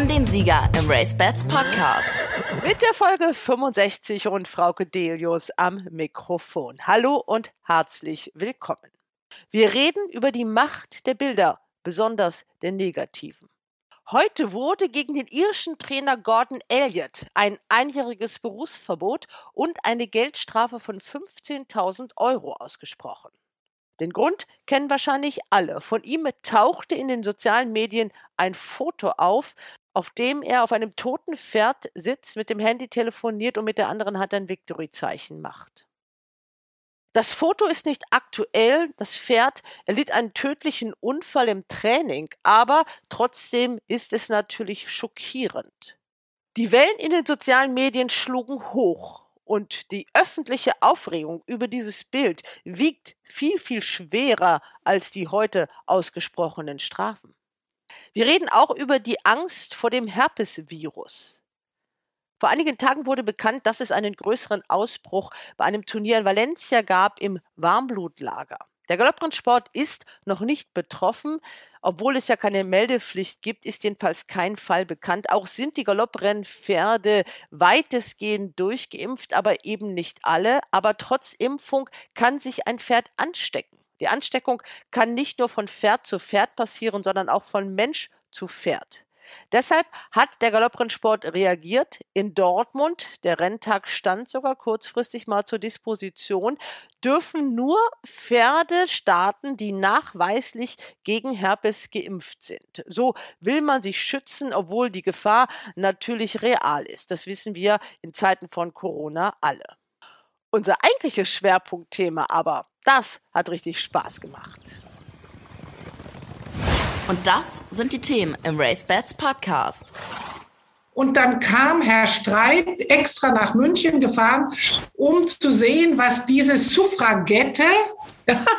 haben den Sieger im Race Bats Podcast. Mit der Folge 65 und Frauke Delius am Mikrofon. Hallo und herzlich willkommen. Wir reden über die Macht der Bilder, besonders der negativen. Heute wurde gegen den irischen Trainer Gordon Elliott ein einjähriges Berufsverbot und eine Geldstrafe von 15.000 Euro ausgesprochen. Den Grund kennen wahrscheinlich alle. Von ihm tauchte in den sozialen Medien ein Foto auf, auf dem er auf einem toten Pferd sitzt, mit dem Handy telefoniert und mit der anderen Hand ein Victory-Zeichen macht. Das Foto ist nicht aktuell. Das Pferd erlitt einen tödlichen Unfall im Training, aber trotzdem ist es natürlich schockierend. Die Wellen in den sozialen Medien schlugen hoch und die öffentliche Aufregung über dieses Bild wiegt viel, viel schwerer als die heute ausgesprochenen Strafen. Wir reden auch über die Angst vor dem Herpesvirus. Vor einigen Tagen wurde bekannt, dass es einen größeren Ausbruch bei einem Turnier in Valencia gab im Warmblutlager. Der Galopprennsport ist noch nicht betroffen, obwohl es ja keine Meldepflicht gibt, ist jedenfalls kein Fall bekannt. Auch sind die Galopprennpferde weitestgehend durchgeimpft, aber eben nicht alle. Aber trotz Impfung kann sich ein Pferd anstecken. Die Ansteckung kann nicht nur von Pferd zu Pferd passieren, sondern auch von Mensch zu Pferd. Deshalb hat der Galopprennsport reagiert. In Dortmund, der Renntag stand sogar kurzfristig mal zur Disposition, dürfen nur Pferde starten, die nachweislich gegen Herpes geimpft sind. So will man sich schützen, obwohl die Gefahr natürlich real ist. Das wissen wir in Zeiten von Corona alle. Unser eigentliches Schwerpunktthema aber, das hat richtig Spaß gemacht. Und das sind die Themen im Race Bats Podcast. Und dann kam Herr Streit extra nach München gefahren, um zu sehen, was diese Suffragette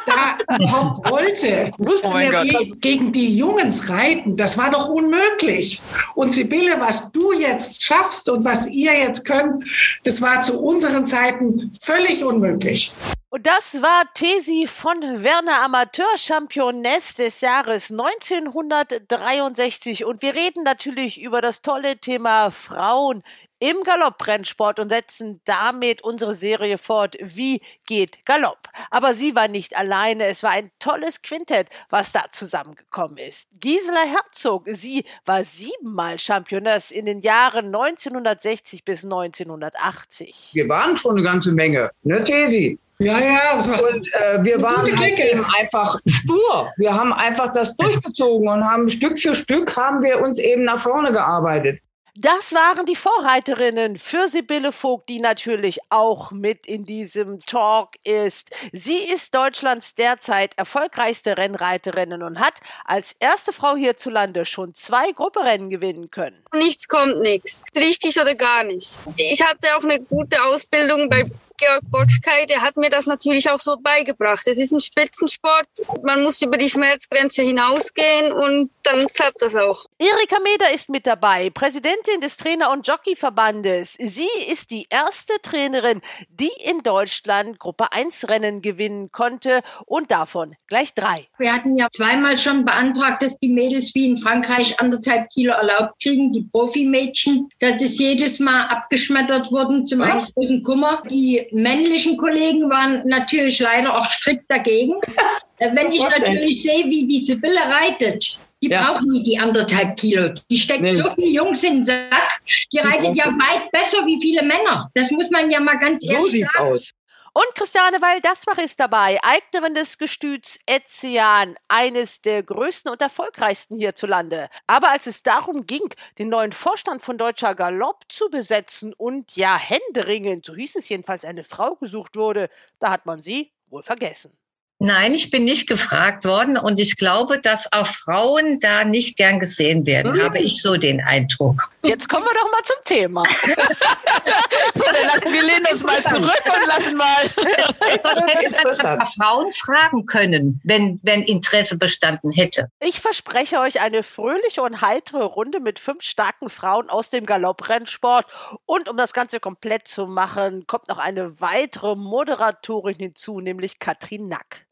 da überhaupt wollte. Oh Ge gegen die Jungs reiten, das war doch unmöglich. Und Sibylle, was du jetzt schaffst und was ihr jetzt könnt, das war zu unseren Zeiten völlig unmöglich. Und das war Tesi von Werner Amateur-Championess des Jahres 1963. Und wir reden natürlich über das tolle Thema Frauen im Galopprennsport und setzen damit unsere Serie fort. Wie geht Galopp? Aber sie war nicht alleine. Es war ein tolles Quintett, was da zusammengekommen ist. Gisela Herzog, sie war siebenmal Championess in den Jahren 1960 bis 1980. Wir waren schon eine ganze Menge, ne, Tesi? Ja, ja. Und äh, wir waren halt eben einfach stur. Wir haben einfach das durchgezogen und haben Stück für Stück haben wir uns eben nach vorne gearbeitet. Das waren die Vorreiterinnen für Sibylle Vogt, die natürlich auch mit in diesem Talk ist. Sie ist Deutschlands derzeit erfolgreichste Rennreiterin und hat als erste Frau hierzulande schon zwei Grupperennen gewinnen können. Nichts kommt nichts. Richtig oder gar nicht. Ich hatte auch eine gute Ausbildung bei Georg Botschkei, der hat mir das natürlich auch so beigebracht. Es ist ein Spitzensport. Man muss über die Schmerzgrenze hinausgehen und dann klappt das auch. Erika Meder ist mit dabei, Präsidentin des Trainer- und Jockeyverbandes. Sie ist die erste Trainerin, die in Deutschland Gruppe 1 Rennen gewinnen konnte und davon gleich drei. Wir hatten ja zweimal schon beantragt, dass die Mädels wie in Frankreich anderthalb Kilo erlaubt kriegen, die Profimädchen. Das ist jedes Mal abgeschmettert worden zum großen Kummer. Die männlichen Kollegen waren natürlich leider auch strikt dagegen. Äh, wenn ich natürlich sehe, wie die Sibylle reitet, die ja. braucht nie die anderthalb Kilo. Die steckt nee. so viele Jungs in den Sack. Die, reitet ja weit besser wie viele Männer. Das muss man ja mal ganz so ehrlich sieht's sagen. Aus. Und Christiane Weil-Dasbach ist dabei, Eignerin des Gestüts Etzian, eines der größten und erfolgreichsten hierzulande. Aber als es darum ging, den neuen Vorstand von Deutscher Galopp zu besetzen und ja händeringend, so hieß es jedenfalls, eine Frau gesucht wurde, da hat man sie wohl vergessen. Nein, ich bin nicht gefragt worden und ich glaube, dass auch Frauen da nicht gern gesehen werden, hm. habe ich so den Eindruck. Jetzt kommen wir doch mal zum Thema. so, dann lassen wir lehnen uns mal zurück und lassen mal. Frauen fragen können, wenn, wenn Interesse bestanden hätte. Ich verspreche euch eine fröhliche und heitere Runde mit fünf starken Frauen aus dem Galopprennsport. Und um das Ganze komplett zu machen, kommt noch eine weitere Moderatorin hinzu, nämlich Katrin Nack.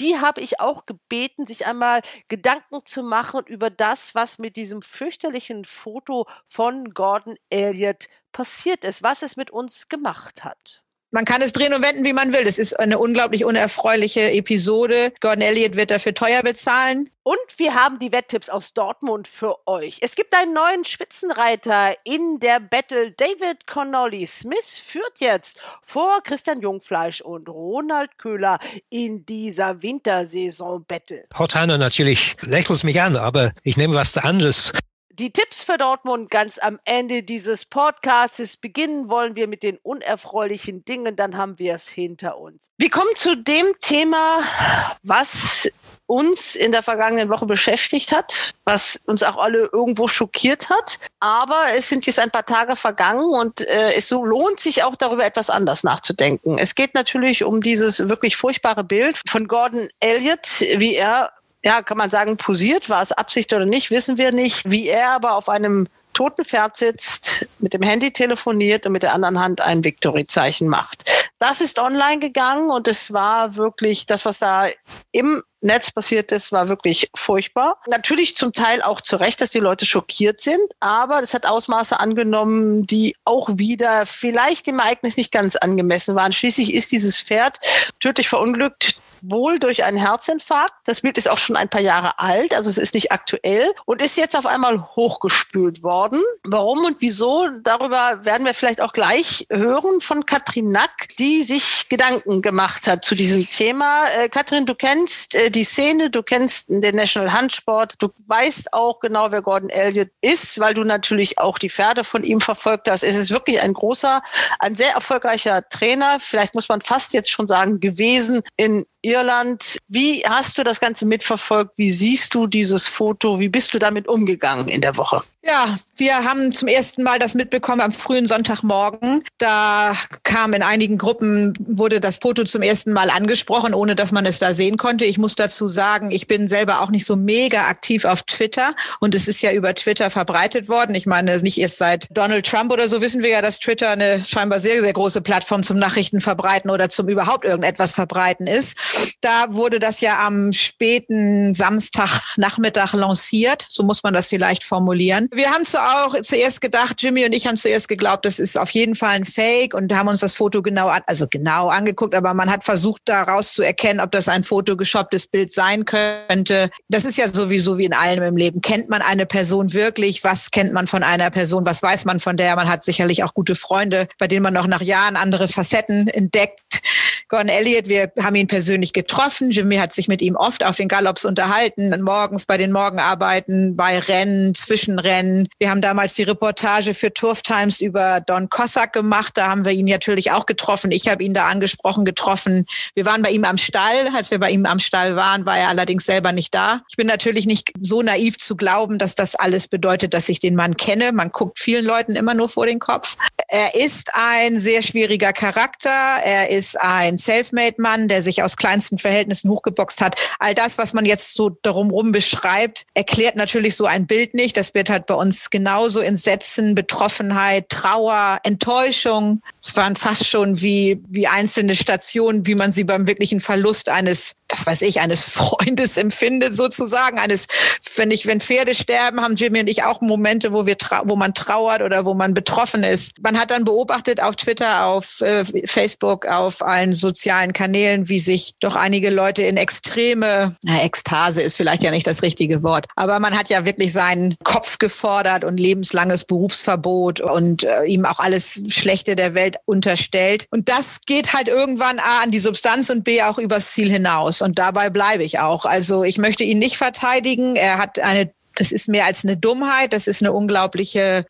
Die habe ich auch gebeten, sich einmal Gedanken zu machen über das, was mit diesem fürchterlichen Foto von Gordon Elliott passiert ist, was es mit uns gemacht hat. Man kann es drehen und wenden, wie man will. Es ist eine unglaublich unerfreuliche Episode. Gordon Elliott wird dafür teuer bezahlen. Und wir haben die Wetttipps aus Dortmund für euch. Es gibt einen neuen Spitzenreiter in der Battle. David Connolly Smith führt jetzt vor Christian Jungfleisch und Ronald Köhler in dieser Wintersaison Battle. Hortana natürlich lächelt mich an, aber ich nehme was anderes. Die Tipps für Dortmund ganz am Ende dieses Podcasts. Beginnen wollen wir mit den unerfreulichen Dingen, dann haben wir es hinter uns. Wir kommen zu dem Thema, was uns in der vergangenen Woche beschäftigt hat, was uns auch alle irgendwo schockiert hat. Aber es sind jetzt ein paar Tage vergangen und äh, es so lohnt sich auch darüber etwas anders nachzudenken. Es geht natürlich um dieses wirklich furchtbare Bild von Gordon Elliott, wie er ja, kann man sagen, posiert. War es Absicht oder nicht, wissen wir nicht. Wie er aber auf einem toten Pferd sitzt, mit dem Handy telefoniert und mit der anderen Hand ein Victory-Zeichen macht. Das ist online gegangen und es war wirklich das, was da im Netz passiert ist, war wirklich furchtbar. Natürlich zum Teil auch zu Recht, dass die Leute schockiert sind, aber das hat Ausmaße angenommen, die auch wieder vielleicht dem Ereignis nicht ganz angemessen waren. Schließlich ist dieses Pferd tödlich verunglückt wohl durch einen Herzinfarkt. Das Bild ist auch schon ein paar Jahre alt, also es ist nicht aktuell und ist jetzt auf einmal hochgespült worden. Warum und wieso? Darüber werden wir vielleicht auch gleich hören von Katrin Nack, die sich Gedanken gemacht hat zu diesem Thema. Äh, Katrin, du kennst äh, die Szene, du kennst den National Handsport, du weißt auch genau, wer Gordon Elliott ist, weil du natürlich auch die Pferde von ihm verfolgt hast. Es ist wirklich ein großer, ein sehr erfolgreicher Trainer. Vielleicht muss man fast jetzt schon sagen, gewesen in Irland. Wie hast du das Ganze mitverfolgt? Wie siehst du dieses Foto? Wie bist du damit umgegangen in der Woche? Ja, wir haben zum ersten Mal das mitbekommen am frühen Sonntagmorgen. Da kam in einigen Gruppen, wurde das Foto zum ersten Mal angesprochen, ohne dass man es da sehen konnte. Ich muss dazu sagen, ich bin selber auch nicht so mega aktiv auf Twitter und es ist ja über Twitter verbreitet worden. Ich meine, nicht erst seit Donald Trump oder so wissen wir ja, dass Twitter eine scheinbar sehr, sehr große Plattform zum Nachrichten verbreiten oder zum überhaupt irgendetwas verbreiten ist. Da wurde das ja am späten Samstagnachmittag lanciert. So muss man das vielleicht formulieren. Wir haben zu auch zuerst gedacht, Jimmy und ich haben zuerst geglaubt, das ist auf jeden Fall ein Fake und haben uns das Foto genau, an, also genau angeguckt, aber man hat versucht daraus zu erkennen, ob das ein photoshopptes Bild sein könnte. Das ist ja sowieso wie in allem im Leben. Kennt man eine Person wirklich? Was kennt man von einer Person? Was weiß man von der? Man hat sicherlich auch gute Freunde, bei denen man noch nach Jahren andere Facetten entdeckt. Gordon Elliott, wir haben ihn persönlich getroffen. Jimmy hat sich mit ihm oft auf den Galops unterhalten, morgens bei den Morgenarbeiten, bei Rennen, Zwischenrennen. Wir haben damals die Reportage für Turf Times über Don Cossack gemacht. Da haben wir ihn natürlich auch getroffen. Ich habe ihn da angesprochen, getroffen. Wir waren bei ihm am Stall. Als wir bei ihm am Stall waren, war er allerdings selber nicht da. Ich bin natürlich nicht so naiv zu glauben, dass das alles bedeutet, dass ich den Mann kenne. Man guckt vielen Leuten immer nur vor den Kopf. Er ist ein sehr schwieriger Charakter. Er ist ein Selfmade-Mann, der sich aus kleinsten Verhältnissen hochgeboxt hat. All das, was man jetzt so darum rum beschreibt, erklärt natürlich so ein Bild nicht. Das wird halt bei uns genauso Entsetzen, Betroffenheit, Trauer, Enttäuschung. Es waren fast schon wie, wie einzelne Stationen, wie man sie beim wirklichen Verlust eines was weiß ich, eines Freundes empfindet sozusagen, eines, wenn ich, wenn Pferde sterben, haben Jimmy und ich auch Momente, wo wir, wo man trauert oder wo man betroffen ist. Man hat dann beobachtet auf Twitter, auf äh, Facebook, auf allen sozialen Kanälen, wie sich doch einige Leute in extreme, na, Ekstase ist vielleicht ja nicht das richtige Wort, aber man hat ja wirklich seinen Kopf gefordert und lebenslanges Berufsverbot und äh, ihm auch alles Schlechte der Welt unterstellt. Und das geht halt irgendwann A an die Substanz und B auch übers Ziel hinaus und dabei bleibe ich auch. Also ich möchte ihn nicht verteidigen. Er hat eine das ist mehr als eine Dummheit, das ist eine unglaubliche,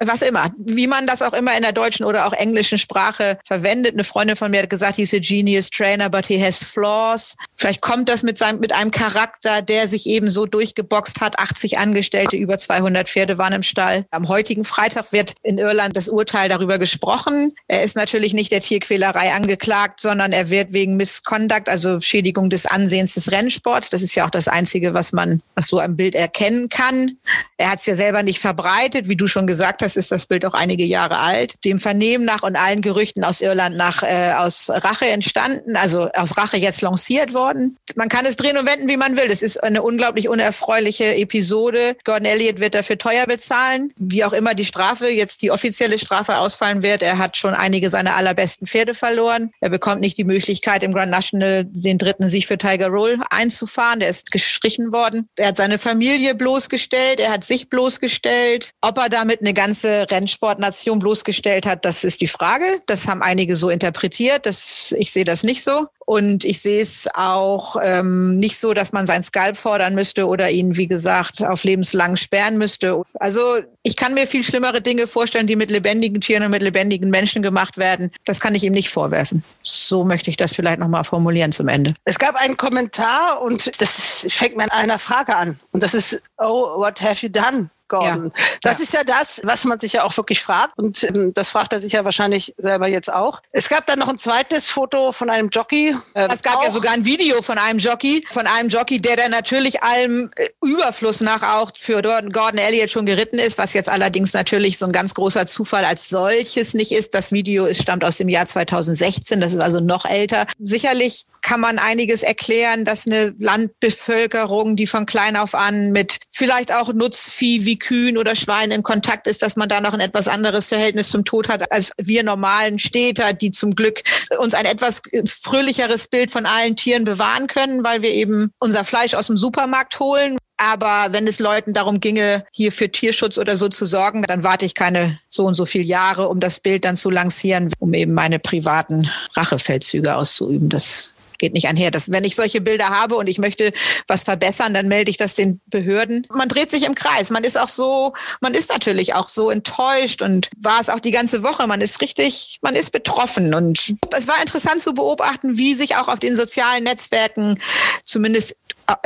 was immer, wie man das auch immer in der deutschen oder auch englischen Sprache verwendet. Eine Freundin von mir hat gesagt, he's a genius trainer, but he has flaws. Vielleicht kommt das mit seinem, mit einem Charakter, der sich eben so durchgeboxt hat. 80 Angestellte, über 200 Pferde waren im Stall. Am heutigen Freitag wird in Irland das Urteil darüber gesprochen. Er ist natürlich nicht der Tierquälerei angeklagt, sondern er wird wegen Misconduct, also Schädigung des Ansehens des Rennsports. Das ist ja auch das Einzige, was man, was so am Bild erkennen kann. Er hat es ja selber nicht verbreitet. Wie du schon gesagt hast, ist das Bild auch einige Jahre alt. Dem Vernehmen nach und allen Gerüchten aus Irland nach äh, aus Rache entstanden, also aus Rache jetzt lanciert worden. Man kann es drehen und wenden, wie man will. Das ist eine unglaublich unerfreuliche Episode. Gordon Elliott wird dafür teuer bezahlen. Wie auch immer die Strafe, jetzt die offizielle Strafe ausfallen wird. Er hat schon einige seiner allerbesten Pferde verloren. Er bekommt nicht die Möglichkeit, im Grand National den dritten Sieg für Tiger Roll einzufahren. Der ist gestrichen worden. Er hat seine Familie bloßgestellt. Er hat sich bloßgestellt. Ob er damit eine ganze Rennsportnation bloßgestellt hat, das ist die Frage. Das haben einige so interpretiert. Das, ich sehe das nicht so. Und ich sehe es auch ähm, nicht so, dass man sein Skalp fordern müsste oder ihn, wie gesagt, auf lebenslang sperren müsste. Also ich kann mir viel schlimmere Dinge vorstellen, die mit lebendigen Tieren und mit lebendigen Menschen gemacht werden. Das kann ich ihm nicht vorwerfen. So möchte ich das vielleicht nochmal formulieren zum Ende. Es gab einen Kommentar und das fängt mit einer Frage an. Und das ist, oh, what have you done? Gordon. Ja. Das ja. ist ja das, was man sich ja auch wirklich fragt. Und ähm, das fragt er sich ja wahrscheinlich selber jetzt auch. Es gab dann noch ein zweites Foto von einem Jockey. Ähm, es gab auch. ja sogar ein Video von einem Jockey, von einem Jockey, der dann natürlich allem äh, Überfluss nach auch für Gordon Elliott schon geritten ist, was jetzt allerdings natürlich so ein ganz großer Zufall als solches nicht ist. Das Video ist, stammt aus dem Jahr 2016, das ist also noch älter. Sicherlich kann man einiges erklären, dass eine Landbevölkerung, die von klein auf an mit vielleicht auch Nutzvieh wie Kühen oder Schweinen in Kontakt ist, dass man da noch ein etwas anderes Verhältnis zum Tod hat als wir normalen Städter, die zum Glück uns ein etwas fröhlicheres Bild von allen Tieren bewahren können, weil wir eben unser Fleisch aus dem Supermarkt holen. Aber wenn es Leuten darum ginge, hier für Tierschutz oder so zu sorgen, dann warte ich keine so und so viele Jahre, um das Bild dann zu lancieren, um eben meine privaten Rachefeldzüge auszuüben. Das geht nicht einher. Das, wenn ich solche Bilder habe und ich möchte was verbessern, dann melde ich das den Behörden. Man dreht sich im Kreis. Man ist auch so, man ist natürlich auch so enttäuscht und war es auch die ganze Woche. Man ist richtig, man ist betroffen und es war interessant zu beobachten, wie sich auch auf den sozialen Netzwerken zumindest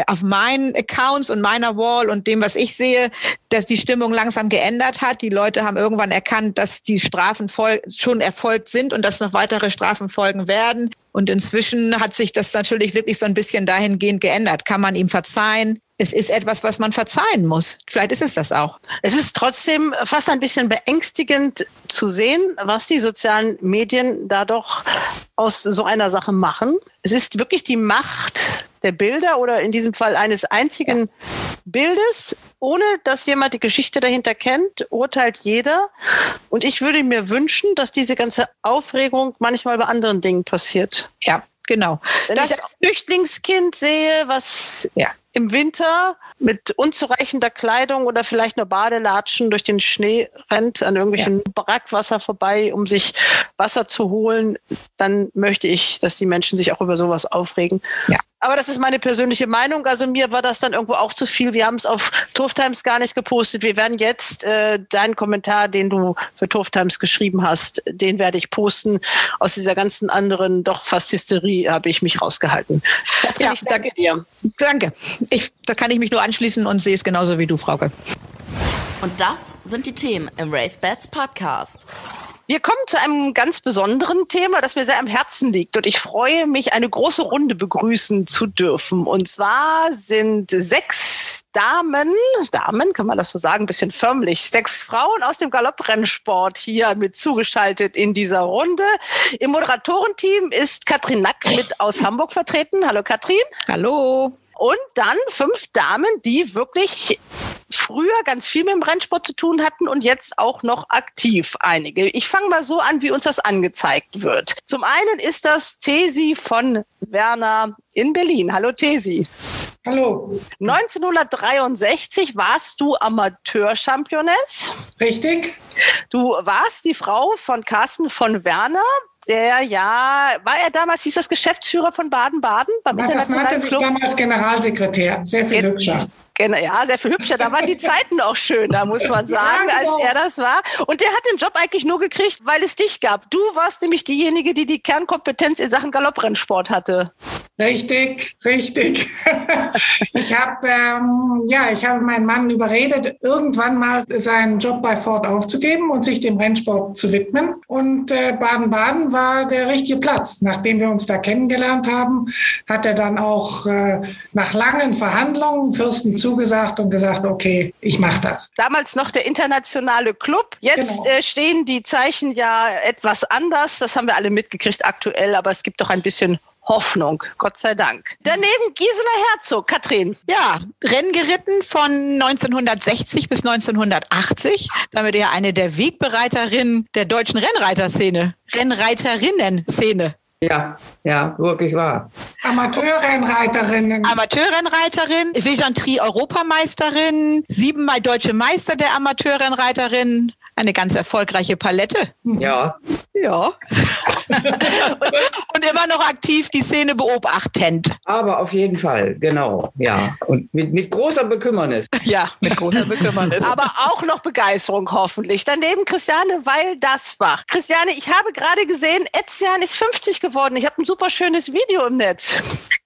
auf meinen Accounts und meiner Wall und dem, was ich sehe, dass die Stimmung langsam geändert hat. Die Leute haben irgendwann erkannt, dass die Strafen schon erfolgt sind und dass noch weitere Strafen folgen werden. Und inzwischen hat sich das natürlich wirklich so ein bisschen dahingehend geändert. Kann man ihm verzeihen? Es ist etwas, was man verzeihen muss. Vielleicht ist es das auch. Es ist trotzdem fast ein bisschen beängstigend zu sehen, was die sozialen Medien da doch aus so einer Sache machen. Es ist wirklich die Macht der Bilder oder in diesem Fall eines einzigen Bildes, ohne dass jemand die Geschichte dahinter kennt, urteilt jeder. Und ich würde mir wünschen, dass diese ganze Aufregung manchmal bei anderen Dingen passiert. Ja, genau. Wenn das ich ein Flüchtlingskind sehe, was ja. im Winter mit unzureichender Kleidung oder vielleicht nur Badelatschen durch den Schnee rennt, an irgendwelchen ja. Brackwasser vorbei, um sich Wasser zu holen, dann möchte ich, dass die Menschen sich auch über sowas aufregen. Ja. Aber das ist meine persönliche Meinung. Also mir war das dann irgendwo auch zu viel. Wir haben es auf Turf Times gar nicht gepostet. Wir werden jetzt äh, deinen Kommentar, den du für Turf Times geschrieben hast, den werde ich posten. Aus dieser ganzen anderen, doch fast Hysterie habe ich mich rausgehalten. Ja, ich danke dir. Danke. Ich, da kann ich mich nur anschließen und sehe es genauso wie du, Frauke. Und das sind die Themen im Race Bats Podcast. Wir kommen zu einem ganz besonderen Thema, das mir sehr am Herzen liegt. Und ich freue mich, eine große Runde begrüßen zu dürfen. Und zwar sind sechs Damen, Damen, kann man das so sagen, ein bisschen förmlich, sechs Frauen aus dem Galopprennsport hier mit zugeschaltet in dieser Runde. Im Moderatorenteam ist Katrin Nack mit aus Hamburg vertreten. Hallo Katrin. Hallo. Und dann fünf Damen, die wirklich früher ganz viel mit dem Rennsport zu tun hatten und jetzt auch noch aktiv einige. Ich fange mal so an, wie uns das angezeigt wird. Zum einen ist das Tesi von Werner in Berlin. Hallo Tesi. Hallo. 1963 warst du Amateurchampioness. Richtig. Du warst die Frau von Carsten von Werner, der ja, war er damals, hieß das Geschäftsführer von Baden-Baden beim ja, Das nannte sich damals Generalsekretär, sehr viel hübscher. Ja, sehr viel hübscher. Da waren die Zeiten auch schön, da muss man sagen, ja, genau. als er das war. Und der hat den Job eigentlich nur gekriegt, weil es dich gab. Du warst nämlich diejenige, die die Kernkompetenz in Sachen Galopprennsport hatte. Richtig, richtig. ich habe ähm, ja, ich habe meinen Mann überredet, irgendwann mal seinen Job bei Ford aufzugeben und sich dem Rennsport zu widmen. Und äh, Baden-Baden war der richtige Platz. Nachdem wir uns da kennengelernt haben, hat er dann auch äh, nach langen Verhandlungen Fürsten zugesagt und gesagt, okay, ich mache das. Damals noch der internationale Club. Jetzt genau. äh, stehen die Zeichen ja etwas anders. Das haben wir alle mitgekriegt aktuell, aber es gibt doch ein bisschen Hoffnung, Gott sei Dank. Daneben Gisela Herzog, Katrin. Ja, Rennen geritten von 1960 bis 1980. Damit ja eine der Wegbereiterinnen der deutschen Rennreiterszene, Rennreiterinnen-Szene. Ja, ja, wirklich wahr. Amateurrennreiterinnen. Amateurrennreiterin, Vigeantrie-Europameisterin, siebenmal deutsche Meister der Amateurrennreiterin, eine ganz erfolgreiche Palette. Ja. Ja. und immer noch aktiv die Szene beobachtend. Aber auf jeden Fall, genau. Ja. Und mit, mit großer Bekümmernis. Ja, mit großer Bekümmernis. Aber auch noch Begeisterung hoffentlich. Daneben Christiane Weil-Dasbach. Christiane, ich habe gerade gesehen, Etzian ist 50 geworden. Ich habe ein super schönes Video im Netz.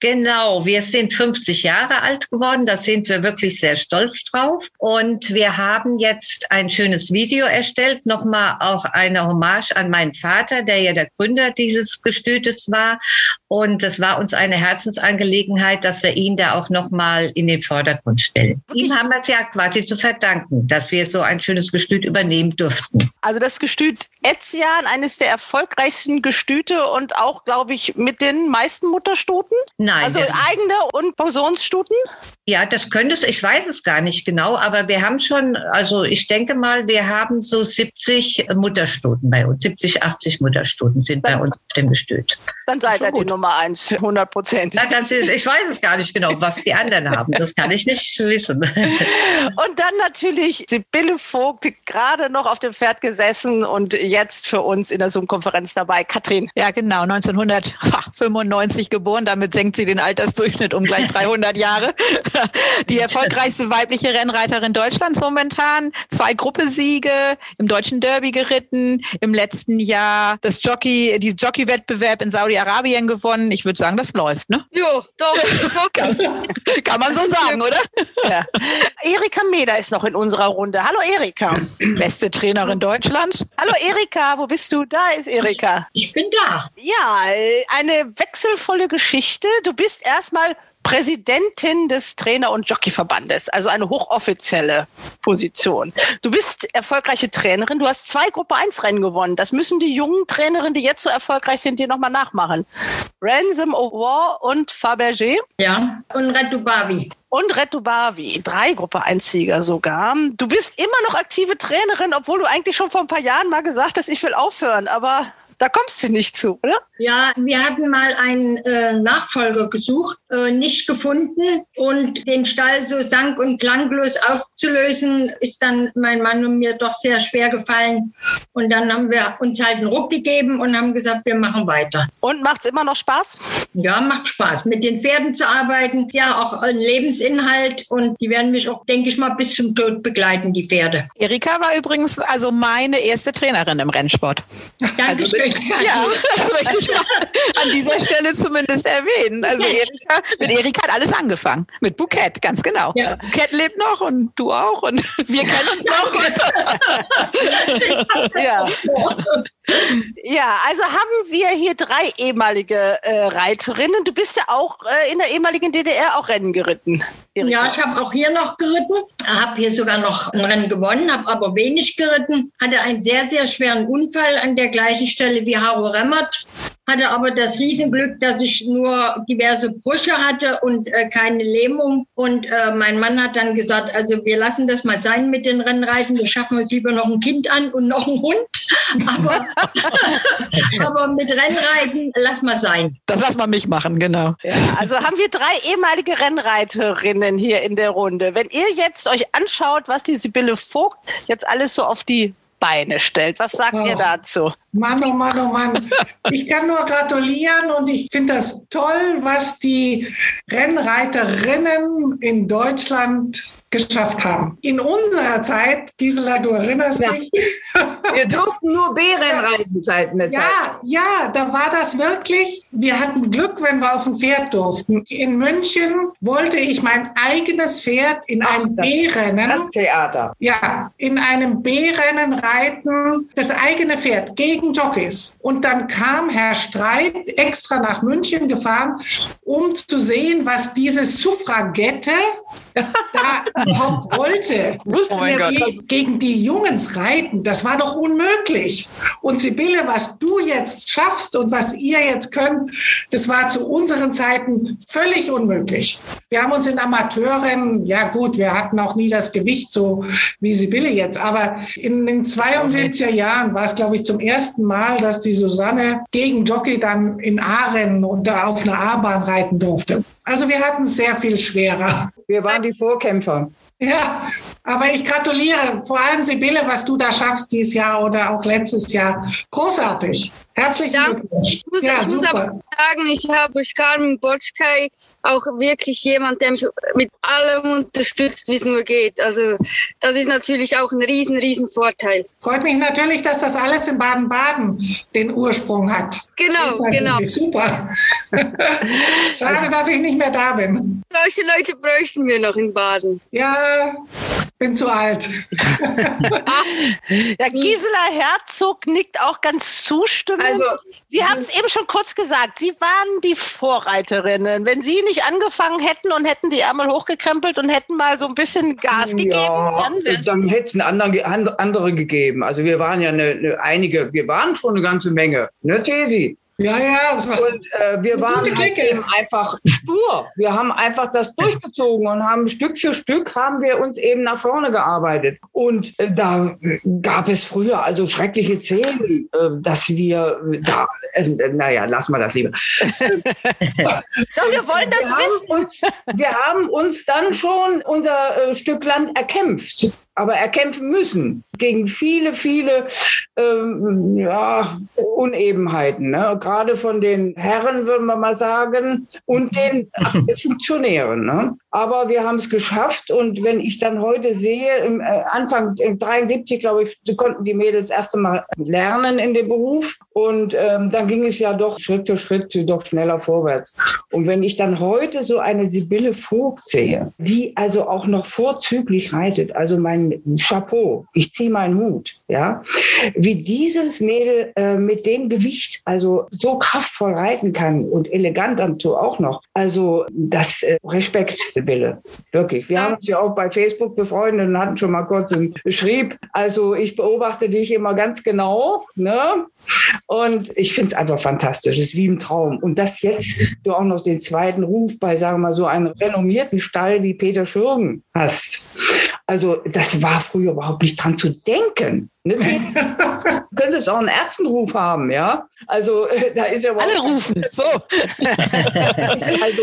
Genau, wir sind 50 Jahre alt geworden. Da sind wir wirklich sehr stolz drauf. Und wir haben jetzt ein schönes Video erstellt. Nochmal auch eine Hommage an meinen Vater, der ja der Gründer dieses Gestütes war. Und es war uns eine Herzensangelegenheit, dass wir ihn da auch nochmal in den Vordergrund stellen. Ihm haben wir es ja quasi zu verdanken, dass wir so ein schönes Gestüt übernehmen durften. Also das Gestüt Etzian, eines der erfolgreichsten Gestüte und auch, glaube ich, mit den meisten Mutterstuten? Nein. Also eigene und Pensionsstuten? Ja, das könnte es, ich weiß es gar nicht genau, aber wir haben schon, also ich denke mal, wir haben so 70 Mutterstuten bei uns, 70, 80 Mutterstuten sind dann, bei uns auf dem Gestüt. Dann seid ihr die Nummer eins, 100 Prozent. Ich weiß es gar nicht genau, was die anderen haben, das kann ich nicht wissen. Und dann natürlich Sibylle Vogt, gerade noch auf dem Pferd gesessen und jetzt für uns in der Zoom-Konferenz dabei. Katrin. Ja, genau, 1995 geboren, damit senkt sie den Altersdurchschnitt um gleich 300 Jahre. Die erfolgreichste weibliche Rennreiterin Deutschlands momentan. Zwei Gruppesiege im deutschen Derby geritten. Im letzten Jahr das Jockey, die Jockey-Wettbewerb in Saudi-Arabien gewonnen. Ich würde sagen, das läuft, ne? Jo, doch. kann, kann, man so sagen, oder? Ja. Erika Meder ist noch in unserer Runde. Hallo Erika. Beste Trainerin Deutschlands. Hallo Erika, wo bist du? Da ist Erika. Ich bin da. Ja, eine wechselvolle Geschichte. Du bist erstmal Präsidentin des Trainer- und Jockeyverbandes, also eine hochoffizielle Position. Du bist erfolgreiche Trainerin, du hast zwei Gruppe 1 Rennen gewonnen. Das müssen die jungen Trainerinnen, die jetzt so erfolgreich sind, dir nochmal nachmachen. Ransom O'War und Fabergé. Ja, und Retubavi. Und Retubavi, drei Gruppe 1 Sieger sogar. Du bist immer noch aktive Trainerin, obwohl du eigentlich schon vor ein paar Jahren mal gesagt hast, ich will aufhören, aber da kommst du nicht zu, oder? Ja, wir hatten mal einen äh, Nachfolger gesucht, äh, nicht gefunden und den Stall so sank- und klanglos aufzulösen, ist dann mein Mann und mir doch sehr schwer gefallen. Und dann haben wir uns halt einen Ruck gegeben und haben gesagt, wir machen weiter. Und macht es immer noch Spaß? Ja, macht Spaß. Mit den Pferden zu arbeiten, ja, auch ein Lebensinhalt und die werden mich auch, denke ich mal, bis zum Tod begleiten, die Pferde. Erika war übrigens also meine erste Trainerin im Rennsport. Danke also mit, ja, das möchte ich mal an dieser Stelle zumindest erwähnen. Also Erika, mit Erika hat alles angefangen. Mit Bouquet, ganz genau. Ja. Bouquet lebt noch und du auch und wir kennen uns noch. ja. Ja, also haben wir hier drei ehemalige äh, Reiterinnen. Du bist ja auch äh, in der ehemaligen DDR auch Rennen geritten. Erika. Ja, ich habe auch hier noch geritten, habe hier sogar noch ein Rennen gewonnen, habe aber wenig geritten, hatte einen sehr, sehr schweren Unfall an der gleichen Stelle wie Haro Remmert hatte aber das Riesenglück, dass ich nur diverse Brüche hatte und äh, keine Lähmung. Und äh, mein Mann hat dann gesagt, also wir lassen das mal sein mit den Rennreiten. Wir schaffen uns lieber noch ein Kind an und noch einen Hund. Aber, aber mit Rennreiten lass mal sein. Das lass mal mich machen, genau. Ja, also haben wir drei ehemalige Rennreiterinnen hier in der Runde. Wenn ihr jetzt euch anschaut, was die Sibylle Vogt jetzt alles so auf die Beine stellt. Was sagt oh. ihr dazu? Mann, oh Mann, oh Mann. Ich kann nur gratulieren und ich finde das toll, was die Rennreiterinnen in Deutschland geschafft haben. In unserer Zeit, Gisela, du erinnerst ja. dich? Wir durften nur B-Rennreisen Zeiten der ja, Zeit. Ja, da war das wirklich, wir hatten Glück, wenn wir auf dem Pferd durften. In München wollte ich mein eigenes Pferd in einem B-Rennen. Das Theater. Ja, in einem B-Rennen reiten, das eigene Pferd gegen Jockeys. Und dann kam Herr Streit extra nach München gefahren, um zu sehen, was diese Suffragette da überhaupt wollte. Oh mein Gott. Gegen die Jungs reiten, das war doch unmöglich. Und Sibylle, was du jetzt schaffst und was ihr jetzt könnt, das war zu unseren Zeiten völlig unmöglich. Wir haben uns in Amateurrennen, ja gut, wir hatten auch nie das Gewicht so wie Sibylle jetzt, aber in den 72er Jahren war es, glaube ich, zum ersten Mal, dass die Susanne gegen Jockey dann in A-Rennen und auf einer A-Bahn reiten durfte. Also wir hatten es sehr viel schwerer. Wir waren die Vorkämpfer. Ja, aber ich gratuliere vor allem Sibylle, was du da schaffst dieses Jahr oder auch letztes Jahr. Großartig. Herzlichen Dank. Glückwunsch. Ich muss, ja, ich muss aber sagen, ich habe durch Carmen Botschkai auch wirklich jemand, der mich mit allem unterstützt, wie es nur geht. Also das ist natürlich auch ein riesen, riesen Vorteil. Freut mich natürlich, dass das alles in Baden-Baden den Ursprung hat. Genau, genau. Super. Schade, dass ich nicht mehr da bin. Solche Leute bräuchten wir noch in Baden. Ja, bin zu alt. ja, Gisela Herzog nickt auch ganz zustimmend. Also, Sie haben es eben schon kurz gesagt, Sie waren die Vorreiterinnen. Wenn Sie nicht angefangen hätten und hätten die Ärmel hochgekrempelt und hätten mal so ein bisschen Gas gegeben, ja, dann, dann hätte es andere, andere gegeben. Also wir waren ja eine, eine, einige, wir waren schon eine ganze Menge. Ne, Tesi? Ja, ja, das war und äh, wir waren halt eben einfach stur. Wir haben einfach das durchgezogen und haben Stück für Stück haben wir uns eben nach vorne gearbeitet. Und äh, da gab es früher also schreckliche Szenen, äh, dass wir da, äh, naja, lass mal das lieber. Doch, wir wollen das wir wissen. Uns, wir haben uns dann schon unser äh, Stück Land erkämpft aber erkämpfen müssen gegen viele, viele ähm, ja, Unebenheiten, ne? gerade von den Herren, würden wir mal sagen, und den Funktionären. Ne? Aber wir haben es geschafft und wenn ich dann heute sehe, im äh, Anfang im 73, glaube ich, konnten die Mädels erst einmal lernen in dem Beruf und ähm, dann ging es ja doch Schritt für Schritt doch schneller vorwärts. Und wenn ich dann heute so eine Sibylle Vogt sehe, die also auch noch vorzüglich reitet, also mein Chapeau, ich ziehe meinen Hut, ja, wie dieses Mädel äh, mit dem Gewicht also so kraftvoll reiten kann und elegant dazu auch noch, also das äh, Respekt. Sibylle. Wirklich. Wir haben uns ja auch bei Facebook befreundet und hatten schon mal kurz einen Schrieb. Also ich beobachte dich immer ganz genau. Ne? Und ich finde es einfach fantastisch. Es ist wie im Traum. Und dass jetzt du auch noch den zweiten Ruf bei, sagen wir mal, so einem renommierten Stall wie Peter Schürgen hast. Also das war früher überhaupt nicht dran zu denken. Du könntest auch einen Ärztenruf haben, ja. Also äh, da ist ja alle rufen. So. also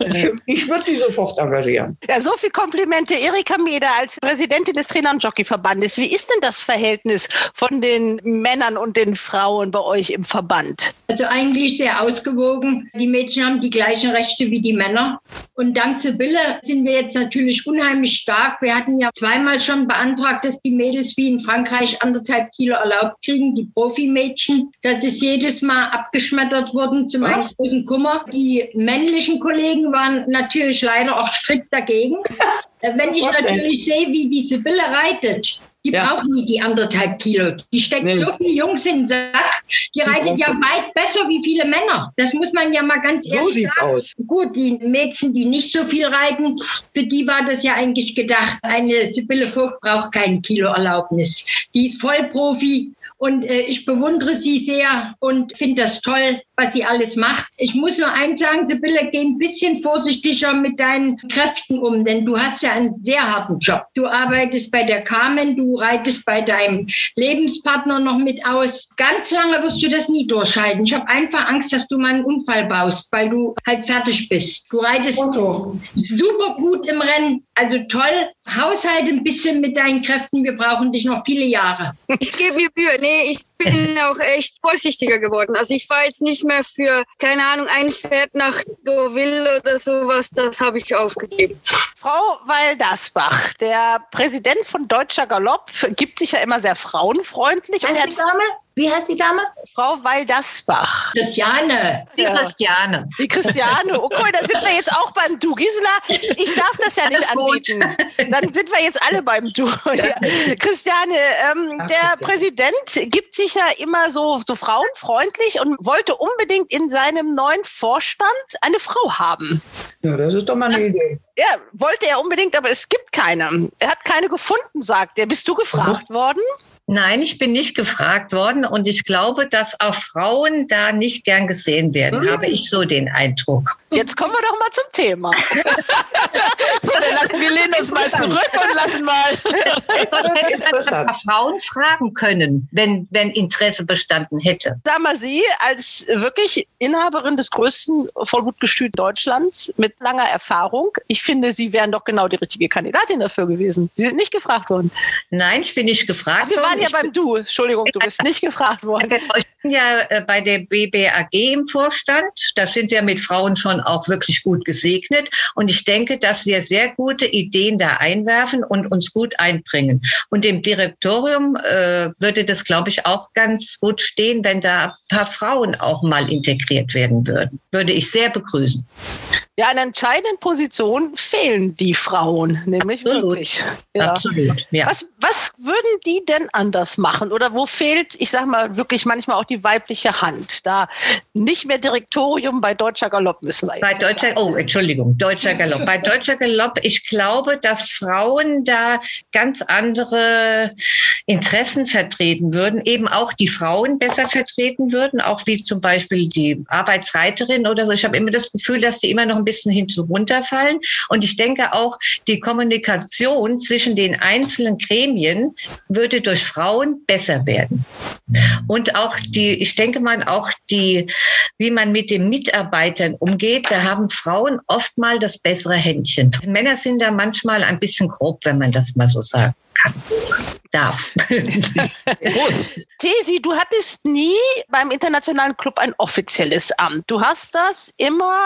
äh, ich würde die sofort engagieren. Ja, so viel Komplimente, Erika Meder als Präsidentin des Trainer- und Jockeyverbandes. Wie ist denn das Verhältnis von den Männern und den Frauen bei euch im Verband? Also eigentlich sehr ausgewogen. Die Mädchen haben die gleichen Rechte wie die Männer. Und dank Sibylle sind wir jetzt natürlich unheimlich stark. Wir hatten ja zweimal schon beantragt, dass die Mädels wie in Frankreich anderthalb Kilo erlaubt kriegen, die Profimädchen. Das ist jedes Mal abgeschmettert worden zum einen großen Kummer. Die männlichen Kollegen waren natürlich leider auch strikt dagegen. Wenn ich natürlich sehe, wie die Sibylle reitet, die ja. braucht nie die anderthalb Kilo. Die steckt nee. so viele Jungs in den Sack. Die, die reitet ja weit besser wie viele Männer. Das muss man ja mal ganz so ehrlich sagen. Aus. Gut, die Mädchen, die nicht so viel reiten, für die war das ja eigentlich gedacht. Eine Sibylle Vogt braucht kein Kilo Erlaubnis. Die ist Vollprofi. Und äh, ich bewundere sie sehr und finde das toll, was sie alles macht. Ich muss nur eins sagen, Sibylle, geh ein bisschen vorsichtiger mit deinen Kräften um, denn du hast ja einen sehr harten Job. Du arbeitest bei der Carmen, du reitest bei deinem Lebenspartner noch mit aus. Ganz lange wirst du das nie durchhalten. Ich habe einfach Angst, dass du mal einen Unfall baust, weil du halt fertig bist. Du reitest Foto. super gut im Rennen, also toll. Haushalt ein bisschen mit deinen Kräften. Wir brauchen dich noch viele Jahre. Ich gebe mir Mühe. Nee, ich bin auch echt vorsichtiger geworden. Also ich fahre jetzt nicht mehr für, keine Ahnung, ein Pferd nach Deauville oder sowas. Das habe ich aufgegeben. Frau Waldasbach, der Präsident von Deutscher Galopp, gibt sich ja immer sehr frauenfreundlich. Heißt die Dame? Wie heißt die Dame? Frau Waldasbach. Christiane. Die ja. Christiane. Die Christiane. Okay, da sind wir jetzt auch beim Du. Gisela, ich darf das ja nicht anbieten. Dann sind wir jetzt alle beim Du. Ja. Christiane, ähm, Ach, der Präsident gibt sich ja immer so, so frauenfreundlich und wollte unbedingt in seinem neuen Vorstand eine Frau haben. Ja, das ist doch mal eine das, Idee. Ja, wollte er unbedingt, aber es gibt keine. Er hat keine gefunden, sagt er. Bist du gefragt mhm. worden? Nein, ich bin nicht gefragt worden und ich glaube, dass auch Frauen da nicht gern gesehen werden, hm. habe ich so den Eindruck. Jetzt kommen wir doch mal zum Thema. so, dann lassen wir lehnen uns mal zurück und lassen mal Frauen fragen können, wenn, wenn Interesse bestanden hätte. Sag mal, Sie als wirklich Inhaberin des größten Vollblutgestüt Deutschlands mit langer Erfahrung, ich finde, Sie wären doch genau die richtige Kandidatin dafür gewesen. Sie sind nicht gefragt worden. Nein, ich bin nicht gefragt worden waren ja beim Du. Entschuldigung, du bist nicht gefragt worden. Ich bin ja äh, bei der BBAG im Vorstand. Da sind wir mit Frauen schon auch wirklich gut gesegnet. Und ich denke, dass wir sehr gute Ideen da einwerfen und uns gut einbringen. Und im Direktorium äh, würde das, glaube ich, auch ganz gut stehen, wenn da ein paar Frauen auch mal integriert werden würden. Würde ich sehr begrüßen. Ja, in entscheidenden Positionen fehlen die Frauen, nämlich Absolut. wirklich. Ja. Absolut. Ja. Was, was würden die denn anders machen? Oder wo fehlt, ich sage mal, wirklich manchmal auch die weibliche Hand? Da nicht mehr Direktorium bei Deutscher Galopp müssen wir jetzt. Bei Deutscher, sagen. oh, Entschuldigung, Deutscher Galopp. bei Deutscher Galopp, ich glaube, dass Frauen da ganz andere Interessen vertreten würden, eben auch die Frauen besser vertreten würden, auch wie zum Beispiel die Arbeitsreiterin oder so. Ich habe immer das Gefühl, dass die immer noch ein bisschen hinunterfallen. Und ich denke auch, die Kommunikation zwischen den einzelnen Gremien würde durch Frauen besser werden. Und auch die, ich denke mal auch die, wie man mit den Mitarbeitern umgeht, da haben Frauen oft mal das bessere Händchen. Männer sind da manchmal ein bisschen grob, wenn man das mal so sagen kann darf. Tesi, du hattest nie beim Internationalen Club ein offizielles Amt. Du hast das immer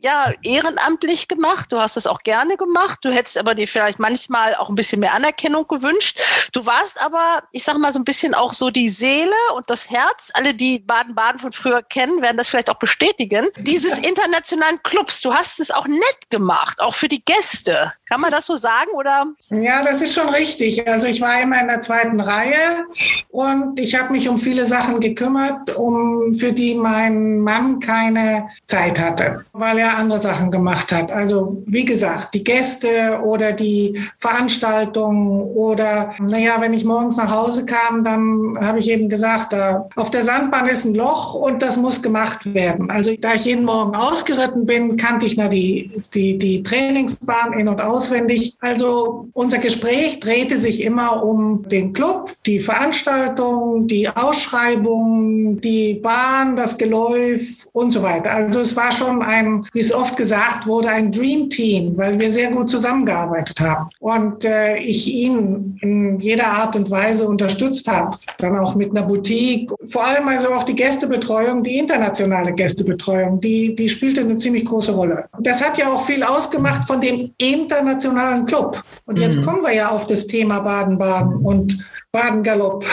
ja, ehrenamtlich gemacht. Du hast es auch gerne gemacht. Du hättest aber dir vielleicht manchmal auch ein bisschen mehr Anerkennung gewünscht. Du warst aber, ich sage mal, so ein bisschen auch so die Seele und das Herz. Alle, die Baden-Baden von früher kennen, werden das vielleicht auch bestätigen. Dieses internationalen Clubs, du hast es auch nett gemacht, auch für die Gäste. Kann man das so sagen oder? Ja, das ist schon richtig. Also ich war immer in der zweiten Reihe und ich habe mich um viele Sachen gekümmert, um für die mein Mann keine Zeit hatte, weil er andere Sachen gemacht hat. Also wie gesagt, die Gäste oder die Veranstaltungen oder naja, wenn ich morgens nach Hause kam, dann habe ich eben gesagt, da auf der Sandbahn ist ein Loch und das muss gemacht werden. Also da ich jeden Morgen ausgeritten bin, kannte ich na die, die, die Trainingsbahn in und aus auswendig. Also unser Gespräch drehte sich immer um den Club, die Veranstaltung, die Ausschreibung, die Bahn, das Geläuf und so weiter. Also es war schon ein, wie es oft gesagt wurde, ein Dream Team, weil wir sehr gut zusammengearbeitet haben. Und äh, ich ihn in jeder Art und Weise unterstützt habe. Dann auch mit einer Boutique. Vor allem also auch die Gästebetreuung, die internationale Gästebetreuung, die, die spielte eine ziemlich große Rolle. Das hat ja auch viel ausgemacht von dem internationalen Club. Und jetzt mhm. kommen wir ja auf das Thema Baden-Baden und Baden-Galopp.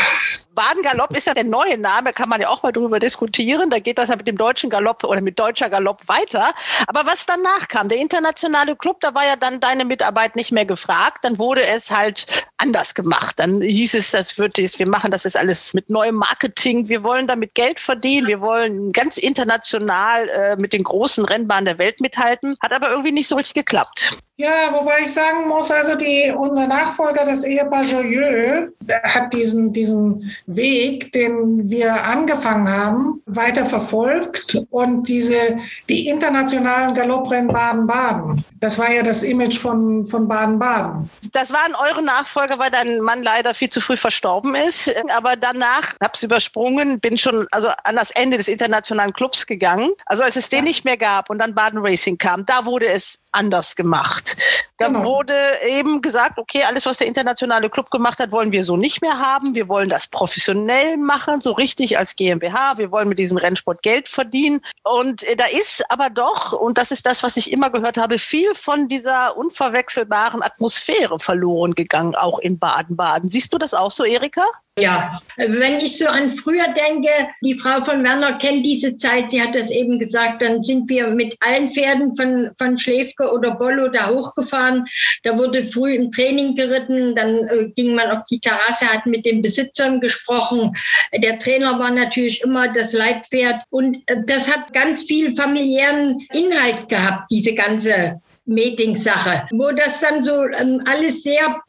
Baden-Galopp ist ja der neue Name, kann man ja auch mal drüber diskutieren. Da geht das ja mit dem deutschen Galopp oder mit deutscher Galopp weiter. Aber was danach kam, der internationale Club, da war ja dann deine Mitarbeit nicht mehr gefragt. Dann wurde es halt anders gemacht. Dann hieß es, das wird wir machen das ist alles mit neuem Marketing. Wir wollen damit Geld verdienen. Wir wollen ganz international äh, mit den großen Rennbahnen der Welt mithalten. Hat aber irgendwie nicht so richtig geklappt. Ja, wobei ich sagen muss, also die, unser Nachfolger, das Ehepaar Joyeux, hat diesen, diesen Weg, den wir angefangen haben, weiter verfolgt und diese, die internationalen Galopprennen Baden-Baden. Das war ja das Image von, von Baden-Baden. Das waren eure Nachfolger, weil dein Mann leider viel zu früh verstorben ist. Aber danach hab's übersprungen, bin schon also an das Ende des internationalen Clubs gegangen. Also als es den nicht mehr gab und dann Baden Racing kam, da wurde es anders gemacht. Da genau. wurde eben gesagt, okay, alles, was der internationale Club gemacht hat, wollen wir so nicht mehr haben. Wir wollen das professionell machen, so richtig als GmbH. Wir wollen mit diesem Rennsport Geld verdienen. Und äh, da ist aber doch, und das ist das, was ich immer gehört habe, viel von dieser unverwechselbaren Atmosphäre verloren gegangen, auch in Baden-Baden. Siehst du das auch so, Erika? Ja, wenn ich so an früher denke, die Frau von Werner kennt diese Zeit, sie hat das eben gesagt, dann sind wir mit allen Pferden von, von Schläfke oder Bollo da hochgefahren. Da wurde früh im Training geritten, dann äh, ging man auf die Terrasse, hat mit den Besitzern gesprochen. Der Trainer war natürlich immer das Leitpferd und äh, das hat ganz viel familiären Inhalt gehabt, diese ganze Meeting-Sache, wo das dann so ähm, alles sehr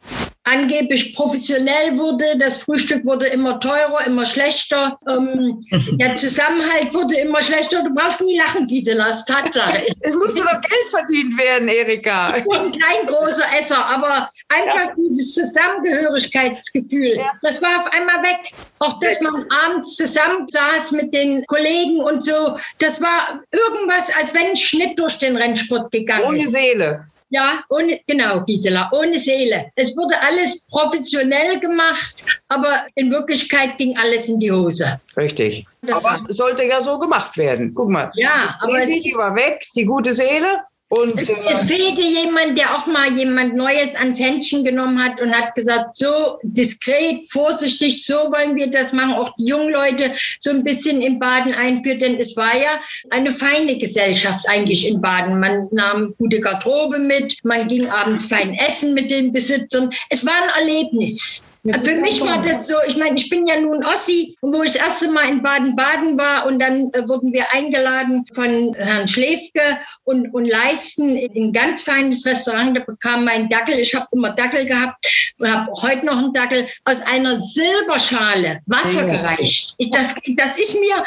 angeblich professionell wurde. Das Frühstück wurde immer teurer, immer schlechter. Ähm, der Zusammenhalt wurde immer schlechter. Du brauchst nie lachen, Gisela, das ist Tatsache. es musste doch Geld verdient werden, Erika. Ich bin kein großer Esser, aber einfach ja. dieses Zusammengehörigkeitsgefühl, ja. das war auf einmal weg. Auch dass man abends zusammen saß mit den Kollegen und so, das war irgendwas, als wenn ein Schnitt durch den Rennsport gegangen Ohne ist. Ohne Seele. Ja, ohne, genau, Gisela, ohne Seele. Es wurde alles professionell gemacht, aber in Wirklichkeit ging alles in die Hose. Richtig. Das aber es sollte ja so gemacht werden. Guck mal. Ja, aber. Die war weg, die gute Seele. Und, es, äh, es, fehlte jemand, der auch mal jemand Neues ans Händchen genommen hat und hat gesagt, so diskret, vorsichtig, so wollen wir das machen. Auch die jungen Leute so ein bisschen in Baden einführt, denn es war ja eine feine Gesellschaft eigentlich in Baden. Man nahm gute Garderobe mit, man ging abends fein essen mit den Besitzern. Es war ein Erlebnis. Jetzt Für mich war das so, ich meine, ich bin ja nun Ossi, wo ich das erste Mal in Baden-Baden war und dann äh, wurden wir eingeladen von Herrn Schläfke und, und Leisten in ein ganz feines Restaurant. Da bekam mein Dackel, ich habe immer Dackel gehabt und habe heute noch einen Dackel, aus einer Silberschale Wasser ja. gereicht. Ich, das, das ist mir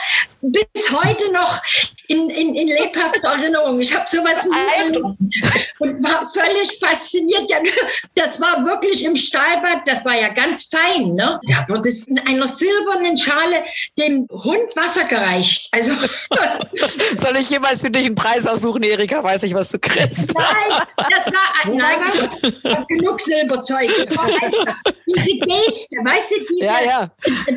bis heute noch in, in, in lebhafter Erinnerung. Ich habe sowas nie und war völlig fasziniert. Ja, das war wirklich im Stahlbad, das war ja ganz fein. Ne? Da wurde es in einer silbernen Schale dem Hund Wasser gereicht. Also Soll ich jemals für dich einen Preis aussuchen, Erika? Weiß ich, was du kriegst. Nein, das war, nein, das genug Silberzeug. Das war einfach diese Geste, weißt du, diese, ja, ja.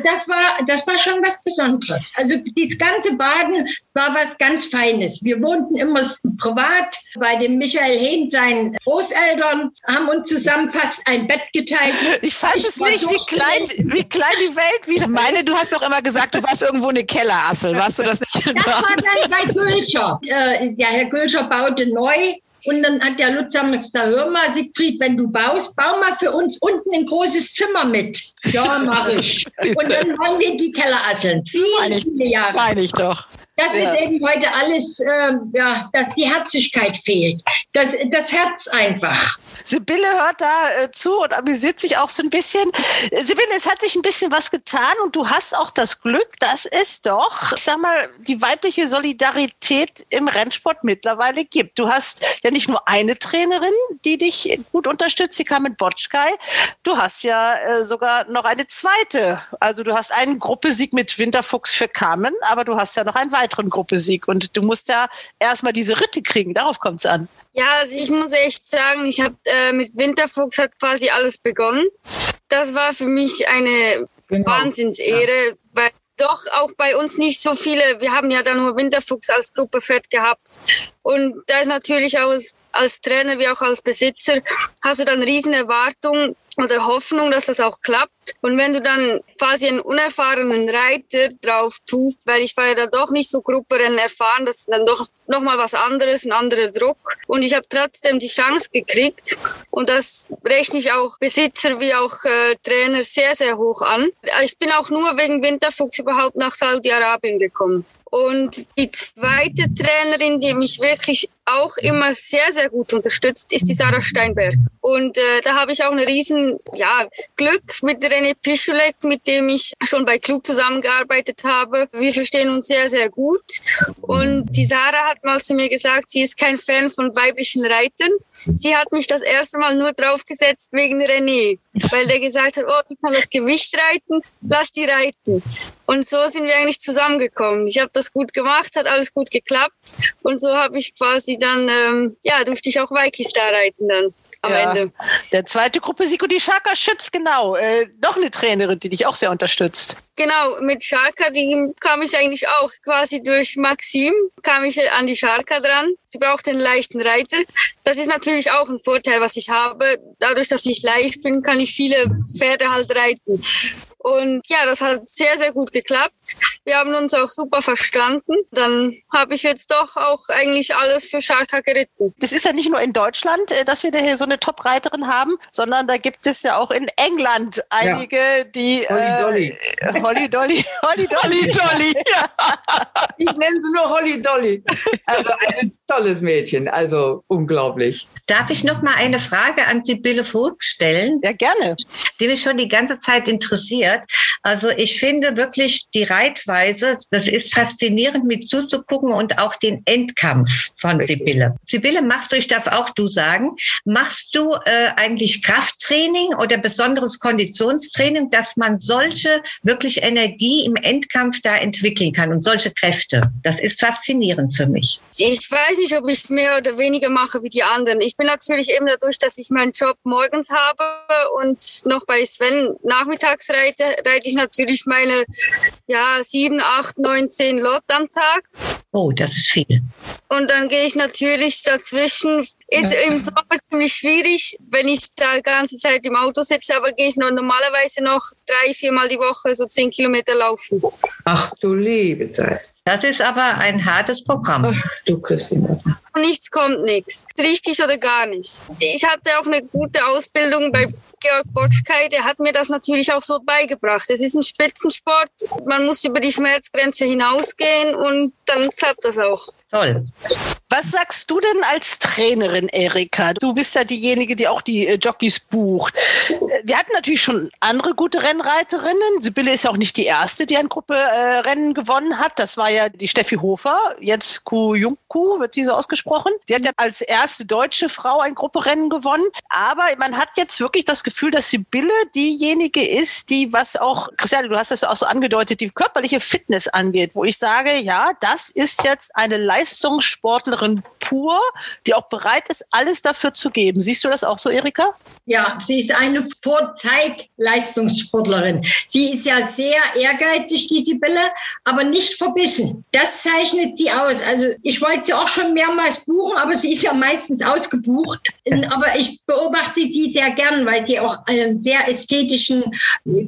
Das, war, das war schon was Besonderes. Also das ganze Baden war was ganz Feines. Wir wohnten immer privat bei dem Michael Hehn, seinen Großeltern, haben uns zusammen fast ein Bett geteilt. Ich fasse es nicht, wie klein, wie klein die Welt wie Ich meine, du hast doch immer gesagt, du warst irgendwo eine Kellerassel. Warst du das nicht? Das war dann bei Gülscher. Äh, der Herr Gülscher baute neu und dann hat der Lutz gesagt, hör mal, Siegfried, wenn du baust, bau mal für uns unten ein großes Zimmer mit. Ja, mache ich. Und dann waren wir die Kellerasseln. Viele, viele Jahre. Meine ich doch. Das ja. ist eben heute alles, äh, ja, dass die Herzlichkeit fehlt. Das, das Herz einfach. Sibylle hört da äh, zu und amüsiert sich auch so ein bisschen. Sibylle, es hat sich ein bisschen was getan und du hast auch das Glück, dass es doch, ich sag mal, die weibliche Solidarität im Rennsport mittlerweile gibt. Du hast ja nicht nur eine Trainerin, die dich gut unterstützt, sie kam mit Botschkai. Du hast ja äh, sogar noch eine zweite. Also du hast einen Gruppesieg mit Winterfuchs für Kamen, aber du hast ja noch einen weiteren weiteren Gruppesieg. Und du musst ja erstmal diese Ritte kriegen, darauf kommt es an. Ja, also ich muss echt sagen, ich habe äh, mit Winterfuchs hat quasi alles begonnen. Das war für mich eine genau. Wahnsinnsehre, ja. weil doch auch bei uns nicht so viele, wir haben ja da nur Winterfuchs als Gruppe fett gehabt. Und da ist natürlich auch als, als Trainer wie auch als Besitzer, hast du dann riesen Erwartungen oder Hoffnung, dass das auch klappt. Und wenn du dann quasi einen unerfahrenen Reiter drauf tust, weil ich war ja da doch nicht so Grupperennen erfahren, das ist dann doch nochmal was anderes, ein anderer Druck. Und ich habe trotzdem die Chance gekriegt. Und das rechne ich auch Besitzer wie auch äh, Trainer sehr, sehr hoch an. Ich bin auch nur wegen Winterfuchs überhaupt nach Saudi-Arabien gekommen. Und die zweite Trainerin, die mich wirklich auch immer sehr, sehr gut unterstützt, ist die Sarah Steinberg. Und äh, da habe ich auch ein riesen ja, Glück mit René Pischulek, mit dem ich schon bei Klug zusammengearbeitet habe. Wir verstehen uns sehr, sehr gut. Und die Sarah hat mal zu mir gesagt, sie ist kein Fan von weiblichen Reitern. Sie hat mich das erste Mal nur draufgesetzt wegen René, weil der gesagt hat, oh, die kann das Gewicht reiten, lass die reiten. Und so sind wir eigentlich zusammengekommen. Ich habe das gut gemacht, hat alles gut geklappt. Und so habe ich quasi dann, ähm, ja, durfte ich auch Waikistar reiten dann am ja. Ende. Der zweite Gruppe Siko, die Shaka Schütz, genau. Äh, noch eine Trainerin, die dich auch sehr unterstützt. Genau, mit Scharka, die kam ich eigentlich auch quasi durch Maxim, kam ich an die Scharka dran. Sie braucht einen leichten Reiter. Das ist natürlich auch ein Vorteil, was ich habe. Dadurch, dass ich leicht bin, kann ich viele Pferde halt reiten. Und ja, das hat sehr, sehr gut geklappt. Wir haben uns auch super verstanden. Dann habe ich jetzt doch auch eigentlich alles für Scharka geritten. Das ist ja nicht nur in Deutschland, äh, dass wir da hier so eine Top-Reiterin haben, sondern da gibt es ja auch in England einige, ja. die Holly äh, Dolly. Holly Dolly. Holly Dolly. Dolly. Ich nenne sie nur Holly Dolly. Also ein tolles Mädchen, also unglaublich. Darf ich noch mal eine Frage an Sibylle Vogt stellen? Ja, gerne. Die mich schon die ganze Zeit interessiert. Also ich finde wirklich die Reitweise, das ist faszinierend mit zuzugucken und auch den Endkampf von Richtig. Sibylle. Sibylle, machst du, ich darf auch du sagen, machst du äh, eigentlich Krafttraining oder besonderes Konditionstraining, dass man solche wirklich Energie im Endkampf da entwickeln kann und solche Kräfte? Das ist faszinierend für mich. Ich weiß nicht, ob ich mehr oder weniger mache wie die anderen. Ich bin natürlich eben dadurch, dass ich meinen Job morgens habe und noch bei Sven nachmittags reite, reite ich natürlich meine ja, sieben, acht, neun, zehn Lot am Tag. Oh, das ist viel. Und dann gehe ich natürlich dazwischen. Ist im Sommer ziemlich schwierig, wenn ich da die ganze Zeit im Auto sitze, aber gehe ich noch normalerweise noch drei, viermal die Woche so zehn Kilometer laufen. Ach du liebe Zeit. Das ist aber ein hartes Programm. Ach, du Christine. Nichts kommt nichts. Richtig oder gar nicht. Ich hatte auch eine gute Ausbildung bei Georg Botschkei, der hat mir das natürlich auch so beigebracht. Es ist ein Spitzensport. Man muss über die Schmerzgrenze hinausgehen und dann klappt das auch. Toll. Was sagst du denn als Trainerin, Erika? Du bist ja diejenige, die auch die äh, Jockeys bucht. Äh, wir hatten natürlich schon andere gute Rennreiterinnen. Sibylle ist ja auch nicht die erste, die ein Gruppe äh, gewonnen hat. Das war ja die Steffi Hofer, jetzt Kujunku, wird sie so ausgesprochen. Die hat ja als erste deutsche Frau ein Grupperennen gewonnen. Aber man hat jetzt wirklich das Gefühl, dass Sibylle diejenige ist, die was auch, Christiane, du hast das auch so angedeutet, die körperliche Fitness angeht, wo ich sage, ja, das ist jetzt eine Leistung Leistungssportlerin pur, die auch bereit ist, alles dafür zu geben. Siehst du das auch so, Erika? Ja, sie ist eine Vorzeig-Leistungssportlerin. Sie ist ja sehr ehrgeizig, die Sibylle, aber nicht verbissen. Das zeichnet sie aus. Also ich wollte sie auch schon mehrmals buchen, aber sie ist ja meistens ausgebucht. Aber ich beobachte sie sehr gern, weil sie auch einen sehr ästhetischen,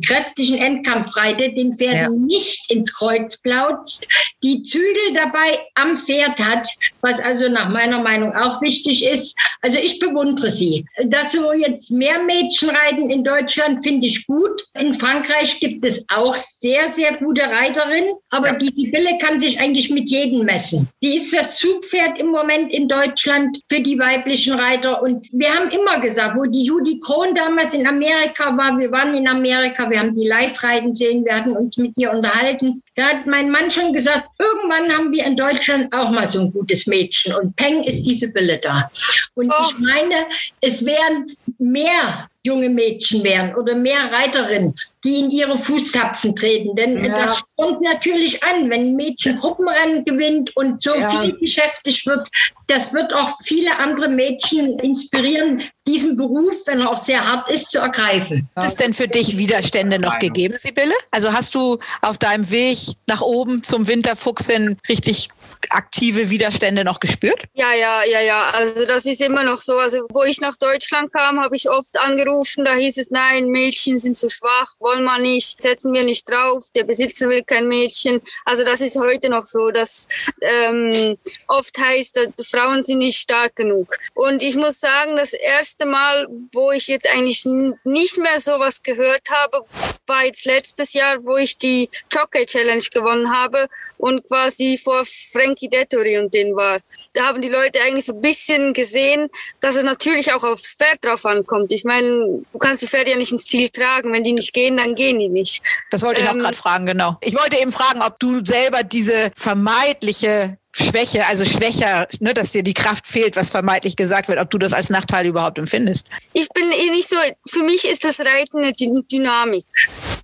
kräftigen Endkampf reitet, den Pferden ja. nicht ins Kreuz plautzt, die Zügel dabei am Pferd Pferd hat, was also nach meiner Meinung auch wichtig ist. Also ich bewundere sie. Dass so jetzt mehr Mädchen reiten in Deutschland, finde ich gut. In Frankreich gibt es auch sehr, sehr gute Reiterinnen, aber ja. die Sibylle kann sich eigentlich mit jedem messen. Die ist das Zugpferd im Moment in Deutschland für die weiblichen Reiter. Und wir haben immer gesagt, wo die Judy Kron damals in Amerika war, wir waren in Amerika, wir haben die live reiten sehen, wir hatten uns mit ihr unterhalten. Da hat mein Mann schon gesagt, irgendwann haben wir in Deutschland auch mal so ein gutes Mädchen. Und Peng ist diese Bille da. Und oh. ich meine, es wären mehr junge Mädchen wären oder mehr Reiterinnen, die in ihre Fußtapfen treten. Denn ja. das kommt natürlich an, wenn ein Mädchen Gruppenrennen gewinnt und so ja. viel beschäftigt wird. Das wird auch viele andere Mädchen inspirieren, diesen Beruf, wenn er auch sehr hart ist, zu ergreifen. Hat es denn für dich Widerstände noch gegeben, Sibylle? Also hast du auf deinem Weg nach oben zum Winterfuchs hin richtig aktive Widerstände noch gespürt? Ja, ja, ja, ja. Also das ist immer noch so. Also wo ich nach Deutschland kam, habe ich oft angerufen. Da hieß es, nein, Mädchen sind zu schwach, wollen wir nicht, setzen wir nicht drauf. Der Besitzer will kein Mädchen. Also das ist heute noch so, dass ähm, oft heißt, Frauen sind nicht stark genug. Und ich muss sagen, das erste Mal, wo ich jetzt eigentlich nicht mehr sowas gehört habe, war jetzt letztes Jahr, wo ich die Jockey Challenge gewonnen habe und quasi vor Frank Frankie Dettori und den war. Da haben die Leute eigentlich so ein bisschen gesehen, dass es natürlich auch aufs Pferd drauf ankommt. Ich meine, du kannst die Pferde ja nicht ins Ziel tragen. Wenn die nicht gehen, dann gehen die nicht. Das wollte ich ähm, auch gerade fragen, genau. Ich wollte eben fragen, ob du selber diese vermeintliche Schwäche, also schwächer, ne, dass dir die Kraft fehlt, was vermeintlich gesagt wird, ob du das als Nachteil überhaupt empfindest. Ich bin eh nicht so, für mich ist das Reiten eine Dynamik.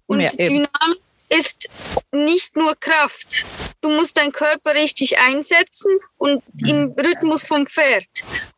Und ja, Dynamik ist nicht nur Kraft. Du musst deinen Körper richtig einsetzen und im Rhythmus vom Pferd.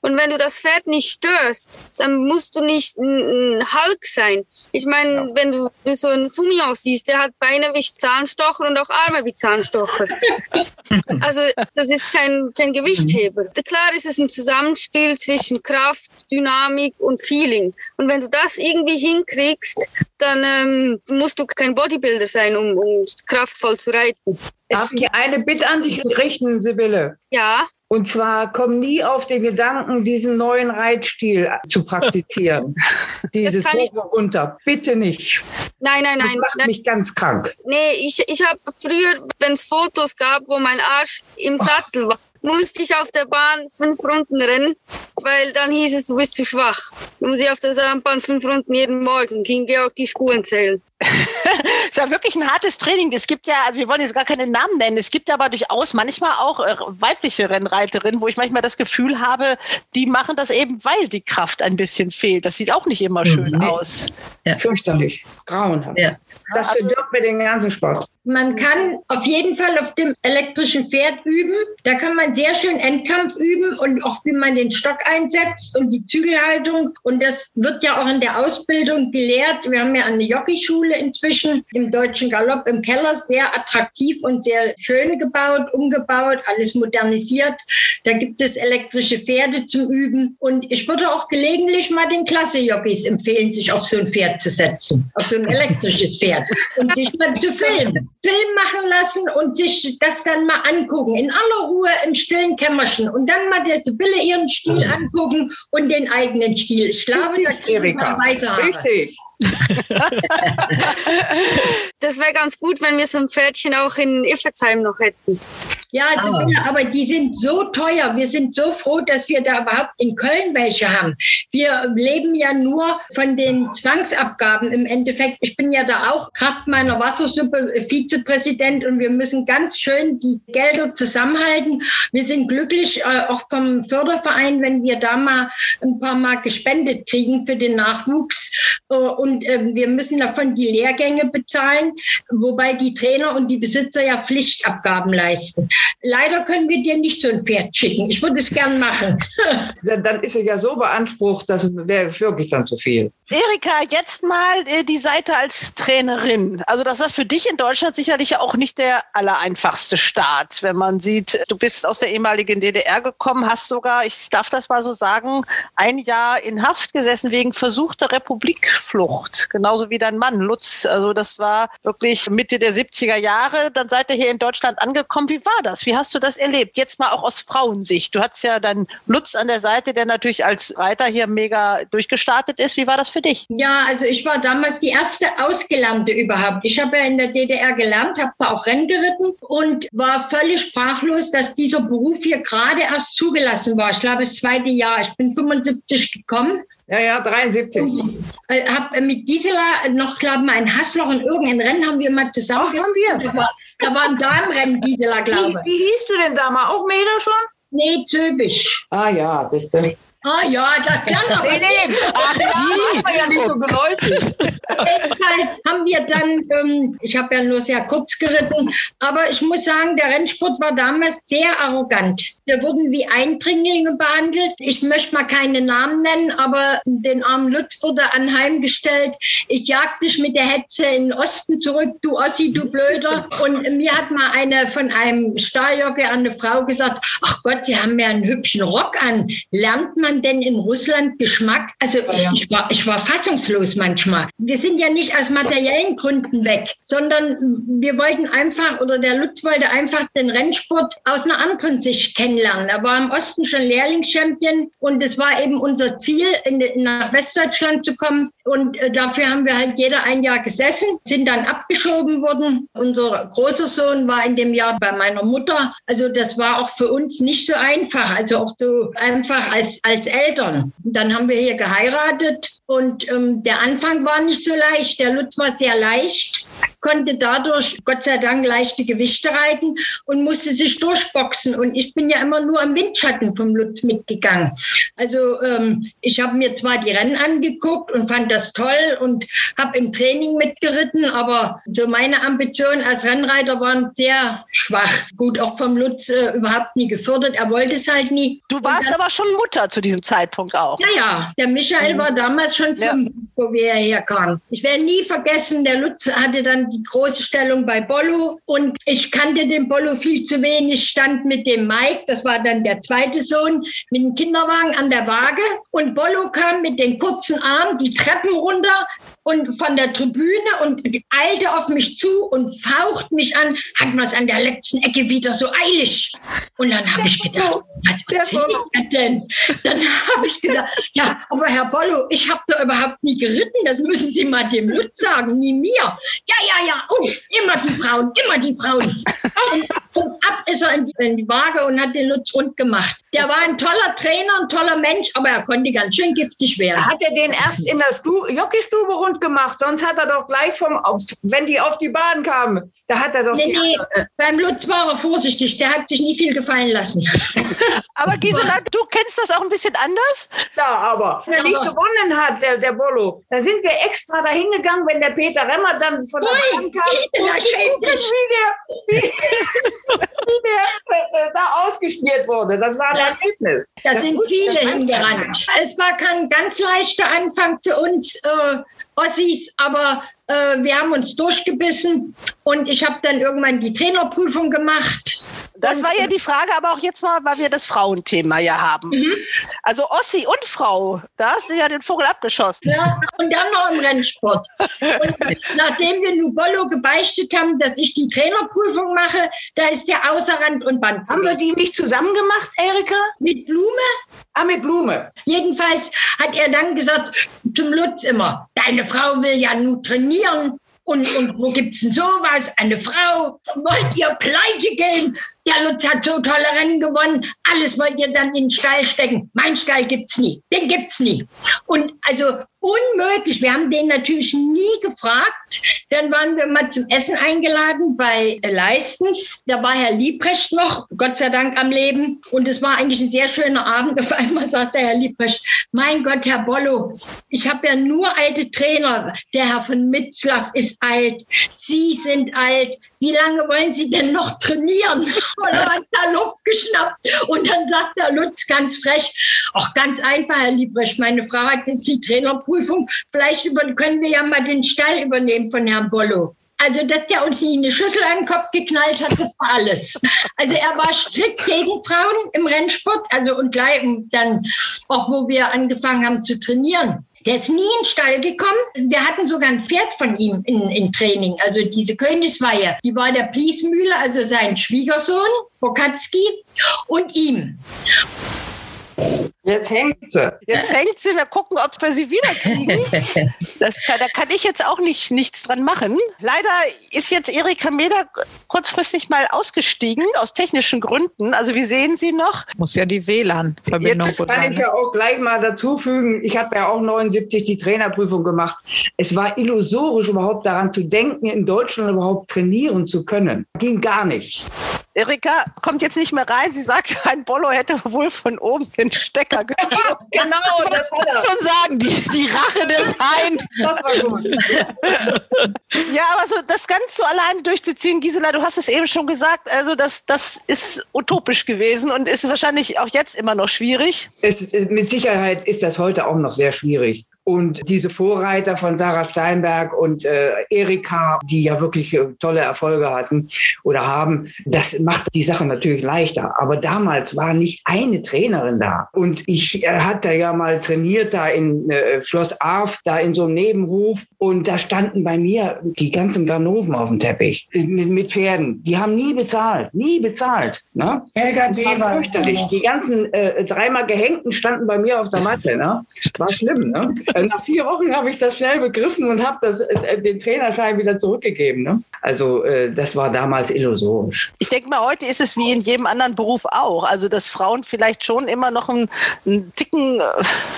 Und wenn du das Pferd nicht störst, dann musst du nicht ein Hulk sein. Ich meine, ja. wenn du so einen Sumi aussiehst, der hat Beine wie Zahnstocher und auch Arme wie Zahnstocher. also das ist kein, kein Gewichtheber. Mhm. Klar ist es ein Zusammenspiel zwischen Kraft, Dynamik und Feeling. Und wenn du das irgendwie hinkriegst, dann ähm, musst du kein Bodybuilder sein, um, um kraftvoll zu reiten. Darf ich eine Bitte an dich richten, Sibylle? Ja. Und zwar komm nie auf den Gedanken, diesen neuen Reitstil zu praktizieren. Dieses Hoch runter. Bitte nicht. Nein, nein, nein. Das macht nein. mich ganz krank. Nee, ich, ich habe früher, wenn es Fotos gab, wo mein Arsch im Sattel war, musste ich auf der Bahn fünf Runden rennen, weil dann hieß es, du bist zu schwach. Dann muss ich auf der Sandbahn fünf Runden jeden Morgen, ging Georg die Spuren zählen. das ist ja wirklich ein hartes Training. Es gibt ja, also wir wollen jetzt gar keine Namen nennen, es gibt aber durchaus manchmal auch äh, weibliche Rennreiterinnen, wo ich manchmal das Gefühl habe, die machen das eben, weil die Kraft ein bisschen fehlt. Das sieht auch nicht immer schön mhm. aus. Ja. Fürchterlich, grauenhaft. Ja. Das verdirbt mir den ganzen Sport. Man kann auf jeden Fall auf dem elektrischen Pferd üben. Da kann man sehr schön Endkampf üben und auch wie man den Stock einsetzt und die Zügelhaltung. Und das wird ja auch in der Ausbildung gelehrt. Wir haben ja eine Jockeyschule inzwischen im Deutschen Galopp im Keller, sehr attraktiv und sehr schön gebaut, umgebaut, alles modernisiert. Da gibt es elektrische Pferde zum Üben. Und ich würde auch gelegentlich mal den Klasse-Jockeys empfehlen, sich auf so ein Pferd zu setzen, auf so ein elektrisches Pferd und sich mal zu filmen. Film machen lassen und sich das dann mal angucken, in aller Ruhe im stillen Kämmerchen und dann mal der Sibylle ihren Stil angucken und den eigenen Stil. Ich glaube, Richtig, Erika. Richtig das wäre ganz gut, wenn wir so ein Pferdchen auch in Iffezheim noch hätten. Ja, ah. aber die sind so teuer. Wir sind so froh, dass wir da überhaupt in Köln welche haben. Wir leben ja nur von den Zwangsabgaben im Endeffekt. Ich bin ja da auch Kraft meiner Wassersuppe Vizepräsident und wir müssen ganz schön die Gelder zusammenhalten. Wir sind glücklich, äh, auch vom Förderverein, wenn wir da mal ein paar Mal gespendet kriegen für den Nachwuchs. Äh, und und äh, wir müssen davon die Lehrgänge bezahlen, wobei die Trainer und die Besitzer ja Pflichtabgaben leisten. Leider können wir dir nicht so ein Pferd schicken. Ich würde es gern machen. dann ist er ja so beansprucht, das wäre wirklich dann zu viel. Erika, jetzt mal äh, die Seite als Trainerin. Also das war für dich in Deutschland sicherlich auch nicht der allereinfachste Start, wenn man sieht, du bist aus der ehemaligen DDR gekommen, hast sogar, ich darf das mal so sagen, ein Jahr in Haft gesessen wegen versuchter Republikflucht. Flucht, genauso wie dein Mann Lutz. Also das war wirklich Mitte der 70er Jahre. Dann seid ihr hier in Deutschland angekommen. Wie war das? Wie hast du das erlebt? Jetzt mal auch aus Frauensicht. Du hattest ja dann Lutz an der Seite, der natürlich als Reiter hier mega durchgestartet ist. Wie war das für dich? Ja, also ich war damals die erste Ausgelernte überhaupt. Ich habe ja in der DDR gelernt, habe da auch Rennen geritten und war völlig sprachlos, dass dieser Beruf hier gerade erst zugelassen war. Ich glaube, das zweite Jahr. Ich bin 75 gekommen ja, ja, 73. Ich habe mit Gisela noch, glaube ich, ein Hassloch in irgendein Rennen haben wir mal zusammen. Ach, haben wir. Da war, da war ein Damenrennen, Gisela, glaube ich. Wie, wie hieß du denn da mal? Auch Mäder schon? Nee, Zöbisch. Ah ja, das ist ja Ah ja, das klang aber nee, nee. Ach, die. war ja nicht so geläufig. Jedenfalls haben wir dann, ähm, ich habe ja nur sehr kurz geritten, aber ich muss sagen, der Rennsport war damals sehr arrogant. Wir wurden wie Eindringlinge behandelt. Ich möchte mal keine Namen nennen, aber den armen Lutz wurde anheimgestellt. Ich jag dich mit der Hetze in den Osten zurück, du Ossi, du Blöder. Und mir hat mal eine von einem Stalljocke an eine Frau gesagt, ach Gott, Sie haben ja einen hübschen Rock an. Lernt man man denn in Russland Geschmack? Also ich, ich, war, ich war fassungslos manchmal. Wir sind ja nicht aus materiellen Gründen weg, sondern wir wollten einfach, oder der Lutz wollte einfach den Rennsport aus einer anderen Sicht kennenlernen. Er war im Osten schon Lehrlingschampion und es war eben unser Ziel, in, nach Westdeutschland zu kommen. Und äh, dafür haben wir halt jeder ein Jahr gesessen, sind dann abgeschoben worden. Unser großer Sohn war in dem Jahr bei meiner Mutter. Also das war auch für uns nicht so einfach, also auch so einfach als, als Eltern. Und dann haben wir hier geheiratet und ähm, der Anfang war nicht so leicht. Der Lutz war sehr leicht, konnte dadurch Gott sei Dank leichte Gewichte reiten und musste sich durchboxen. Und ich bin ja immer nur im Windschatten vom Lutz mitgegangen. Also ähm, ich habe mir zwar die Rennen angeguckt und fand das toll und habe im Training mitgeritten, aber so meine Ambitionen als Rennreiter waren sehr schwach. Gut, auch vom Lutz äh, überhaupt nie gefördert. Er wollte es halt nie. Du warst dann, aber schon Mutter zu diesem Zeitpunkt auch. Ja, ja. Der Michael mhm. war damals schon fünf, ja. wo wir herkamen. Ich werde nie vergessen, der Lutz hatte dann die große Stellung bei Bollo und ich kannte den Bollo viel zu wenig, stand mit dem Mike, das war dann der zweite Sohn, mit dem Kinderwagen an der Waage und Bollo kam mit den kurzen Armen die Treppen runter, und von der Tribüne und eilte auf mich zu und faucht mich an, hat man es an der letzten Ecke wieder so eilig. Und dann habe ich gedacht, was erzählt er denn? Dann habe ich gedacht, ja, aber Herr Bollo, ich habe da überhaupt nie geritten, das müssen Sie mal dem Lutz sagen, nie mir. Ja, ja, ja, oh, immer die Frauen, immer die Frauen. Und, und ab ist er in die, in die Waage und hat den Lutz rund gemacht. Der war ein toller Trainer, ein toller Mensch, aber er konnte ganz schön giftig werden. Hat er den erst in der Jockeystube rund gemacht? Sonst hat er doch gleich vom, wenn die auf die Bahn kamen, da hat er doch nee, nee, beim Lutz war er vorsichtig, der hat sich nie viel gefallen lassen. aber Gisela, du kennst das auch ein bisschen anders? Ja, aber wenn er nicht gewonnen hat, der, der Bolo, da sind wir extra dahin gegangen, wenn der Peter Remmer dann von der Bahn kam. Gisela, und gucken, wie der, der äh, da ausgespielt wurde. Das war ein Erlebnis. Da sind viele hingerannt. Es war kein ganz leichter Anfang für uns äh, Ossis, aber äh, wir haben uns durchgebissen und ich habe dann irgendwann die Trainerprüfung gemacht. Das war ja die Frage, aber auch jetzt mal, weil wir das Frauenthema ja haben. Mhm. Also Ossi und Frau, da hast du ja den Vogel abgeschossen. Ja, und dann noch im Rennsport. Und nachdem wir Nubollo gebeichtet haben, dass ich die Trainerprüfung mache, da ist der außer Rand und Band. Haben wir die nicht zusammen gemacht, Erika? Mit Blume? Ah, mit Blume. Jedenfalls hat er dann gesagt zum Lutz immer, deine Frau will ja nur trainieren. Und, und wo gibt's denn sowas? Eine Frau? Wollt ihr pleite gehen? Der Lutz hat so tolle Rennen gewonnen. Alles wollt ihr dann in den Stall stecken. Mein Stall gibt's nie. Den gibt's nie. Und also unmöglich. Wir haben den natürlich nie gefragt. Dann waren wir mal zum Essen eingeladen bei Leistens. Da war Herr Liebrecht noch, Gott sei Dank am Leben. Und es war eigentlich ein sehr schöner Abend. Auf einmal sagte Herr Liebrecht, mein Gott, Herr Bollo, ich habe ja nur alte Trainer. Der Herr von Mitzlaff ist alt. Sie sind alt. Wie lange wollen Sie denn noch trainieren? Und er hat da Luft geschnappt. Und dann sagt der Lutz ganz frech, auch ganz einfach, Herr Liebrecht, meine Frau hat jetzt die Trainer Prüfung. Vielleicht können wir ja mal den Stall übernehmen von Herrn Bollo. Also, dass der uns nie eine Schüssel an den Kopf geknallt hat, das war alles. Also, er war strikt gegen Frauen im Rennsport. Also, und gleich dann auch, wo wir angefangen haben zu trainieren. Der ist nie in den Stall gekommen. Wir hatten sogar ein Pferd von ihm in, in Training. Also diese Königsweihe, die war der Pliesmühle, also sein Schwiegersohn, Bokatzki, und ihm. Jetzt hängt sie. Jetzt hängt sie. Wir gucken, ob wir sie wiederkriegen. Das kann, da kann ich jetzt auch nicht, nichts dran machen. Leider ist jetzt Erika Meder kurzfristig mal ausgestiegen, aus technischen Gründen. Also wir sehen sie noch. Muss ja die WLAN-Verbindung Jetzt kann ich ja auch gleich mal dazu fügen, ich habe ja auch 79 die Trainerprüfung gemacht. Es war illusorisch, überhaupt daran zu denken, in Deutschland überhaupt trainieren zu können. Ging gar nicht. Erika kommt jetzt nicht mehr rein. Sie sagt, ein Bollo hätte wohl von oben den Stecker gezogen. genau, das hat er. schon sagen, die, die Rache des Hein. Das war gut. ja, aber so das Ganze so allein durchzuziehen, Gisela, du hast es eben schon gesagt, also das, das ist utopisch gewesen und ist wahrscheinlich auch jetzt immer noch schwierig. Es, mit Sicherheit ist das heute auch noch sehr schwierig. Und diese Vorreiter von Sarah Steinberg und äh, Erika, die ja wirklich äh, tolle Erfolge hatten oder haben, das macht die Sache natürlich leichter. Aber damals war nicht eine Trainerin da. Und ich äh, hatte ja mal trainiert da in äh, Schloss Arf, da in so einem Nebenhof. Und da standen bei mir die ganzen Ganoven auf dem Teppich mit, mit Pferden. Die haben nie bezahlt, nie bezahlt. Ne? Helga das war fürchterlich. Die ganzen äh, dreimal Gehängten standen bei mir auf der Matte. Ne? War schlimm. Ne? Äh, nach vier Wochen habe ich das schnell begriffen und habe das, äh, den Trainerschein wieder zurückgegeben. Ne? Also äh, das war damals illusorisch. Ich denke mal, heute ist es wie in jedem anderen Beruf auch. Also dass Frauen vielleicht schon immer noch einen, einen Ticken äh,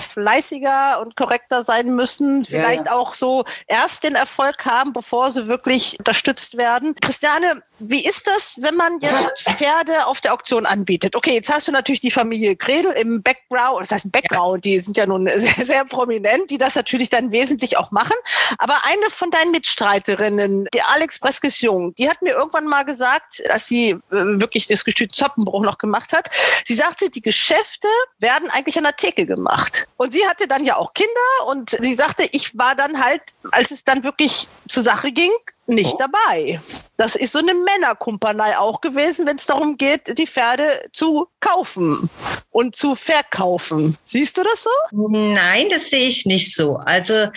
fleißiger und korrekter sein müssen. Vielleicht ja, ja. auch so erst den Erfolg haben, bevor sie wirklich unterstützt werden. Christiane, wie ist das, wenn man jetzt Pferde auf der Auktion anbietet? Okay, jetzt hast du natürlich die Familie Gredel im Background, das heißt Background, die sind ja nun sehr, sehr prominent, die das natürlich dann wesentlich auch machen. Aber eine von deinen Mitstreiterinnen, die Alex Breskes-Jung, die hat mir irgendwann mal gesagt, dass sie äh, wirklich das Gestüt Zoppenbruch noch gemacht hat. Sie sagte, die Geschäfte werden eigentlich an der Theke gemacht. Und sie hatte dann ja auch Kinder und sie sagte, ich war dann halt, als es dann wirklich zur Sache ging, nicht oh. dabei. Das ist so eine Männerkumpanei auch gewesen, wenn es darum geht, die Pferde zu kaufen und zu verkaufen. Siehst du das so? Nein, das sehe ich nicht so. Also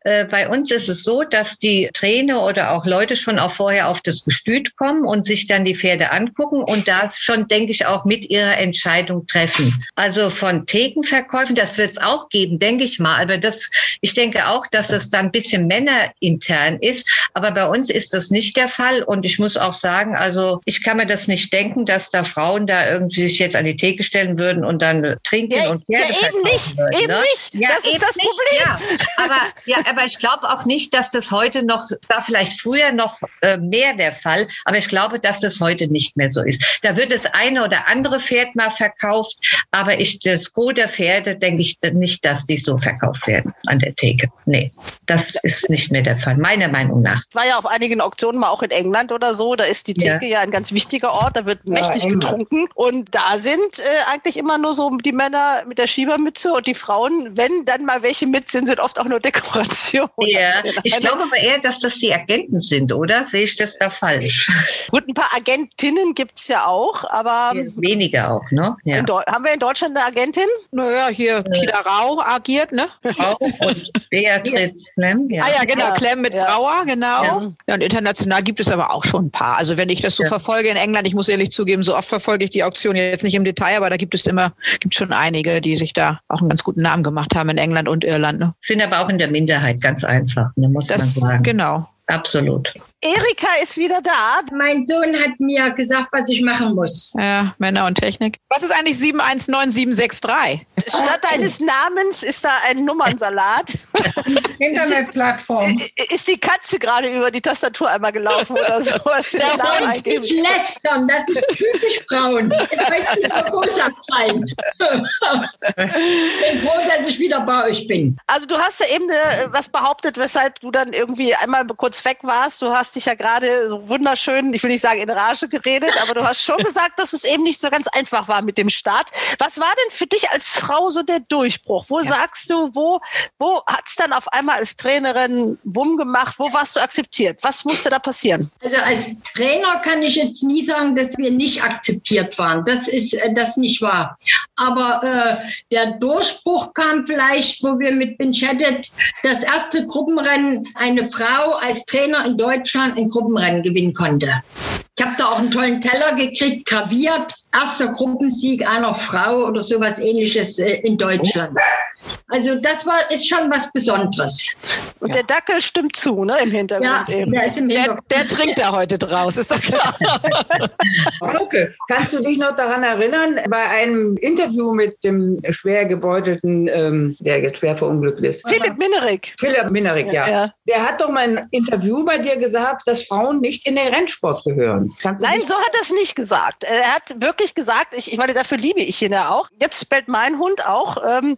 äh, bei uns ist es so, dass die Trainer oder auch Leute schon auch vorher auf das Gestüt kommen und sich dann die Pferde angucken und da schon, denke ich, auch mit ihrer Entscheidung treffen. Also von Thekenverkäufen, das wird es auch geben, denke ich mal. Aber das, ich denke auch, dass es dann ein bisschen männerintern ist. Aber bei uns ist das nicht der Fall. Ich muss auch sagen, also ich kann mir das nicht denken, dass da Frauen da irgendwie sich jetzt an die Theke stellen würden und dann trinken ja, und Pferde ja, eben nicht, würden, eben ne? nicht. Ja, das ist das nicht, Problem. Ja. Aber, ja, aber ich glaube auch nicht, dass das heute noch, war vielleicht früher noch äh, mehr der Fall, aber ich glaube, dass das heute nicht mehr so ist. Da wird das eine oder andere Pferd mal verkauft, aber ich, das Gros der Pferde denke ich nicht, dass die so verkauft werden an der Theke. Nee, das ist nicht mehr der Fall, meiner Meinung nach. Ich war ja auf einigen Auktionen mal auch in England oder so, da ist die Theke ja, ja ein ganz wichtiger Ort, da wird mächtig England. getrunken und da sind äh, eigentlich immer nur so die Männer mit der Schiebermütze und die Frauen, wenn dann mal welche mit sind, sind oft auch nur Dekoration. Ja, ich glaube aber eher, dass das die Agenten sind, oder? Sehe ich das da falsch? Gut, ein paar Agentinnen gibt es ja auch, aber. Weniger auch, ne? Ja. haben wir in Deutschland eine Agentin? Naja, hier äh. Kida Rau agiert, ne? Rau und Beatrice Klemm, ja. Ah ja, genau, ja. Klemm mit ja. Brauer, genau. Ja. ja. und international gibt es aber auch schon ein paar. Also wenn ich das so verfolge in England, ich muss ehrlich zugeben, so oft verfolge ich die Auktion jetzt nicht im Detail, aber da gibt es immer, gibt schon einige, die sich da auch einen ganz guten Namen gemacht haben in England und Irland. Ne? Ich bin aber auch in der Minderheit, ganz einfach, ne, muss das, man sagen. Genau. Absolut. Erika ist wieder da. Mein Sohn hat mir gesagt, was ich machen muss. Ja, Männer und Technik. Was ist eigentlich 719763? Statt deines Namens ist da ein Nummernsalat. Internetplattform. Ist die Katze gerade über die Tastatur einmal gelaufen oder so? Der Hund lästern, das ist typisch Frauen. Jetzt möchte ich zur Botschaftzeit. ich bin froh, dass ich wieder bei euch bin. Also du hast ja eben äh, was behauptet, weshalb du dann irgendwie einmal kurz weg warst. Du hast dich ja gerade so wunderschön, ich will nicht sagen in Rage geredet, aber du hast schon gesagt, dass es eben nicht so ganz einfach war mit dem Start. Was war denn für dich als Frau so der Durchbruch? Wo ja. sagst du, wo, wo hat es dann auf einmal als Trainerin Wumm gemacht? Wo warst du akzeptiert? Was musste da passieren? Also als Trainer kann ich jetzt nie sagen, dass wir nicht akzeptiert waren. Das ist äh, das nicht wahr. Aber äh, der Durchbruch kam vielleicht, wo wir mit Benchettet das erste Gruppenrennen eine Frau als Trainer in Deutschland ein Gruppenrennen gewinnen konnte. Ich habe da auch einen tollen Teller gekriegt, graviert. Erster Gruppensieg einer Frau oder sowas ähnliches äh, in Deutschland. Also das war ist schon was Besonderes. Und ja. der Dackel stimmt zu, ne, im Hintergrund ja, eben. Der, ist im Hintergrund. Der, der, trinkt da heute draus, ist doch klar. okay. Kannst du dich noch daran erinnern, bei einem Interview mit dem schwer gebeutelten, ähm, der jetzt schwer verunglückt ist? Philipp Minerik. Philipp Minerik, ja. ja. Der hat doch mal ein Interview bei dir gesagt, dass Frauen nicht in den Rennsport gehören. Nein, so hat er es nicht gesagt. Er hat wirklich gesagt, ich, ich meine, dafür liebe ich ihn ja auch. Jetzt bellt mein Hund auch. Ähm,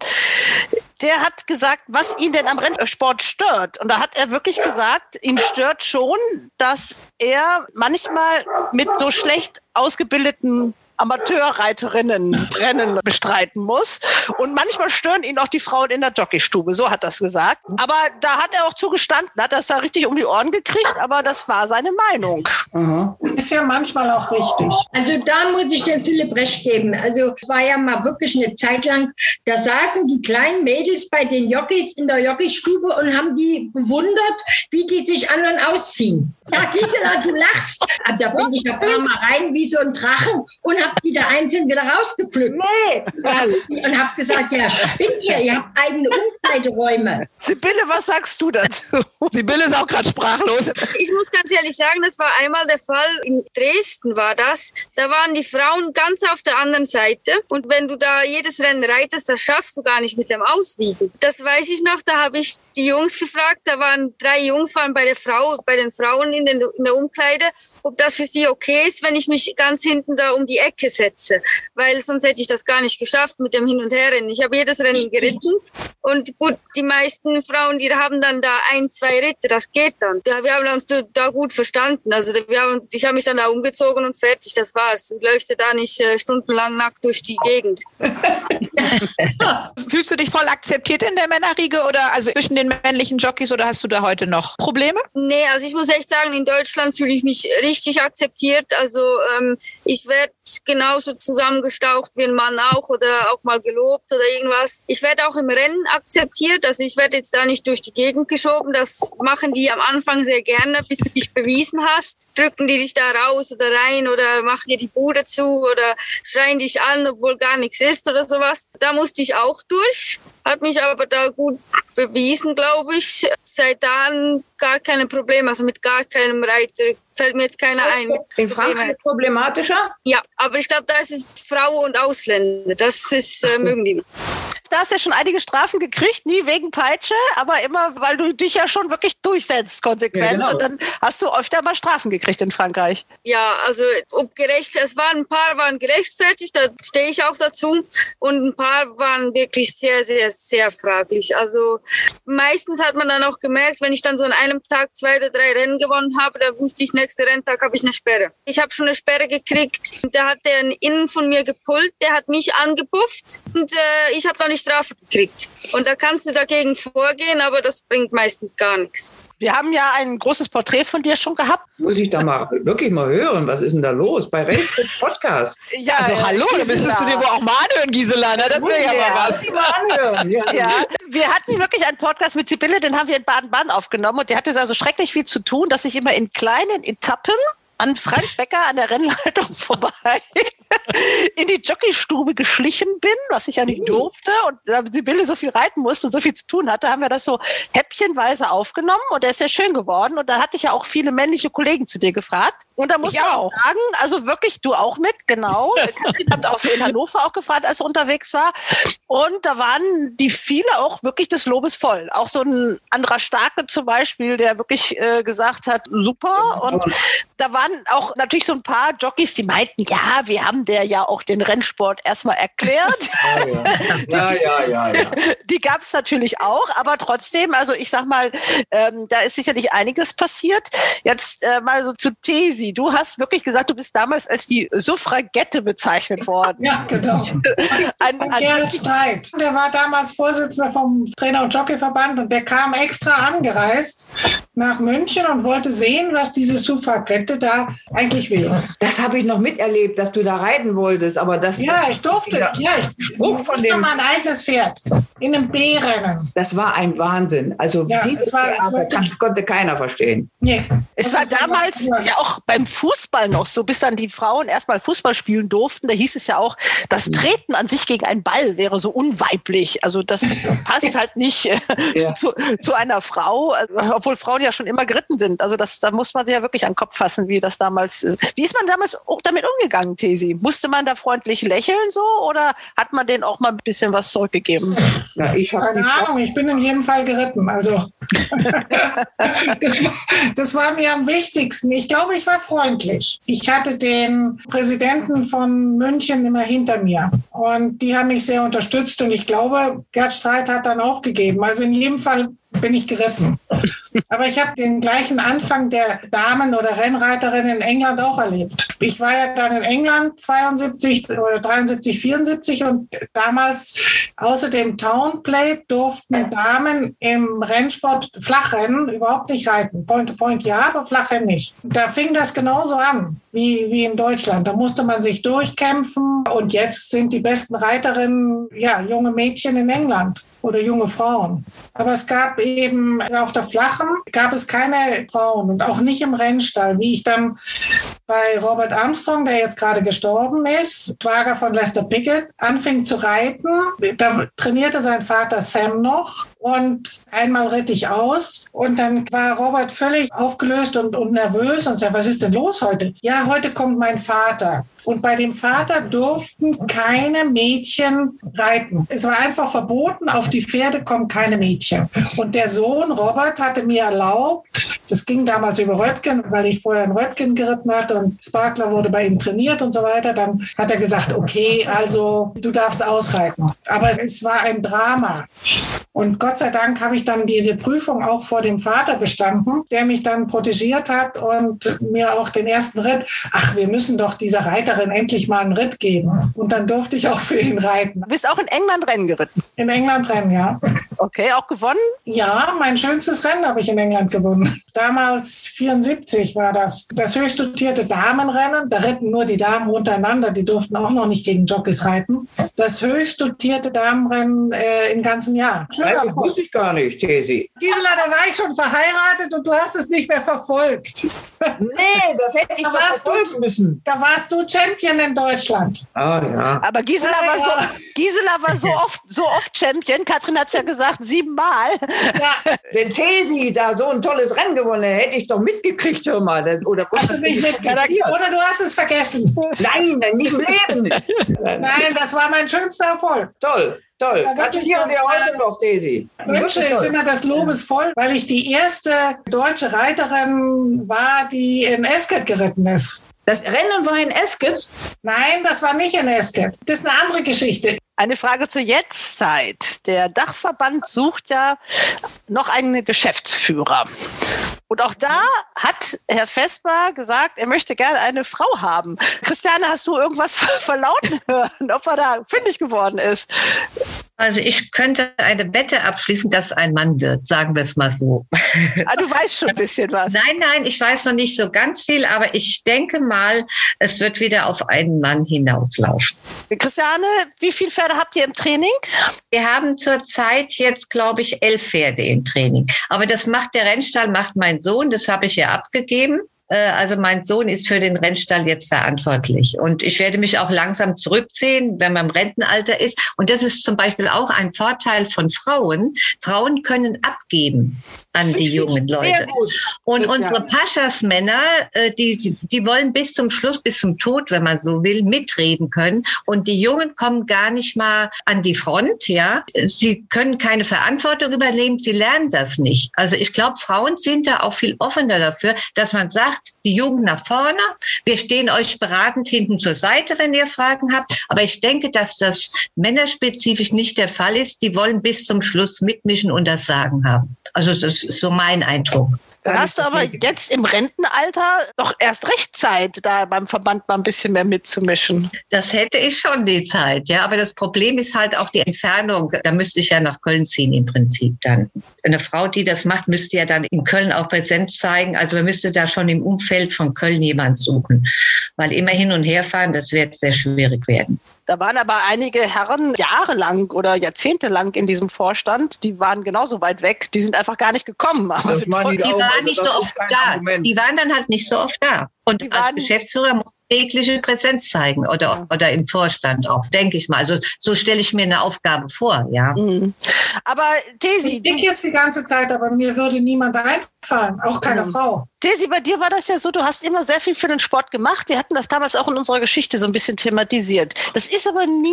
der hat gesagt, was ihn denn am Rennsport stört. Und da hat er wirklich gesagt, ihn stört schon, dass er manchmal mit so schlecht ausgebildeten Amateurreiterinnen-Rennen bestreiten muss. Und manchmal stören ihn auch die Frauen in der Jockeystube. So hat er es gesagt. Aber da hat er auch zugestanden, hat das da richtig um die Ohren gekriegt, aber das war seine Meinung. Mhm. Ist ja manchmal auch richtig. Also da muss ich dem Philipp recht geben. Also es war ja mal wirklich eine Zeit lang, da saßen die kleinen Mädels bei den Jockeys in der Jockeystube und haben die bewundert, wie die sich an und ausziehen. Ja, Gisela, du lachst. Da bin ich ein paar Mal rein wie so ein Drache und hab die da einzeln wieder rausgepflückt. Nee. Und hab gesagt, ja, spinnt ihr, ihr habt eigene Umkleideräume. Sibylle, was sagst du dazu? Sibylle ist auch gerade sprachlos. Ich muss ganz ehrlich sagen, das war einmal der Fall, in Dresden war das. Da waren die Frauen ganz auf der anderen Seite. Und wenn du da jedes Rennen reitest, das schaffst du gar nicht mit dem Auswiegen. Das weiß ich noch, da habe ich die Jungs gefragt, da waren drei Jungs waren bei der Frau, bei den Frauen in, den, in der Umkleide, ob das für sie okay ist, wenn ich mich ganz hinten da um die Ecke setze. Weil sonst hätte ich das gar nicht geschafft mit dem Hin- und Herrennen. Ich habe jedes Rennen geritten. Und gut, die meisten Frauen, die haben dann da ein, zwei Ritte, das geht dann. Ja, wir haben uns da gut verstanden. Also wir haben, ich habe mich dann da umgezogen und fertig, das war's. Du läufst da nicht äh, stundenlang nackt durch die Gegend. Fühlst du dich voll akzeptiert in der Männerriege oder also zwischen den männlichen Jockeys oder hast du da heute noch Probleme? Nee, also ich muss echt sagen, in Deutschland fühle ich mich richtig akzeptiert. Also ähm, ich werde genauso zusammengestaucht wie ein Mann auch oder auch mal gelobt oder irgendwas. Ich werde auch im Rennen akzeptiert. Also ich werde jetzt da nicht durch die Gegend geschoben. Das machen die am Anfang sehr gerne, bis du dich bewiesen hast. Drücken die dich da raus oder rein oder machen dir die Bude zu oder schreien dich an, obwohl gar nichts ist oder sowas. Da musste ich auch durch hat mich aber da gut bewiesen, glaube ich. Seit dann gar keine Probleme, also mit gar keinem Reiter fällt mir jetzt keiner ein. In Frankreich problematischer? Ja, aber ich glaube, das ist Frau und Ausländer. Das ist äh, mögen die. Da hast du ja schon einige Strafen gekriegt, nie wegen Peitsche, aber immer, weil du dich ja schon wirklich durchsetzt, konsequent. Ja, genau. Und dann hast du öfter mal Strafen gekriegt in Frankreich. Ja, also ob gerecht, es waren ein paar waren gerechtfertigt, da stehe ich auch dazu. Und ein paar waren wirklich sehr, sehr, sehr fraglich. Also meistens hat man dann auch gemerkt, wenn ich dann so an einem Tag zwei oder drei Rennen gewonnen habe, dann wusste ich, nächsten Renntag habe ich eine Sperre. Ich habe schon eine Sperre gekriegt. Da hat der innen von mir gepult, der hat mich angepufft und äh, ich habe dann die Strafe gekriegt. Und da kannst du dagegen vorgehen, aber das bringt meistens gar nichts. Wir haben ja ein großes Porträt von dir schon gehabt. Muss ich da mal wirklich mal hören? Was ist denn da los bei Racefit Podcast? ja, also hallo, da müsstest du dir wohl auch mal anhören, Gisela. Ne? Das wäre ja mal was. Mal ja. ja. Wir hatten wirklich einen Podcast mit Sibylle, den haben wir in Baden-Baden aufgenommen und der hatte also schrecklich viel zu tun, dass ich immer in kleinen Etappen an Frank Becker an der Rennleitung vorbei in die Jockeystube geschlichen bin, was ich ja nicht durfte. Und da Sibylle so viel reiten musste und so viel zu tun hatte, haben wir das so häppchenweise aufgenommen und der ist sehr schön geworden. Und da hatte ich ja auch viele männliche Kollegen zu dir gefragt. Und da muss ich auch sagen, also wirklich du auch mit, genau. Katrin hat auch in Hannover auch gefragt, als er unterwegs war. Und da waren die viele auch wirklich des Lobes voll. Auch so ein anderer Starke zum Beispiel, der wirklich äh, gesagt hat, super. Und da waren auch natürlich so ein paar Jockeys, die meinten, ja, wir haben der ja auch den Rennsport erstmal erklärt. ja, ja, ja, ja. Die gab es natürlich auch, aber trotzdem, also ich sag mal, ähm, da ist sicherlich einiges passiert. Jetzt äh, mal so zu Tesi. Du hast wirklich gesagt, du bist damals als die Suffragette bezeichnet worden. ja, genau. an, an Gerhard Streit. Der war damals Vorsitzender vom Trainer- und Jockeyverband und der kam extra angereist nach München und wollte sehen, was diese Suffragette da eigentlich will. Das habe ich noch miterlebt, dass du da reiten wolltest, aber das ja, ich durfte, ja, ich Spruch von dem mein eigenes Pferd in einem B-Rennen. Das war ein Wahnsinn. Also ja, dieses war, Theater kann, konnte keiner verstehen. Nee. Es war damals ja auch beim Fußball noch so, bis dann die Frauen erstmal Fußball spielen durften. Da hieß es ja auch, das Treten an sich gegen einen Ball wäre so unweiblich. Also das passt halt nicht äh, ja. zu, zu, einer Frau, also, obwohl Frauen ja schon immer geritten sind. Also das, da muss man sich ja wirklich an den Kopf fassen, wie das damals. Äh, wie ist man damals damit umgegangen, Tesi? Musste man da freundlich lächeln so oder hat man denen auch mal ein bisschen was zurückgegeben? Ja, ich habe Keine Ahnung, ich bin in jedem Fall geritten. Also das, das war mir am wichtigsten. Ich glaube, ich war freundlich. Ich hatte den Präsidenten von München immer hinter mir und die haben mich sehr unterstützt und ich glaube, Gerd Streit hat dann aufgegeben. Also in jedem Fall bin ich geritten. Aber ich habe den gleichen Anfang der Damen oder Rennreiterin in England auch erlebt. Ich war ja dann in England 72 oder 73, 74 und damals außer dem Townplate durften Damen im Rennsport Flachrennen überhaupt nicht reiten. Point to Point ja, aber Flachrennen nicht. Da fing das genauso an wie, wie in Deutschland. Da musste man sich durchkämpfen und jetzt sind die besten Reiterinnen ja junge Mädchen in England oder junge Frauen. Aber es gab eben auf der Flachen gab es keine Frauen und auch nicht im Rennstall, wie ich dann bei Robert Armstrong, der jetzt gerade gestorben ist, Schwager von Lester Pickett, anfing zu reiten. Da trainierte sein Vater Sam noch und einmal ritt ich aus und dann war Robert völlig aufgelöst und, und nervös und sagte, was ist denn los heute? Ja, heute kommt mein Vater. Und bei dem Vater durften keine Mädchen reiten. Es war einfach verboten, auf die Pferde kommen keine Mädchen. Und der Sohn Robert hatte mir erlaubt, das ging damals über Röttgen, weil ich vorher in Röttgen geritten hatte und Sparkler wurde bei ihm trainiert und so weiter. Dann hat er gesagt, okay, also du darfst ausreiten. Aber es war ein Drama. Und Gott sei Dank habe ich dann diese Prüfung auch vor dem Vater bestanden, der mich dann protegiert hat und mir auch den ersten Ritt, ach, wir müssen doch dieser Reiter Reiterin endlich mal einen Ritt geben. Und dann durfte ich auch für ihn reiten. Du bist auch in England Rennen geritten? In England Rennen, ja. Okay, auch gewonnen? Ja, mein schönstes Rennen habe ich in England gewonnen. Damals 74 war das. Das höchst dotierte Damenrennen. Da ritten nur die Damen untereinander. Die durften auch noch nicht gegen Jockeys reiten. Das höchst dotierte Damenrennen äh, im ganzen Jahr. Das wusste ich gar nicht, Tesi. Gisela, da war ich schon verheiratet und du hast es nicht mehr verfolgt. Nee, das hätte ich da verfolgen müssen. Da warst du Champion in Deutschland. Ah, ja. Aber Gisela, war, ja. so, Gisela war so oft, so oft Champion. Katrin hat es ja gesagt, siebenmal. Ja, wenn Tesi da so ein tolles Rennen gewonnen hätte, hätte ich doch mitgekriegt, hör mal. Oder, hast du nicht mitgekriegt? Oder du hast es vergessen. Nein, nicht im Leben. Nein, das war mein schönster Erfolg. Toll. Toll. Gratuliere dir heute noch, Daisy. Wünsche ist immer das Lobesvoll, weil ich die erste deutsche Reiterin war, die in Esket geritten ist. Das Rennen war in Esket? Nein, das war nicht in Esket. Das ist eine andere Geschichte. Eine Frage zur Jetztzeit. Der Dachverband sucht ja noch einen Geschäftsführer. Und auch da hat Herr Vesper gesagt, er möchte gerne eine Frau haben. Christiane, hast du irgendwas verlauten hören, ob er da fündig geworden ist? Also ich könnte eine Wette abschließen, dass ein Mann wird, sagen wir es mal so. Ah, du weißt schon ein bisschen was. Nein, nein, ich weiß noch nicht so ganz viel, aber ich denke mal, es wird wieder auf einen Mann hinauslaufen. Christiane, wie viele Pferde habt ihr im Training? Wir haben zurzeit jetzt, glaube ich, elf Pferde im Training. Aber das macht der Rennstall, macht mein Sohn, das habe ich ja abgegeben. Äh, also mein Sohn ist für den Rennstall jetzt verantwortlich. Und ich werde mich auch langsam zurückziehen, wenn man im Rentenalter ist. Und das ist zum Beispiel auch ein Vorteil von Frauen. Frauen können abgeben an die jungen Leute. Und unsere Paschas-Männer, äh, die, die wollen bis zum Schluss, bis zum Tod, wenn man so will, mitreden können. Und die Jungen kommen gar nicht mal an die Front, ja. Sie können keine Verantwortung übernehmen, sie lernen das nicht. Also ich glaube, Frauen sind da auch viel offener dafür, dass man sagt, sagt die Jugend nach vorne. Wir stehen euch beratend hinten zur Seite, wenn ihr Fragen habt. Aber ich denke, dass das männerspezifisch nicht der Fall ist. Die wollen bis zum Schluss mitmischen und das Sagen haben. Also das ist so mein Eindruck. Dann hast du aber jetzt im Rentenalter doch erst recht Zeit, da beim Verband mal ein bisschen mehr mitzumischen. Das hätte ich schon die Zeit, ja. Aber das Problem ist halt auch die Entfernung. Da müsste ich ja nach Köln ziehen im Prinzip dann. Eine Frau, die das macht, müsste ja dann in Köln auch Präsenz zeigen. Also man müsste da schon im Umfeld von Köln jemand suchen. Weil immer hin und her fahren, das wird sehr schwierig werden. Da waren aber einige Herren jahrelang oder jahrzehntelang in diesem Vorstand, die waren genauso weit weg, die sind einfach gar nicht gekommen. die, die waren also nicht so oft da. Argument. Die waren dann halt nicht so oft da. Und als Geschäftsführer muss tägliche Präsenz zeigen oder, ja. oder im Vorstand auch, denke ich mal. Also so stelle ich mir eine Aufgabe vor, ja. Mhm. Aber Tesi. Ich denke jetzt die ganze Zeit, aber mir würde niemand einfallen, auch keine ja. Frau. Tesi, bei dir war das ja so, du hast immer sehr viel für den Sport gemacht. Wir hatten das damals auch in unserer Geschichte so ein bisschen thematisiert. Das ist aber nie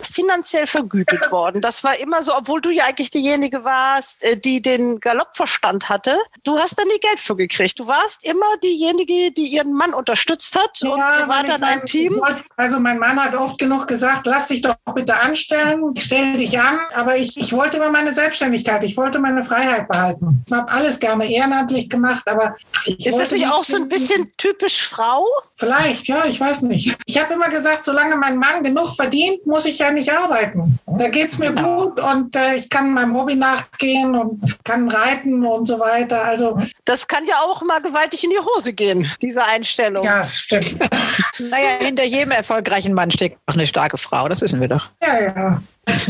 finanziell vergütet worden. Das war immer so, obwohl du ja eigentlich diejenige warst, äh, die den Galoppverstand hatte. Du hast da nie Geld für gekriegt. Du warst immer diejenige, die ihren Mann unterstützt hat ja, und ihr wart dann ein Team. also mein Mann hat oft genug gesagt, lass dich doch bitte anstellen, stell dich an. Aber ich, ich wollte immer meine Selbstständigkeit, ich wollte meine Freiheit behalten. Ich habe alles gerne ehrenamtlich gemacht, aber ist das nicht auch so ein bisschen typisch Frau? Vielleicht, ja, ich weiß nicht. Ich habe immer gesagt, solange mein Mann genug verdient, muss ich ja nicht arbeiten. Da geht es mir genau. gut und äh, ich kann meinem Hobby nachgehen und kann reiten und so weiter. Also das kann ja auch mal gewaltig in die Hose gehen, diese Einstellung. Ja, stimmt. naja, hinter jedem erfolgreichen Mann steckt auch eine starke Frau, das wissen wir doch. Ja, ja.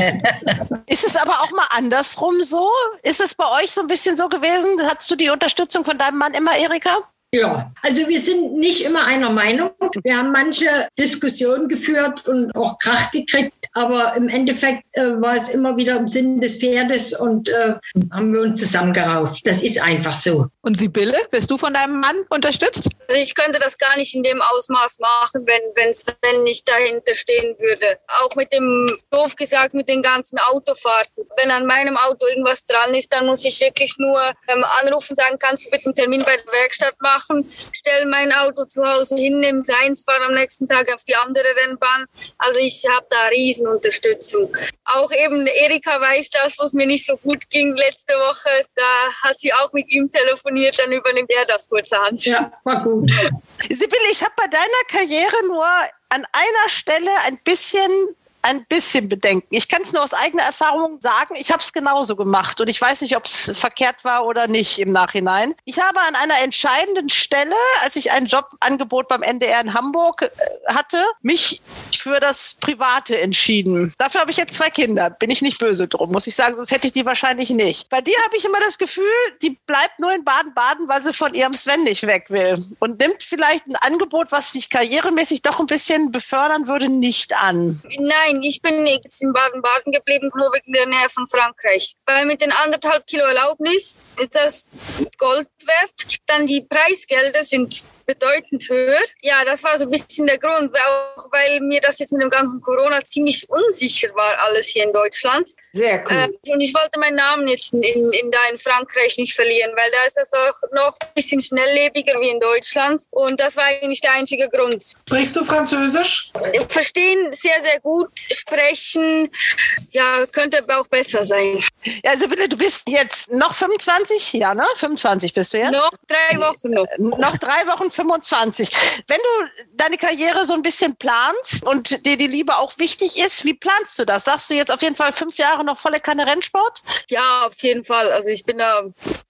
Ist es aber auch mal andersrum so? Ist es bei euch so ein bisschen so gewesen? Hattest du die Unterstützung von deinem Mann immer, Erika? Ja, also wir sind nicht immer einer Meinung. Wir haben manche Diskussionen geführt und auch Krach gekriegt, aber im Endeffekt äh, war es immer wieder im Sinn des Pferdes und äh, haben wir uns zusammengerauft. Das ist einfach so. Und Sibylle, bist du von deinem Mann unterstützt? Also ich könnte das gar nicht in dem Ausmaß machen, wenn wenn Sven nicht dahinter stehen würde. Auch mit dem, doof gesagt, mit den ganzen Autofahrten. Wenn an meinem Auto irgendwas dran ist, dann muss ich wirklich nur ähm, anrufen, sagen, kannst du bitte einen Termin bei der Werkstatt machen, stell mein Auto zu Hause hin, nimm seins, fahre am nächsten Tag auf die andere Rennbahn. Also ich habe da Riesenunterstützung. Auch eben Erika weiß das, was mir nicht so gut ging letzte Woche. Da hat sie auch mit ihm telefoniert, dann übernimmt er das kurzerhand. Ja, war gut. Sibylle, ich habe bei deiner Karriere nur an einer Stelle ein bisschen ein bisschen bedenken. Ich kann es nur aus eigener Erfahrung sagen, ich habe es genauso gemacht und ich weiß nicht, ob es verkehrt war oder nicht im Nachhinein. Ich habe an einer entscheidenden Stelle, als ich ein Jobangebot beim NDR in Hamburg äh, hatte, mich für das Private entschieden. Dafür habe ich jetzt zwei Kinder. Bin ich nicht böse drum, muss ich sagen, sonst hätte ich die wahrscheinlich nicht. Bei dir habe ich immer das Gefühl, die bleibt nur in Baden-Baden, weil sie von ihrem Sven nicht weg will und nimmt vielleicht ein Angebot, was sich karrieremäßig doch ein bisschen befördern würde, nicht an. Nein, ich bin jetzt in Baden-Baden geblieben, nur wegen der Nähe von Frankreich. Weil mit den anderthalb Kilo Erlaubnis ist das Gold wert. Dann die Preisgelder sind bedeutend höher. Ja, das war so ein bisschen der Grund, auch weil mir das jetzt mit dem ganzen Corona ziemlich unsicher war, alles hier in Deutschland. Sehr cool. Äh, und ich wollte meinen Namen jetzt in, in, in, da in Frankreich nicht verlieren, weil da ist das doch noch ein bisschen schnelllebiger wie in Deutschland. Und das war eigentlich der einzige Grund. Sprichst du Französisch? Verstehen sehr, sehr gut. Sprechen, ja, könnte aber auch besser sein. Ja, also bitte, du bist jetzt noch 25? Ja, ne? 25 bist du jetzt? Noch drei Wochen noch. Noch drei Wochen 25. Wenn du deine Karriere so ein bisschen planst und dir die Liebe auch wichtig ist, wie planst du das? Sagst du jetzt auf jeden Fall fünf Jahre noch volle Kanne Rennsport? Ja, auf jeden Fall. Also ich bin da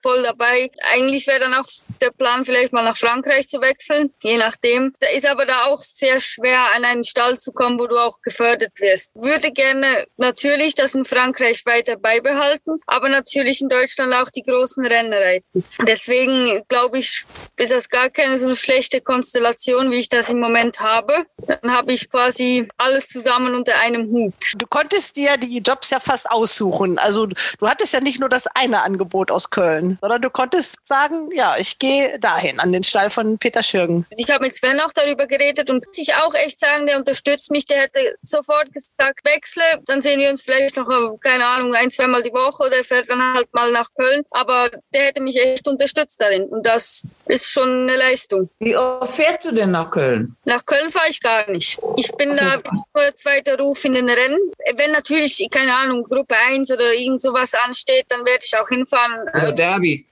voll dabei. Eigentlich wäre dann auch der Plan, vielleicht mal nach Frankreich zu wechseln, je nachdem. Da ist aber da auch sehr schwer, an einen Stall zu kommen, wo du auch gefördert wirst. Würde gerne natürlich das in Frankreich weiter beibehalten, aber natürlich in Deutschland auch die großen Rennen reiten. Deswegen glaube ich, ist das gar keine so schlechte Konstellation, wie ich das im Moment habe. Dann habe ich quasi alles zusammen unter einem Hut. Du konntest dir die Jobs ja fast aussuchen. Also du hattest ja nicht nur das eine Angebot aus Köln, sondern du konntest sagen, ja, ich gehe dahin, an den Stall von Peter Schürgen. Ich habe mit Sven auch darüber geredet und ich auch echt sagen, der unterstützt mich. Der hätte sofort gesagt, wechsle, dann sehen wir uns vielleicht noch, keine Ahnung, ein, zweimal die Woche oder fährt dann halt mal nach Köln. Aber der hätte mich echt unterstützt darin und das ist schon eine Leistung. Wie oft fährst du denn nach Köln? Nach Köln fahre ich gar nicht. Ich bin okay. da nur zweiter Ruf in den Rennen. Wenn natürlich, keine Ahnung, Gruppe 1 oder irgend sowas ansteht, dann werde ich auch hinfahren. Oder Derby.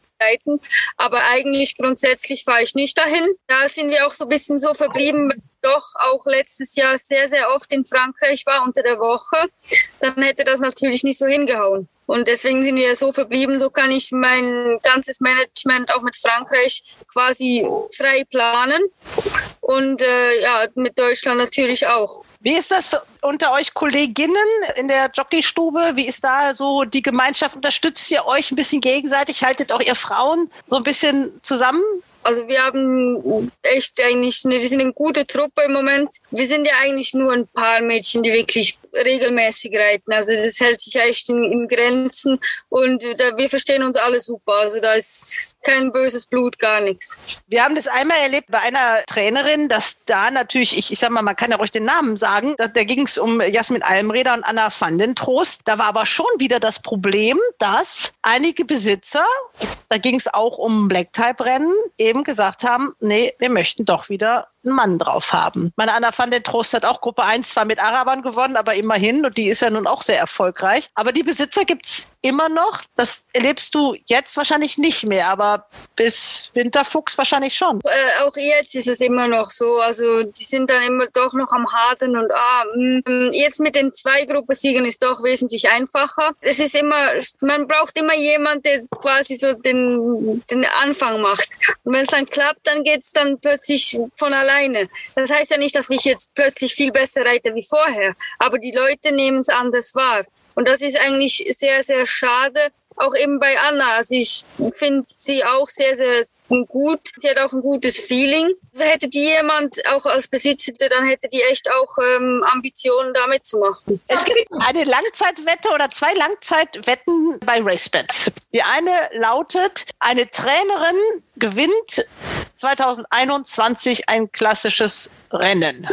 Aber eigentlich grundsätzlich fahre ich nicht dahin. Da sind wir auch so ein bisschen so verblieben, doch auch letztes Jahr sehr, sehr oft in Frankreich war unter der Woche. Dann hätte das natürlich nicht so hingehauen. Und deswegen sind wir so verblieben, so kann ich mein ganzes Management auch mit Frankreich quasi frei planen. Und äh, ja, mit Deutschland natürlich auch. Wie ist das unter euch Kolleginnen in der Jockeystube? Wie ist da so die Gemeinschaft? Unterstützt ihr euch ein bisschen gegenseitig? Haltet auch ihr Frauen so ein bisschen zusammen? Also wir haben echt eigentlich, eine, wir sind eine gute Truppe im Moment. Wir sind ja eigentlich nur ein paar Mädchen, die wirklich regelmäßig reiten. Also das hält sich echt in, in Grenzen und da, wir verstehen uns alle super. Also da ist kein böses Blut, gar nichts. Wir haben das einmal erlebt bei einer Trainerin, dass da natürlich, ich, ich sag mal, man kann ja ruhig den Namen sagen, da, da ging es um Jasmin Almreder und Anna van den Trost. Da war aber schon wieder das Problem, dass einige Besitzer, da ging es auch um Black-Type-Rennen, eben gesagt haben, nee, wir möchten doch wieder einen Mann drauf haben. Meine Anna van den Trost hat auch Gruppe 1 zwar mit Arabern gewonnen, aber immerhin, und die ist ja nun auch sehr erfolgreich. Aber die Besitzer gibt's immer noch. Das erlebst du jetzt wahrscheinlich nicht mehr, aber bis Winterfuchs wahrscheinlich schon. Äh, auch jetzt ist es immer noch so. Also die sind dann immer doch noch am Haden und ah, mh. Mm, jetzt mit den zwei Gruppensiegen ist doch wesentlich einfacher. Es ist immer, man braucht immer jemand, der quasi so den, den Anfang macht. Und wenn es dann klappt, dann geht's dann plötzlich von allein alleine. Das heißt ja nicht, dass ich jetzt plötzlich viel besser reite wie vorher, aber die Leute nehmen es anders wahr. Und das ist eigentlich sehr, sehr schade, auch eben bei Anna. Also ich finde sie auch sehr, sehr gut. Sie hat auch ein gutes Feeling. Hätte die jemand auch als Besitzer, dann hätte die echt auch ähm, Ambitionen damit zu machen. Es gibt eine Langzeitwette oder zwei Langzeitwetten bei RaceBets. Die eine lautet, eine Trainerin gewinnt 2021 ein klassisches Rennen.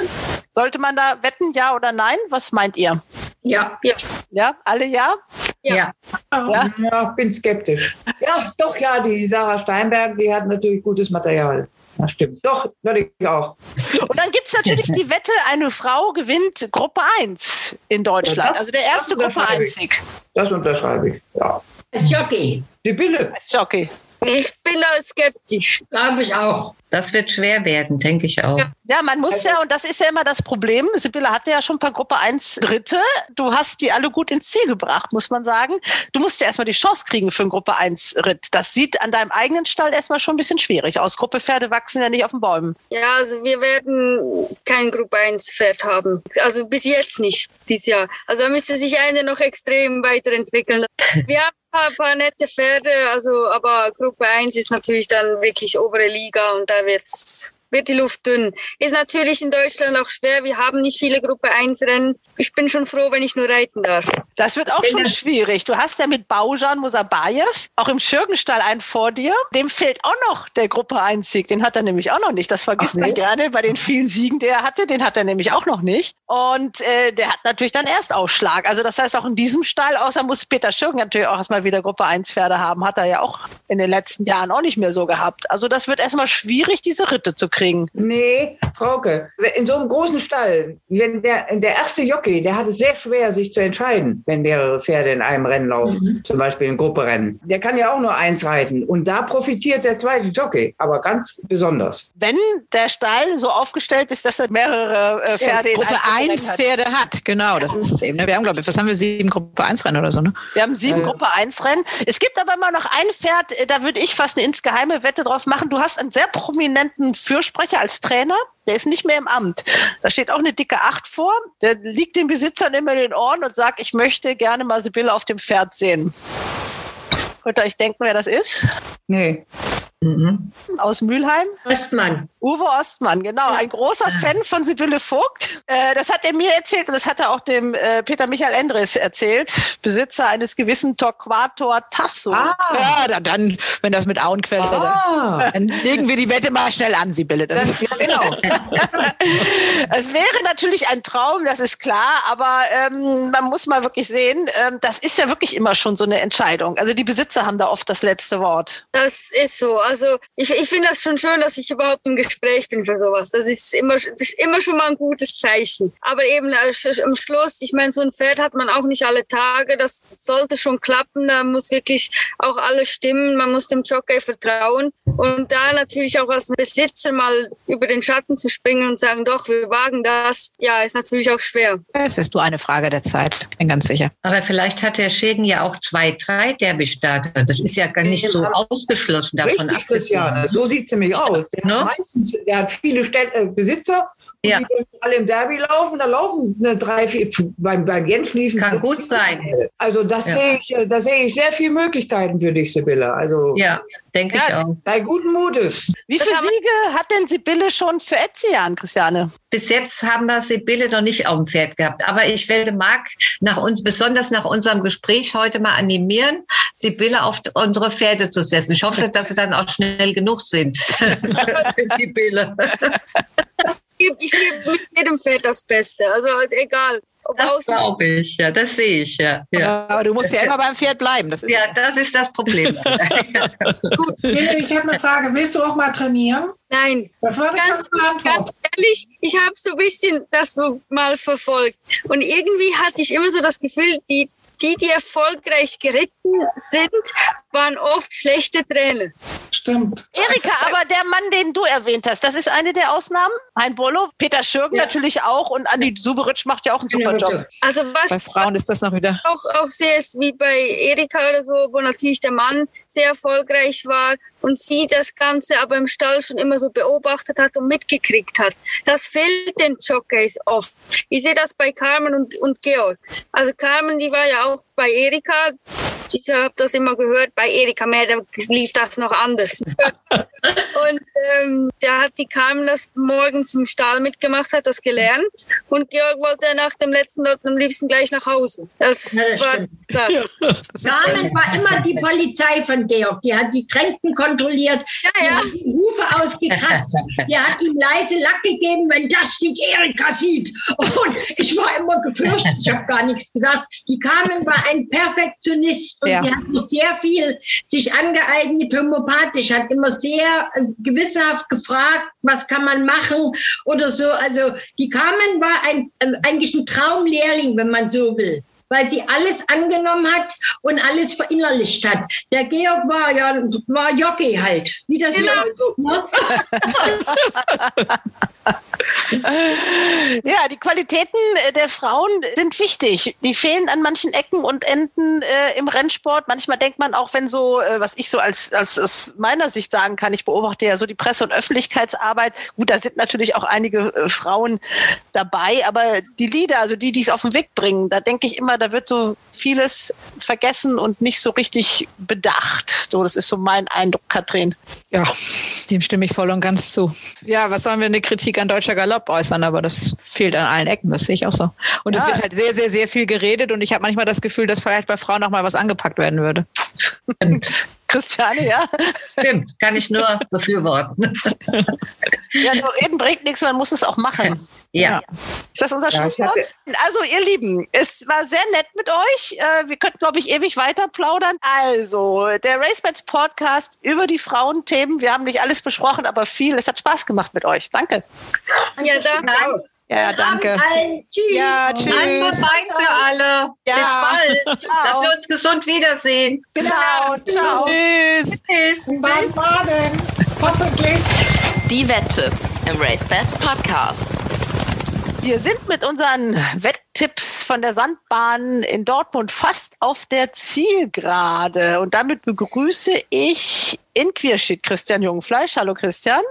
Sollte man da wetten, ja oder nein? Was meint ihr? Ja. Ja, ja alle ja? Ja. Ja. ja. bin skeptisch. Ja, doch, ja, die Sarah Steinberg, die hat natürlich gutes Material. Das stimmt. Doch, würde ich auch. Und dann gibt es natürlich die Wette, eine Frau gewinnt Gruppe 1 in Deutschland. Das, also der erste Gruppe 1-Sieg. Das unterschreibe ich, ja. Als Jockey. Die Bille. Als Jockey. Ich bin da skeptisch. Glaube ich auch. Das wird schwer werden, denke ich auch. Ja, man muss also, ja, und das ist ja immer das Problem. Sibylle hatte ja schon ein paar Gruppe 1 Dritte. Du hast die alle gut ins Ziel gebracht, muss man sagen. Du musst ja erstmal die Chance kriegen für einen Gruppe 1 Ritt. Das sieht an deinem eigenen Stall erstmal schon ein bisschen schwierig aus. Gruppe Pferde wachsen ja nicht auf den Bäumen. Ja, also wir werden kein Gruppe 1 Pferd haben. Also bis jetzt nicht, dieses Jahr. Also da müsste sich eine noch extrem weiterentwickeln. Wir haben ein paar nette Pferde, also aber Gruppe 1 ist natürlich dann wirklich obere Liga und da wird's wird die Luft dünn. Ist natürlich in Deutschland auch schwer. Wir haben nicht viele Gruppe 1 Rennen. Ich bin schon froh, wenn ich nur reiten darf. Das wird auch schon schwierig. Du hast ja mit Baujan Musabayev auch im Schirkenstall einen vor dir. Dem fehlt auch noch der Gruppe 1 Sieg. Den hat er nämlich auch noch nicht. Das vergisst Ach, man gerne bei den vielen Siegen, die er hatte. Den hat er nämlich auch noch nicht. Und äh, der hat natürlich dann Erstausschlag. Also das heißt auch in diesem Stall, außer muss Peter Schirken natürlich auch erstmal wieder Gruppe 1 Pferde haben. Hat er ja auch in den letzten Jahren auch nicht mehr so gehabt. Also das wird erstmal schwierig, diese Ritte zu kriegen kriegen. Nee, Frauke, in so einem großen Stall, wenn der, der erste Jockey, der hat es sehr schwer, sich zu entscheiden, wenn mehrere Pferde in einem Rennen laufen, mhm. zum Beispiel ein Grupperennen. Der kann ja auch nur eins reiten und da profitiert der zweite Jockey, aber ganz besonders. Wenn der Stall so aufgestellt ist, dass er mehrere äh, Pferde ja, Gruppe 1 Pferde hat, genau, das ist es eben. Ne? Wir haben, glaube ich, was haben wir, sieben Gruppe 1 Rennen oder so, ne? Wir haben sieben äh. Gruppe 1 Rennen. Es gibt aber immer noch ein Pferd, äh, da würde ich fast eine insgeheime Wette drauf machen. Du hast einen sehr prominenten Fürsprecher Sprecher als Trainer, der ist nicht mehr im Amt. Da steht auch eine dicke Acht vor. Der liegt den Besitzern immer in den Ohren und sagt, ich möchte gerne mal Sibylle auf dem Pferd sehen. Könnt ihr euch denken, wer das ist? Nee. Mhm. Aus Mülheim. Ostmann. Uwe Ostmann, genau. Ein großer Fan von Sibylle Vogt. Äh, das hat er mir erzählt und das hat er auch dem äh, Peter Michael Endres erzählt. Besitzer eines gewissen Torquator Tasso. Ah. Ja, dann, wenn das mit Auenquelle, ah. dann, dann, legen wir die Wette mal schnell an, Sibylle. Das, das, genau. es wäre natürlich ein Traum, das ist klar, aber ähm, man muss mal wirklich sehen, ähm, das ist ja wirklich immer schon so eine Entscheidung. Also die Besitzer haben da oft das letzte Wort. Das ist so. Also ich, ich finde das schon schön, dass ich überhaupt im Gespräch bin für sowas. Das ist immer, das ist immer schon mal ein gutes Zeichen. Aber eben äh, am Schluss, ich meine, so ein Pferd hat man auch nicht alle Tage. Das sollte schon klappen. Da muss wirklich auch alles stimmen. Man muss dem Jockey vertrauen. Und da natürlich auch als Besitzer mal über den Schatten zu springen und sagen, doch, wir wagen das, ja, ist natürlich auch schwer. Es ist nur eine Frage der Zeit, bin ganz sicher. Aber vielleicht hat der Schäden ja auch zwei, drei Derby-Starter. Das ist ja gar nicht so ausgeschlossen davon Richtig, Christiane, so sieht es nämlich aus. Der, no? Meistens, der hat viele Besitzer, ja. die alle im Derby laufen, da laufen eine drei, vier, beim, beim Jens liefen. Kann gut sein. Also das ja. sehe ich, äh, da sehe ich sehr viele Möglichkeiten für dich, Sibylle. Also ja. denke ja, ich auch. Bei guten Mutes. Wie viele Siege hat denn Sibylle schon für Etzian, Christiane? Bis jetzt haben wir Sibylle noch nicht auf dem Pferd gehabt. Aber ich werde Marc nach uns, besonders nach unserem Gespräch heute mal animieren, Sibylle auf unsere Pferde zu setzen. Ich hoffe, dass sie dann auch schnell genug sind für Sibylle. Ich gebe mit jedem Pferd das Beste. Also egal. Das glaube ich, ja, das sehe ich, ja. ja. Aber du musst ja immer beim Pferd bleiben. Das ja, das ist das Problem. Gut. Ich habe eine Frage. Willst du auch mal trainieren? Nein. Das war eine ganz, Antwort. Ganz ehrlich, ich habe so ein bisschen das so mal verfolgt. Und irgendwie hatte ich immer so das Gefühl, die, die, die erfolgreich geritten sind, waren oft schlechte Trainer. Stimmt. Erika, aber der Mann, den du erwähnt hast, das ist eine der Ausnahmen. Hein Bollo, Peter Schürgen ja. natürlich auch und Andi Suberitsch macht ja auch einen super Job. Also was bei Frauen ist das noch wieder. Auch, auch sehr ist wie bei Erika oder so, wo natürlich der Mann sehr erfolgreich war und sie das Ganze aber im Stall schon immer so beobachtet hat und mitgekriegt hat. Das fehlt den Jockeys oft. Ich sehe das bei Carmen und, und Georg. Also Carmen, die war ja auch bei Erika. Ich habe das immer gehört bei Erika Mehr, lief das noch anders. und ähm, da hat die Carmen das morgens im Stall mitgemacht, hat das gelernt. Und Georg wollte nach dem letzten Lot am liebsten gleich nach Hause. Das war das. Carmen war immer die Polizei von Georg. Die hat die Tränken kontrolliert, ja, ja. die hat die Hufe ausgekratzt, die hat ihm leise Lack gegeben, wenn das die Erika sieht. Und ich war immer gefürchtet, ich habe gar nichts gesagt. Die Carmen war ein Perfektionist und ja. sie hat sehr viel sich angeeignet, homöopathisch, hat immer sehr äh, gewissenhaft gefragt, was kann man machen oder so. Also die Carmen war ein, äh, eigentlich ein Traumlehrling, wenn man so will weil sie alles angenommen hat und alles verinnerlicht hat. Der Georg war ja war Jockey halt, wie das genau. so, ne? ja, die Qualitäten äh, der Frauen sind wichtig. Die fehlen an manchen Ecken und Enden äh, im Rennsport. Manchmal denkt man auch, wenn so, äh, was ich so als, als aus meiner Sicht sagen kann, ich beobachte ja so die Presse- und Öffentlichkeitsarbeit. Gut, da sind natürlich auch einige äh, Frauen dabei, aber die Leader, also die, die es auf den Weg bringen, da denke ich immer, da wird so vieles vergessen und nicht so richtig bedacht. So, das ist so mein Eindruck, Katrin. Ja, dem stimme ich voll und ganz zu. Ja, was sollen wir eine Kritik an deutscher Galopp äußern, aber das fehlt an allen Ecken, das sehe ich auch so. Und ja. es wird halt sehr, sehr, sehr viel geredet und ich habe manchmal das Gefühl, dass vielleicht bei Frauen noch mal was angepackt werden würde. Christiane, ja? Stimmt, kann ich nur befürworten. ja, nur reden bringt nichts, man muss es auch machen. Ja. ja. Ist das unser ja, Schlusswort? Also, ihr Lieben, es war sehr nett mit euch. Äh, wir könnten, glaube ich, ewig weiter plaudern. Also, der RaceBets Podcast über die Frauenthemen. Wir haben nicht alles besprochen, aber viel. Es hat Spaß gemacht mit euch. Danke. Ja, danke. Ja, danke. Tschüss. Ja, tschüss. Eins und fein für alle. Ja. Bis bald. Ciao. Dass wir uns gesund wiedersehen. Genau. Ciao. Tschüss. Tschüss. Beim Baden. Hoffentlich. Die Wetttipps im Race Bats Podcast. Wir sind mit unseren Wetttipps von der Sandbahn in Dortmund fast auf der Zielgerade. Und damit begrüße ich in Quierschied Christian Jungfleisch. Hallo Christian.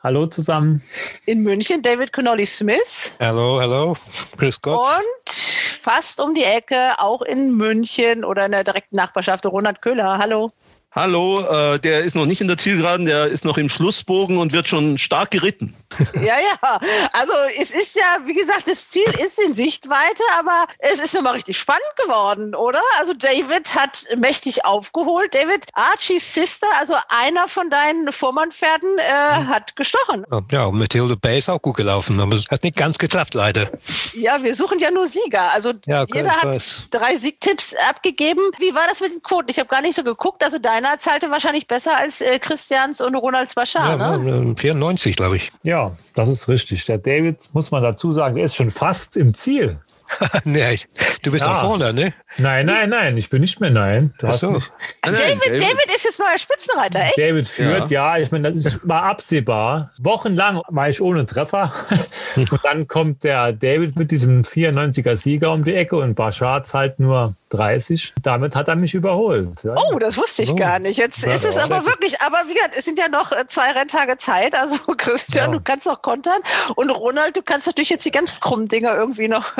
Hallo zusammen. In München David Connolly Smith. Hallo, hallo. Grüß Gott. Und fast um die Ecke, auch in München oder in der direkten Nachbarschaft, Ronald Köhler. Hallo. Hallo, äh, der ist noch nicht in der Zielgeraden, der ist noch im Schlussbogen und wird schon stark geritten. Ja, ja. Also es ist ja, wie gesagt, das Ziel ist in Sichtweite, aber es ist nochmal richtig spannend geworden, oder? Also David hat mächtig aufgeholt. David, Archie's Sister, also einer von deinen Vormannpferden, äh, hat gestochen. Ja, und Mathilde Bay ist auch gut gelaufen, aber es hat nicht ganz geklappt, leider. Ja, wir suchen ja nur Sieger. Also ja, jeder hat weiß. drei Siegtipps abgegeben. Wie war das mit den Quoten? Ich habe gar nicht so geguckt. Also dein Deiner zahlte wahrscheinlich besser als äh, Christians und Ronalds Bashar, ja, ne? 94, glaube ich. Ja, das ist richtig. Der David, muss man dazu sagen, der ist schon fast im Ziel. nee, du bist ja. noch vorne, ne? Nein, nein, nein, ich bin nicht mehr nein. Du Ach so. Nicht. David, David ist jetzt neuer Spitzenreiter, echt? David führt, ja, ja ich meine, das war absehbar. Wochenlang war ich ohne Treffer. und dann kommt der David mit diesem 94er Sieger um die Ecke und Bashar zahlt nur 30. Damit hat er mich überholt. Ja. Oh, das wusste ich oh. gar nicht. Jetzt ja, ist es aber wirklich, aber wie gesagt, es sind ja noch äh, zwei Renntage Zeit. Also Christian, ja. du kannst noch kontern. Und Ronald, du kannst natürlich jetzt die ganz krummen Dinger irgendwie noch.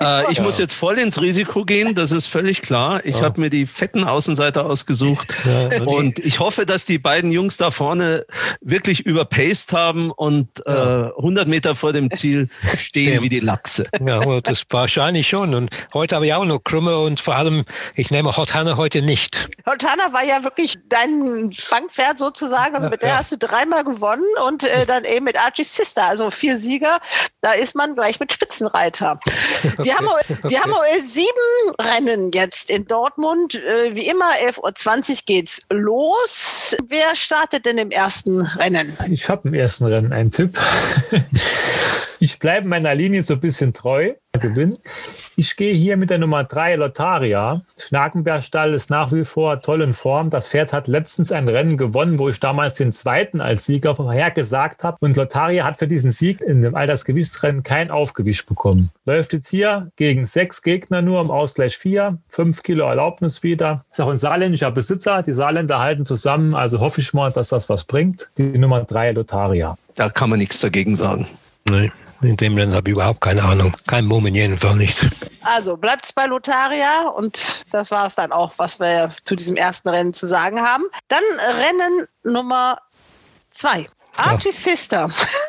Äh, ich muss jetzt voll ins Risiko gehen, das ist völlig klar. Ich Ja. habe mir die fetten Außenseiter ausgesucht Ja, und ich hoffe, dass die beiden Jungs da vorne wirklich überpaced haben und äh, 100 Meter vor dem Ziel stehen Stimmt. wie die Lachse. Ja, aber das wahrscheinlich schon. Und heute habe ich auch noch Krümme und vor allem, ich nehme Hot Hannah heute nicht. Hontana war ja wirklich dein Bankpferd sozusagen. Also mit der Ja. hast du dreimal gewonnen und äh, dann eben mit Archie's Sister. Also vier Sieger, da ist man gleich mit Spitzenreiter. Wir, haben, wir haben sieben Rennen jetzt in Dortmund. Äh, wie immer, 11.20 Uhr geht's los. Wer startet denn im ersten Rennen? Ich habe im ersten Rennen einen Tipp. Ich bleibe meiner Linie so ein bisschen treu. Gewinn. Ich gehe hier mit der Nummer 3 Lotaria. Schnakenbergstall ist nach wie vor toll in Form. Das Pferd hat letztens ein Rennen gewonnen, wo ich damals den zweiten als Sieger vorhergesagt habe. Und Lotaria hat für diesen Sieg in dem Altersgewichtsrennen kein Aufgewicht bekommen. Läuft jetzt hier gegen sechs Gegner nur im Ausgleich vier, fünf Kilo Erlaubnis wieder. Ist auch ein saarländischer Besitzer. Die Saarländer halten zusammen. Also hoffe ich mal, dass das was bringt. Die Nummer 3 Lotaria. Da kann man nichts dagegen sagen. Nee, in dem Rennen habe ich überhaupt keine Ahnung. Kein Mumm jedenfalls nicht. Also bleibt es bei Lotaria und das war es dann auch, was wir zu diesem ersten Rennen zu sagen haben. Dann Rennen Nummer zwei. Archie's Sister.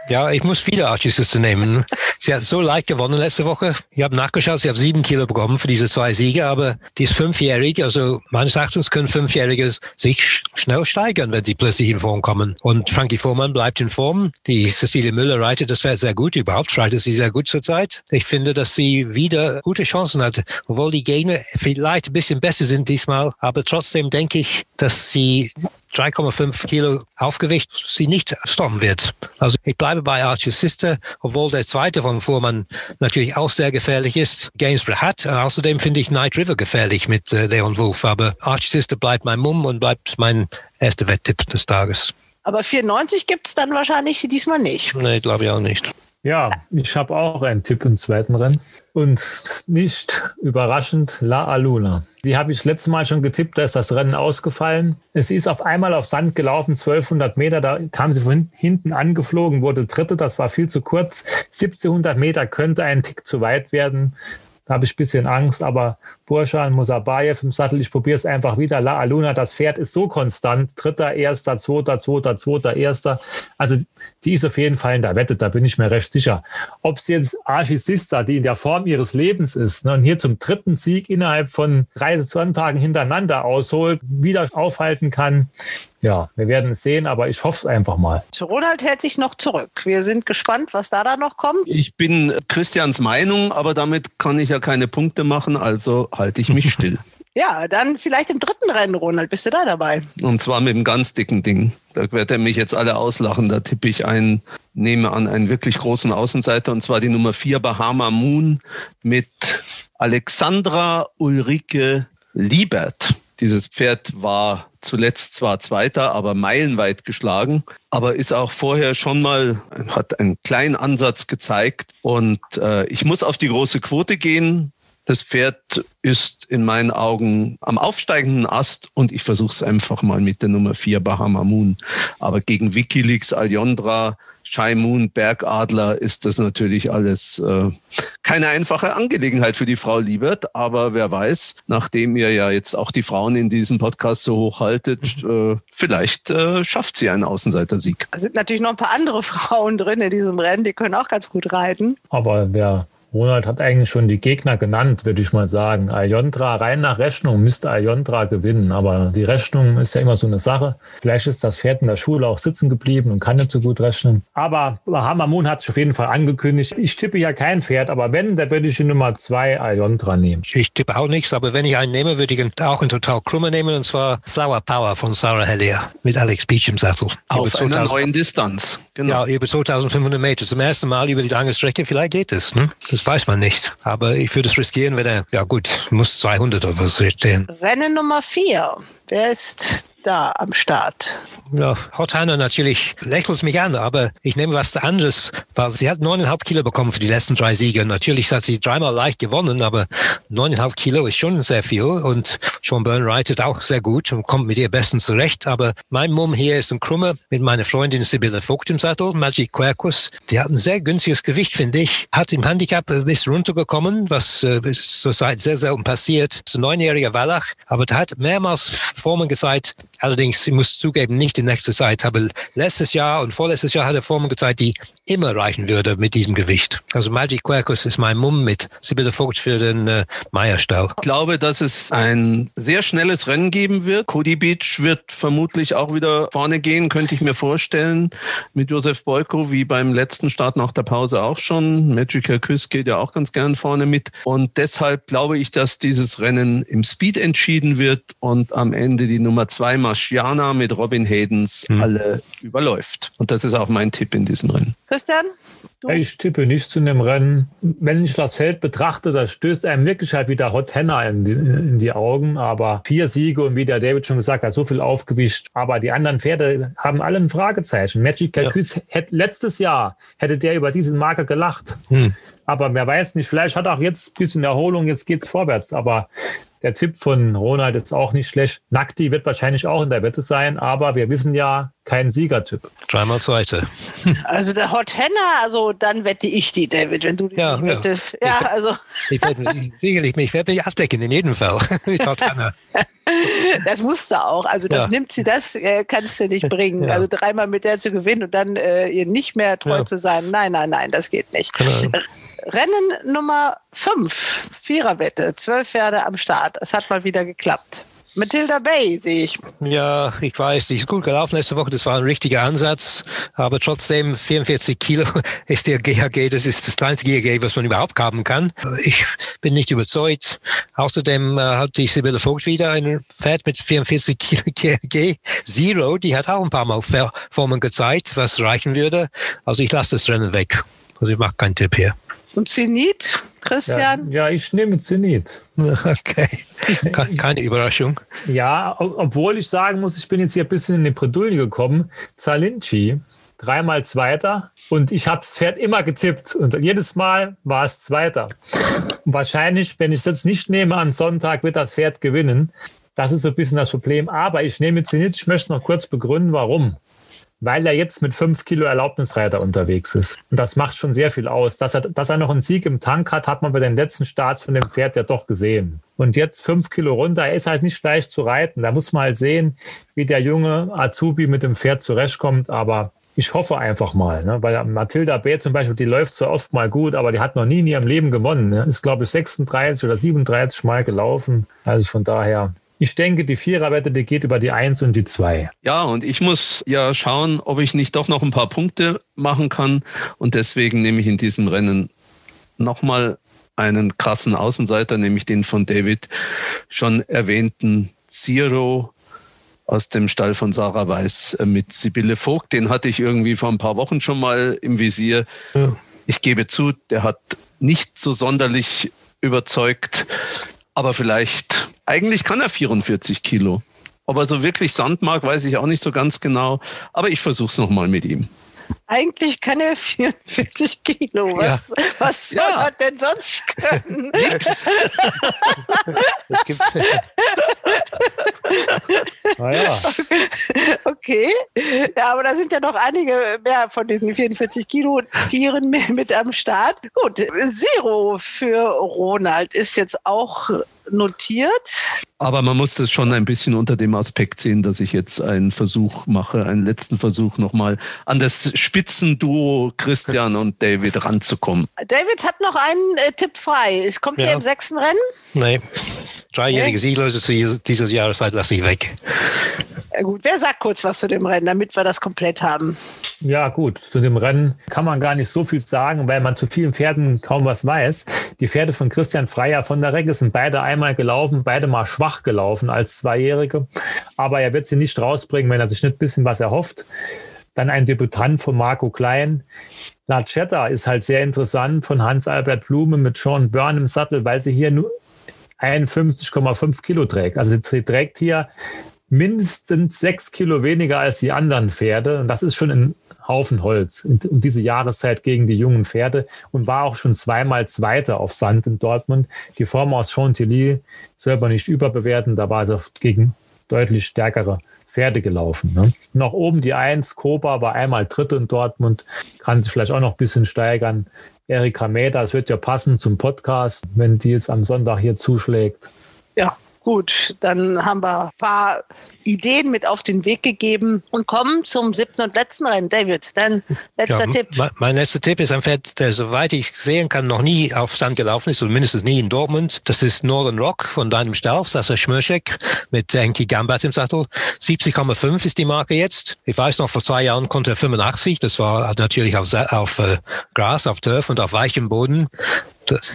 Ja, ich muss wieder Archie Sister nehmen. Sie hat so leicht gewonnen letzte Woche. Ich habe nachgeschaut, sie hat sieben Kilo bekommen für diese zwei Siege, aber die ist fünfjährig. Also meines Erachtens können Fünfjährige sich sch- schnell steigern, wenn sie plötzlich in Form kommen. Und Frankie Vormann bleibt in Form. Die Cecilie Müller reitet das Pferd sehr gut. Überhaupt reitet sie sehr gut zurzeit. Ich finde, dass sie wieder gute Chancen hat, obwohl die Gegner vielleicht ein bisschen besser sind diesmal. Aber trotzdem denke ich, dass sie 3,5 Kilo Aufgewicht sie nicht stoppen wird. Also ich bleibe bei Archie's Sister, obwohl der zweite von Fuhrmann natürlich auch sehr gefährlich ist. Gainsborough hat. Außerdem finde ich Night River gefährlich mit äh, Leon Wolf. Aber Archie's Sister bleibt mein Mumm und bleibt mein erster Wetttipp des Tages. Aber 94 gibt es dann wahrscheinlich diesmal nicht. Nee, glaube ich auch nicht. Ja, ich habe auch einen Tipp im zweiten Rennen. Und nicht überraschend, La Aluna. Die habe ich letztes Mal schon getippt, da ist das Rennen ausgefallen. Es ist auf einmal auf Sand gelaufen, 1200 Meter, da kam sie von hinten angeflogen, wurde dritte, das war viel zu kurz. 1700 Meter könnte ein Tick zu weit werden. Da habe ich ein bisschen Angst, aber Burschan, Musabayev im Sattel, ich probiere es einfach wieder. La Aluna, das Pferd ist so konstant. Dritter, erster, zweiter, zweiter, zweiter, erster. Also die ist auf jeden Fall in der Wette, da bin ich mir recht sicher. Ob es jetzt Archie Sister, die in der Form ihres Lebens ist ne, und hier zum dritten Sieg innerhalb von drei Sonntagen hintereinander ausholt, wieder aufhalten kann, ja, wir werden es sehen, aber ich hoffe es einfach mal. Ronald hält sich noch zurück. Wir sind gespannt, was da dann noch kommt. Ich bin Christians Meinung, aber damit kann ich ja keine Punkte machen, also halte ich mich still. Ja, dann vielleicht im dritten Rennen, Ronald. Bist du da dabei? Und zwar mit einem ganz dicken Ding. Da wird er mich jetzt alle auslachen. Da tippe ich einen, nehme an, einen wirklich großen Außenseiter, und zwar die Nummer vier Bahama Moon mit Alexandra Ulrike Liebert. Dieses Pferd war zuletzt zwar Zweiter, aber meilenweit geschlagen, aber ist auch vorher schon mal, hat einen kleinen Ansatz gezeigt. Und äh, ich muss auf die große Quote gehen. Das Pferd ist in meinen Augen am aufsteigenden Ast und ich versuche es einfach mal mit der Nummer vier Bahama Moon. Aber gegen Wikileaks, Aljondra, Shy Moon, Bergadler ist das natürlich alles äh, keine einfache Angelegenheit für die Frau Liebert. Aber wer weiß, nachdem ihr ja jetzt auch die Frauen in diesem Podcast so hoch haltet, äh, vielleicht äh, schafft sie einen Außenseitersieg. Da sind natürlich noch ein paar andere Frauen drin in diesem Rennen, die können auch ganz gut reiten. Aber der Ronald hat eigentlich schon die Gegner genannt, würde ich mal sagen. Ayondra, rein nach Rechnung müsste Ayondra gewinnen. Aber die Rechnung ist ja immer so eine Sache. Vielleicht ist das Pferd in der Schule auch sitzen geblieben und kann nicht so gut rechnen. Aber Bahama Moon hat sich auf jeden Fall angekündigt. Ich tippe ja kein Pferd, aber wenn, dann würde ich die Nummer zwei Ayondra nehmen. Ich tippe auch nichts, aber wenn ich einen nehme, würde ich auch einen total krummer nehmen, und zwar Flower Power von Sarah Hellier mit Alex Beach im Sattel. Auf Über einer 2000 neuen Distanz. Genau. Ja, über 2500 Meter. Zum ersten Mal über die lange Strecke. Vielleicht geht es. Ne? Das weiß man nicht. Aber ich würde es riskieren, wenn er, ja gut, muss 200 oder was stehen. Rennen Nummer vier. Wer ist da am Start? Ja, Hot Hannah natürlich lächelt mich an, aber ich nehme was anderes, weil sie hat neuneinhalb Kilo bekommen für die letzten drei Siege. Natürlich hat sie dreimal leicht gewonnen, aber neuneinhalb Kilo ist schon sehr viel und Sean Byrne reitet auch sehr gut und kommt mit ihr bestens zurecht. Aber mein Mumm hier ist ein Krummer mit meiner Freundin Sibylle Vogt im Sattel, Magic Quercus. Die hat ein sehr günstiges Gewicht, finde ich. Hat im Handicap ein bisschen runtergekommen, was äh, zurzeit sehr selten passiert. Ist ein neunjähriger Wallach, aber der hat mehrmals Formen gezeigt, Allerdings, ich muss zugeben, nicht in nächster Zeit. Aber letztes Jahr und vorletztes Jahr hat er Formen gezeigt, die immer reichen würde mit diesem Gewicht. Also Magic Quercus ist mein Mumm mit Sibylle Vogt für den äh, Meierstall. Ich glaube, dass es ein sehr schnelles Rennen geben wird. Cody Beach wird vermutlich auch wieder vorne gehen, könnte ich mir vorstellen. Mit Josef Boyko, wie beim letzten Start nach der Pause auch schon. Magic Küss geht ja auch ganz gern vorne mit. Und deshalb glaube ich, dass dieses Rennen im Speed entschieden wird und am Ende die Nummer zwei Marciana mit Robin Haydens hm. alle überläuft. Und das ist auch mein Tipp in diesem Rennen. Christian? Du? Ich tippe nicht zu einem Rennen. Wenn ich das Feld betrachte, da stößt einem wirklich halt wieder Hot Henna in die, in die Augen. Aber vier Siege und wie der David schon gesagt hat, so viel aufgewischt. Aber die anderen Pferde haben alle ein Fragezeichen. Magic Calcus, ja. letztes Jahr hätte der über diesen Marker gelacht. Hm. Aber wer weiß nicht, vielleicht hat auch jetzt ein bisschen Erholung, jetzt geht es vorwärts. Aber der Tipp von Ronald ist auch nicht schlecht. Nakti wird wahrscheinlich auch in der Wette sein, aber wir wissen ja, kein Siegertyp. Dreimal zweite. Also der Hot Henna, also dann wette ich die, David, wenn du die ja, ja. wettest. Ja, ich, also. Ich werde sicherlich mich, werde mich abdecken, in jedem Fall. das musst du auch. Also das ja. nimmt sie, das äh, kannst du nicht bringen. Ja. Also dreimal mit der zu gewinnen und dann äh, ihr nicht mehr treu zu sein. Nein, nein, nein, das geht nicht. Genau. Rennen Nummer 5, Viererwette, zwölf Pferde am Start. Es hat mal wieder geklappt. Matilda Bay sehe ich. Ja, ich weiß, die ist gut gelaufen letzte Woche. Das war ein richtiger Ansatz. Aber trotzdem 44 Kilo ist der GHG. Das ist das kleinste GHG, was man überhaupt haben kann. Ich bin nicht überzeugt. Außerdem äh, hat die Sibylle Vogt wieder ein Pferd mit 44 Kilo GHG. Zero, die hat auch ein paar Mal Formen gezeigt, was reichen würde. Also ich lasse das Rennen weg. Also ich mache keinen Tipp hier. Und Zenit, Christian? Ja, ja ich nehme Zenit. Okay, keine Überraschung. Ja, obwohl ich sagen muss, ich bin jetzt hier ein bisschen in die Bredouille gekommen. Zalinci, dreimal Zweiter und ich habe das Pferd immer getippt und jedes Mal war es Zweiter. Und wahrscheinlich, wenn ich es jetzt nicht nehme am Sonntag, wird das Pferd gewinnen. Das ist so ein bisschen das Problem. Aber ich nehme Zenit. Ich möchte noch kurz begründen, warum weil er jetzt mit fünf Kilo Erlaubnisreiter unterwegs ist. Und das macht schon sehr viel aus. Dass er, dass er noch einen Sieg im Tank hat, hat man bei den letzten Starts von dem Pferd ja doch gesehen. Und jetzt fünf Kilo runter, er ist halt nicht leicht zu reiten. Da muss man halt sehen, wie der junge Azubi mit dem Pferd zurechtkommt. Aber ich hoffe einfach mal, ne? weil Mathilda B. zum Beispiel, die läuft so oft mal gut, aber die hat noch nie in ihrem Leben gewonnen. Ne? Ist, glaube ich, 36 oder 37 Mal gelaufen. Also von daher, ich denke, die Viererwette, die geht über die Eins und die Zwei. Ja, und ich muss ja schauen, ob ich nicht doch noch ein paar Punkte machen kann. Und deswegen nehme ich in diesem Rennen nochmal einen krassen Außenseiter, nämlich den von David schon erwähnten Zero aus dem Stall von Sarah Weiß äh, mit Sibylle Vogt. Den hatte ich irgendwie vor ein paar Wochen schon mal im Visier. Ja. Ich gebe zu, der hat nicht so sonderlich überzeugt. Aber vielleicht, eigentlich kann er 44 Kilo. Ob er so wirklich Sand mag, weiß ich auch nicht so ganz genau. Aber ich versuche es nochmal mit ihm. Eigentlich kann er 44 Kilo. Was, ja. was soll ja. er denn sonst können? Nix. es gibt ah, ja. Okay. Ja, aber da sind ja noch einige mehr von diesen 44 Kilo Tieren mit am Start. Gut, Zero für Ronald ist jetzt auch notiert. Aber man muss das schon ein bisschen unter dem Aspekt sehen, dass ich jetzt einen Versuch mache, einen letzten Versuch nochmal an das Spitzenduo Christian und David ranzukommen. David hat noch einen äh, Tipp frei. Es kommt ja. hier im sechsten Rennen? Nein. Dreijährige. Sieglose zu dieser Jahreszeit lasse ich weg. Ja, gut, wer sagt kurz was zu dem Rennen, damit wir das komplett haben? Ja, gut, zu dem Rennen kann man gar nicht so viel sagen, weil man zu vielen Pferden kaum was weiß. Die Pferde von Christian Freier von der Recke sind beide einmal gelaufen, beide mal schwach gelaufen als Zweijährige. Aber er wird sie nicht rausbringen, wenn er sich nicht ein bisschen was erhofft. Dann ein Debütant von Marco Klein. La Chetta ist halt sehr interessant von Hans-Albert Blume mit Sean Byrne im Sattel, weil sie hier nur 51,5 Kilo trägt. Also sie trägt hier mindestens sechs Kilo weniger als die anderen Pferde. Und das ist schon ein Haufen Holz um diese Jahreszeit gegen die jungen Pferde und war auch schon zweimal Zweiter auf Sand in Dortmund. Die Form aus Chantilly soll man nicht überbewerten, da war es gegen deutlich stärkere Pferde gelaufen. Ne? Noch oben die Eins, Koba war einmal Dritte in Dortmund, kann sich vielleicht auch noch ein bisschen steigern. Erika Mäder, das wird ja passen zum Podcast, wenn die jetzt am Sonntag hier zuschlägt. Ja, gut, dann haben wir ein paar Ideen mit auf den Weg gegeben und kommen zum siebten und letzten Rennen. David, dein letzter ja, Tipp. Mein letzter Tipp ist ein Pferd, der, soweit ich sehen kann, noch nie auf Sand gelaufen ist, und mindestens nie in Dortmund. Das ist Northern Rock von deinem Stall, Sascha Schmörschek, mit Enki Gambert im Sattel. 70,5 ist die Marke jetzt. Ich weiß noch, vor zwei Jahren konnte er 85. Das war natürlich auf, auf uh, Gras, auf Turf und auf weichem Boden.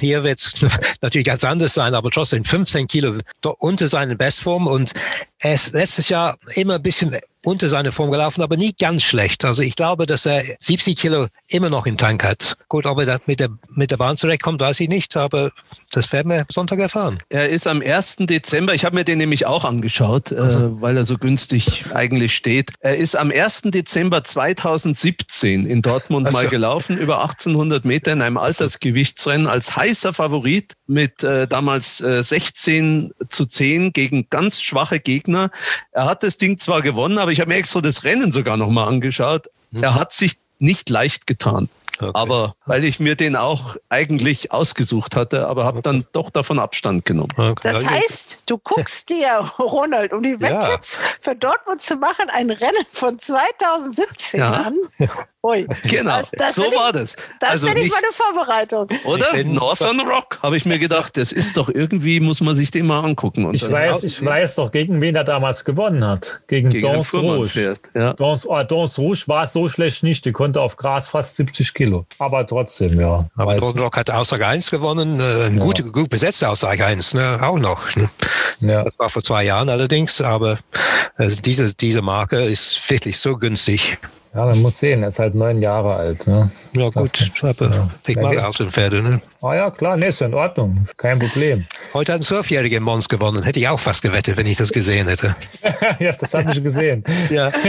Hier wird es natürlich ganz anders sein, aber trotzdem 15 Kilo unter seiner Bestform und er ist letztes Jahr immer ein bisschen unter seine Form gelaufen, aber nie ganz schlecht. Also ich glaube, dass er 70 Kilo immer noch im Tank hat. Gut, ob er mit der, mit der Bahn zurechtkommt, weiß ich nicht, aber das werden wir Sonntag erfahren. Er ist am 1. Dezember, ich habe mir den nämlich auch angeschaut, also. äh, weil er so günstig eigentlich steht. Er ist am 1. Dezember 2017 in Dortmund also. mal gelaufen, über 1800 Meter in einem Altersgewichtsrennen als heißer Favorit mit äh, damals äh, 16 zu 10 gegen ganz schwache Gegner. Er hat das Ding zwar gewonnen, aber ich habe mir extra das Rennen sogar nochmal angeschaut. Mhm. Er hat sich nicht leicht getan. Okay. Aber weil ich mir den auch eigentlich ausgesucht hatte, aber habe dann doch davon Abstand genommen. Okay. Das heißt, du guckst dir, Ronald, um die Wetttipps ja. für Dortmund zu machen, ein Rennen von 2017 ja. an. Ui. Genau, das, das so war das. Das also wäre nicht meine Vorbereitung. Oder? Northern Rock, habe ich mir gedacht. Das ist doch irgendwie, muss man sich den mal angucken. Und ich weiß, ich weiß doch, gegen wen er damals gewonnen hat. Gegen, gegen Dance Rouge. Ja. Dance, oh, Dance Rouge war so schlecht nicht. Die konnte auf Gras fast 70 Kilo. Aber trotzdem, ja. Aber Northern Rock hat Aussage 1 gewonnen. Äh, ja. gut, gut besetzte Aussage 1, ne? auch noch. Ne? Ja. Das war vor zwei Jahren allerdings. Aber äh, diese, diese Marke ist wirklich so günstig. Ja, man muss sehen, er ist halt neun Jahre alt. Ne? Ja, gut, aber ja. ich mag auch den Pferde. Ne? Ah ja, klar, ne, ist in Ordnung. Kein Problem. Heute hat ein Zwölfjähriger Mons gewonnen. Hätte ich auch fast gewettet, wenn ich das gesehen hätte. ja, das habe ich gesehen. ja.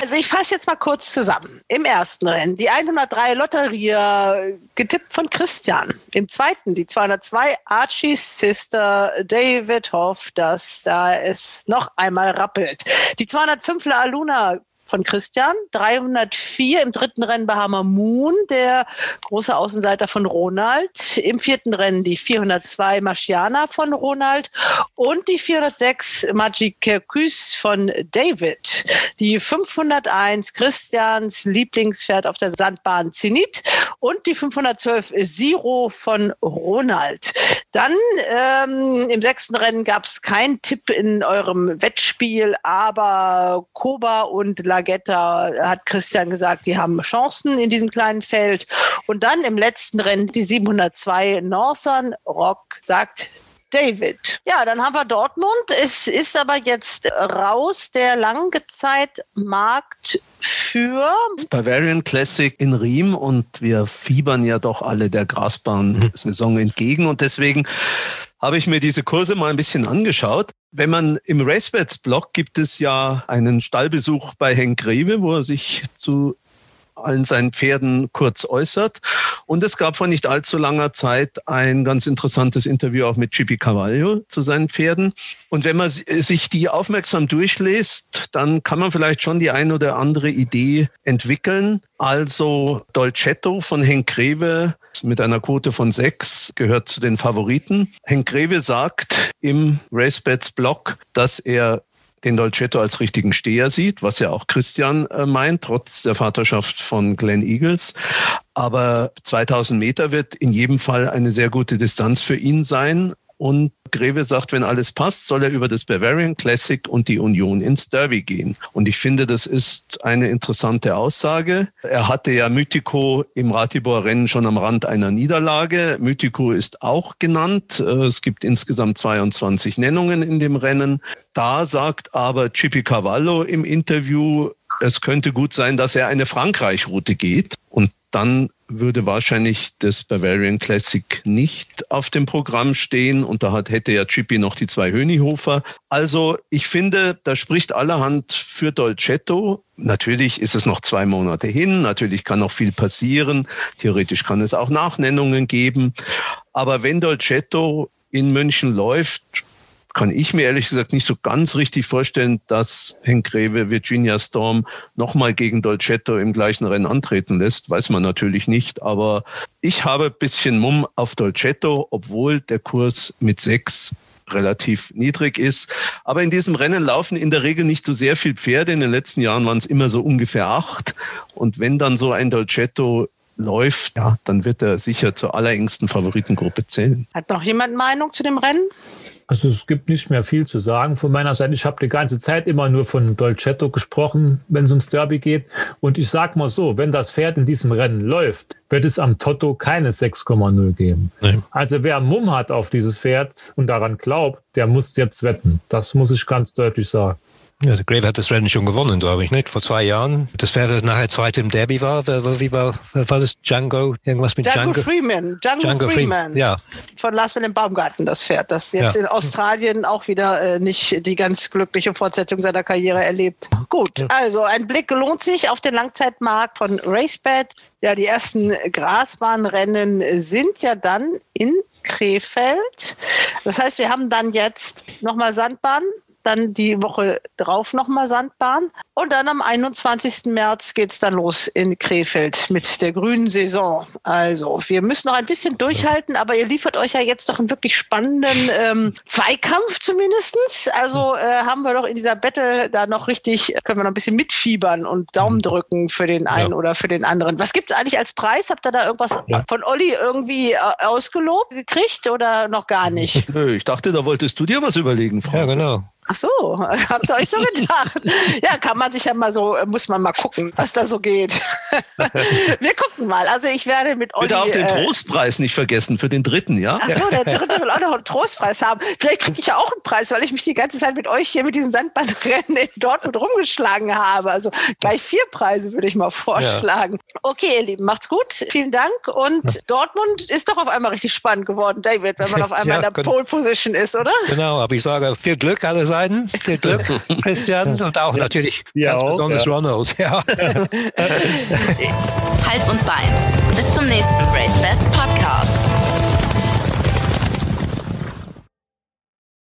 Also ich fasse jetzt mal kurz zusammen. Im ersten Rennen die 103 Lotterie, getippt von Christian. Im zweiten die 202 Archie's Sister David Hoff, dass da es noch einmal rappelt. Die 205 La Aluna von Christian, 304 im dritten Rennen Bahama Moon, der große Außenseiter von Ronald, im vierten Rennen die 402 Marciana von Ronald. Und die 406 Magic Circus von David, die 501 Christians Lieblingspferd auf der Sandbahn Zenit. Und die 512 Zero von Ronald. Dann ähm, im sechsten Rennen gab es keinen Tipp in eurem Wettspiel, aber Koba und La Lagetta hat Christian gesagt, die haben Chancen in diesem kleinen Feld. Und dann im letzten Rennen die 702 Northern Rock sagt David. Ja, dann haben wir Dortmund. Es ist aber jetzt raus der Langzeitmarkt für Bavarian Classic in Riem und wir fiebern ja doch alle der Grasbahn-Saison entgegen und deswegen habe ich mir diese Kurse mal ein bisschen angeschaut. Wenn man im Racebets-Blog gibt es ja einen Stallbesuch bei Henk Greve, wo er sich zu allen seinen Pferden kurz äußert. Und es gab vor nicht allzu langer Zeit ein ganz interessantes Interview auch mit Chippy Carvalho zu seinen Pferden. Und wenn man sich die aufmerksam durchliest, dann kann man vielleicht schon die ein oder andere Idee entwickeln. Also Dolcetto von Henk Greve mit einer Quote von sechs gehört zu den Favoriten. Henk Greve sagt im Racebets Blog, dass er den Dolcetto als richtigen Steher sieht, was ja auch Christian äh, meint, trotz der Vaterschaft von Glenn Eagles. Aber 2000 Meter wird in jedem Fall eine sehr gute Distanz für ihn sein. Und Greve sagt, wenn alles passt, soll er über das Bavarian Classic und die Union ins Derby gehen. Und ich finde, das ist eine interessante Aussage. Er hatte ja Mythico im Ratibor-Rennen schon am Rand einer Niederlage. Mythico ist auch genannt. Äh, es gibt insgesamt 22 Nennungen in dem Rennen. Da sagt aber Chippy Cavallo im Interview, es könnte gut sein, dass er eine Frankreich-Route geht. Dann würde wahrscheinlich das Bavarian Classic nicht auf dem Programm stehen und da hat, hätte ja Chippy noch die zwei Hönihofer. Also ich finde, da spricht allerhand für Dolcetto. Natürlich ist es noch zwei Monate hin, natürlich kann noch viel passieren, theoretisch kann es auch Nachnennungen geben, aber wenn Dolcetto in München läuft, kann ich mir ehrlich gesagt nicht so ganz richtig vorstellen, dass Henk Greve Virginia Storm nochmal gegen Dolcetto im gleichen Rennen antreten lässt. Weiß man natürlich nicht, aber ich habe ein bisschen Mumm auf Dolcetto, obwohl der Kurs mit sechs relativ niedrig ist. Aber in diesem Rennen laufen in der Regel nicht so sehr viel Pferde. In den letzten Jahren waren es immer so ungefähr acht. Und wenn dann so ein Dolcetto läuft, ja, dann wird er sicher zur allerengsten Favoritengruppe zählen. Hat noch jemand Meinung zu dem Rennen? Also es gibt nicht mehr viel zu sagen von meiner Seite. Ich habe die ganze Zeit immer nur von Dolcetto gesprochen, wenn es ums Derby geht. Und ich sag mal so, wenn das Pferd in diesem Rennen läuft, wird es am Toto keine 6,0 geben. Nee. Also wer Mumm hat auf dieses Pferd und daran glaubt, der muss jetzt wetten. Das muss ich ganz deutlich sagen. Ja, der Grave hat das Rennen schon gewonnen, glaube ich, nicht? Vor zwei Jahren. Das wäre nachher zweite im Derby war. Wie war, war das Django? Irgendwas mit Django? Django Freeman. Django, Django Freeman. Ja. Von Lars Willem Baumgarten, das Pferd, das jetzt ja. in Australien auch wieder äh, nicht die ganz glückliche Fortsetzung seiner Karriere erlebt. Gut, ja. also ein Blick lohnt sich auf den Langzeitmarkt von RaceBet. Ja, die ersten Grasbahnrennen sind ja dann in Krefeld. Das heißt, wir haben dann jetzt nochmal Sandbahn, dann die Woche drauf nochmal Sandbahn. Und dann am 21. März geht es dann los in Krefeld mit der grünen Saison. Also wir müssen noch ein bisschen durchhalten, aber ihr liefert euch ja jetzt doch einen wirklich spannenden ähm, Zweikampf zumindestens. Also äh, haben wir doch in dieser Battle da noch richtig, können wir noch ein bisschen mitfiebern und Daumen drücken für den einen ja. oder für den anderen. Was gibt es eigentlich als Preis? Habt ihr da irgendwas ja. von Olli irgendwie äh, ausgelobt gekriegt oder noch gar nicht? Nö, ich dachte, da wolltest du dir was überlegen, Frau. Ja, genau. Ach so, habt ihr euch so gedacht? ja, kann man sich ja mal so, muss man mal gucken, was da so geht. Wir gucken mal. Also ich werde mit euch. Bitte auch den äh, Trostpreis nicht vergessen für den dritten, ja? Ach so, der dritte will auch noch einen Trostpreis haben. Vielleicht kriege ich ja auch einen Preis, weil ich mich die ganze Zeit mit euch hier mit diesen Sandbahnrennen in Dortmund rumgeschlagen habe. Also gleich vier Preise würde ich mal vorschlagen. Ja. Okay, ihr Lieben, macht's gut. Vielen Dank. Und Dortmund ist doch auf einmal richtig spannend geworden, David, wenn man auf einmal ja, in der Pole Position ist, oder? Genau, aber ich sage viel Glück alle beiden. Viel Glück, Christian, und auch natürlich ja, ganz auch, besonders ja. Ronald. Ja. Hals und Bein. Bis zum nächsten Brace Bats Podcast.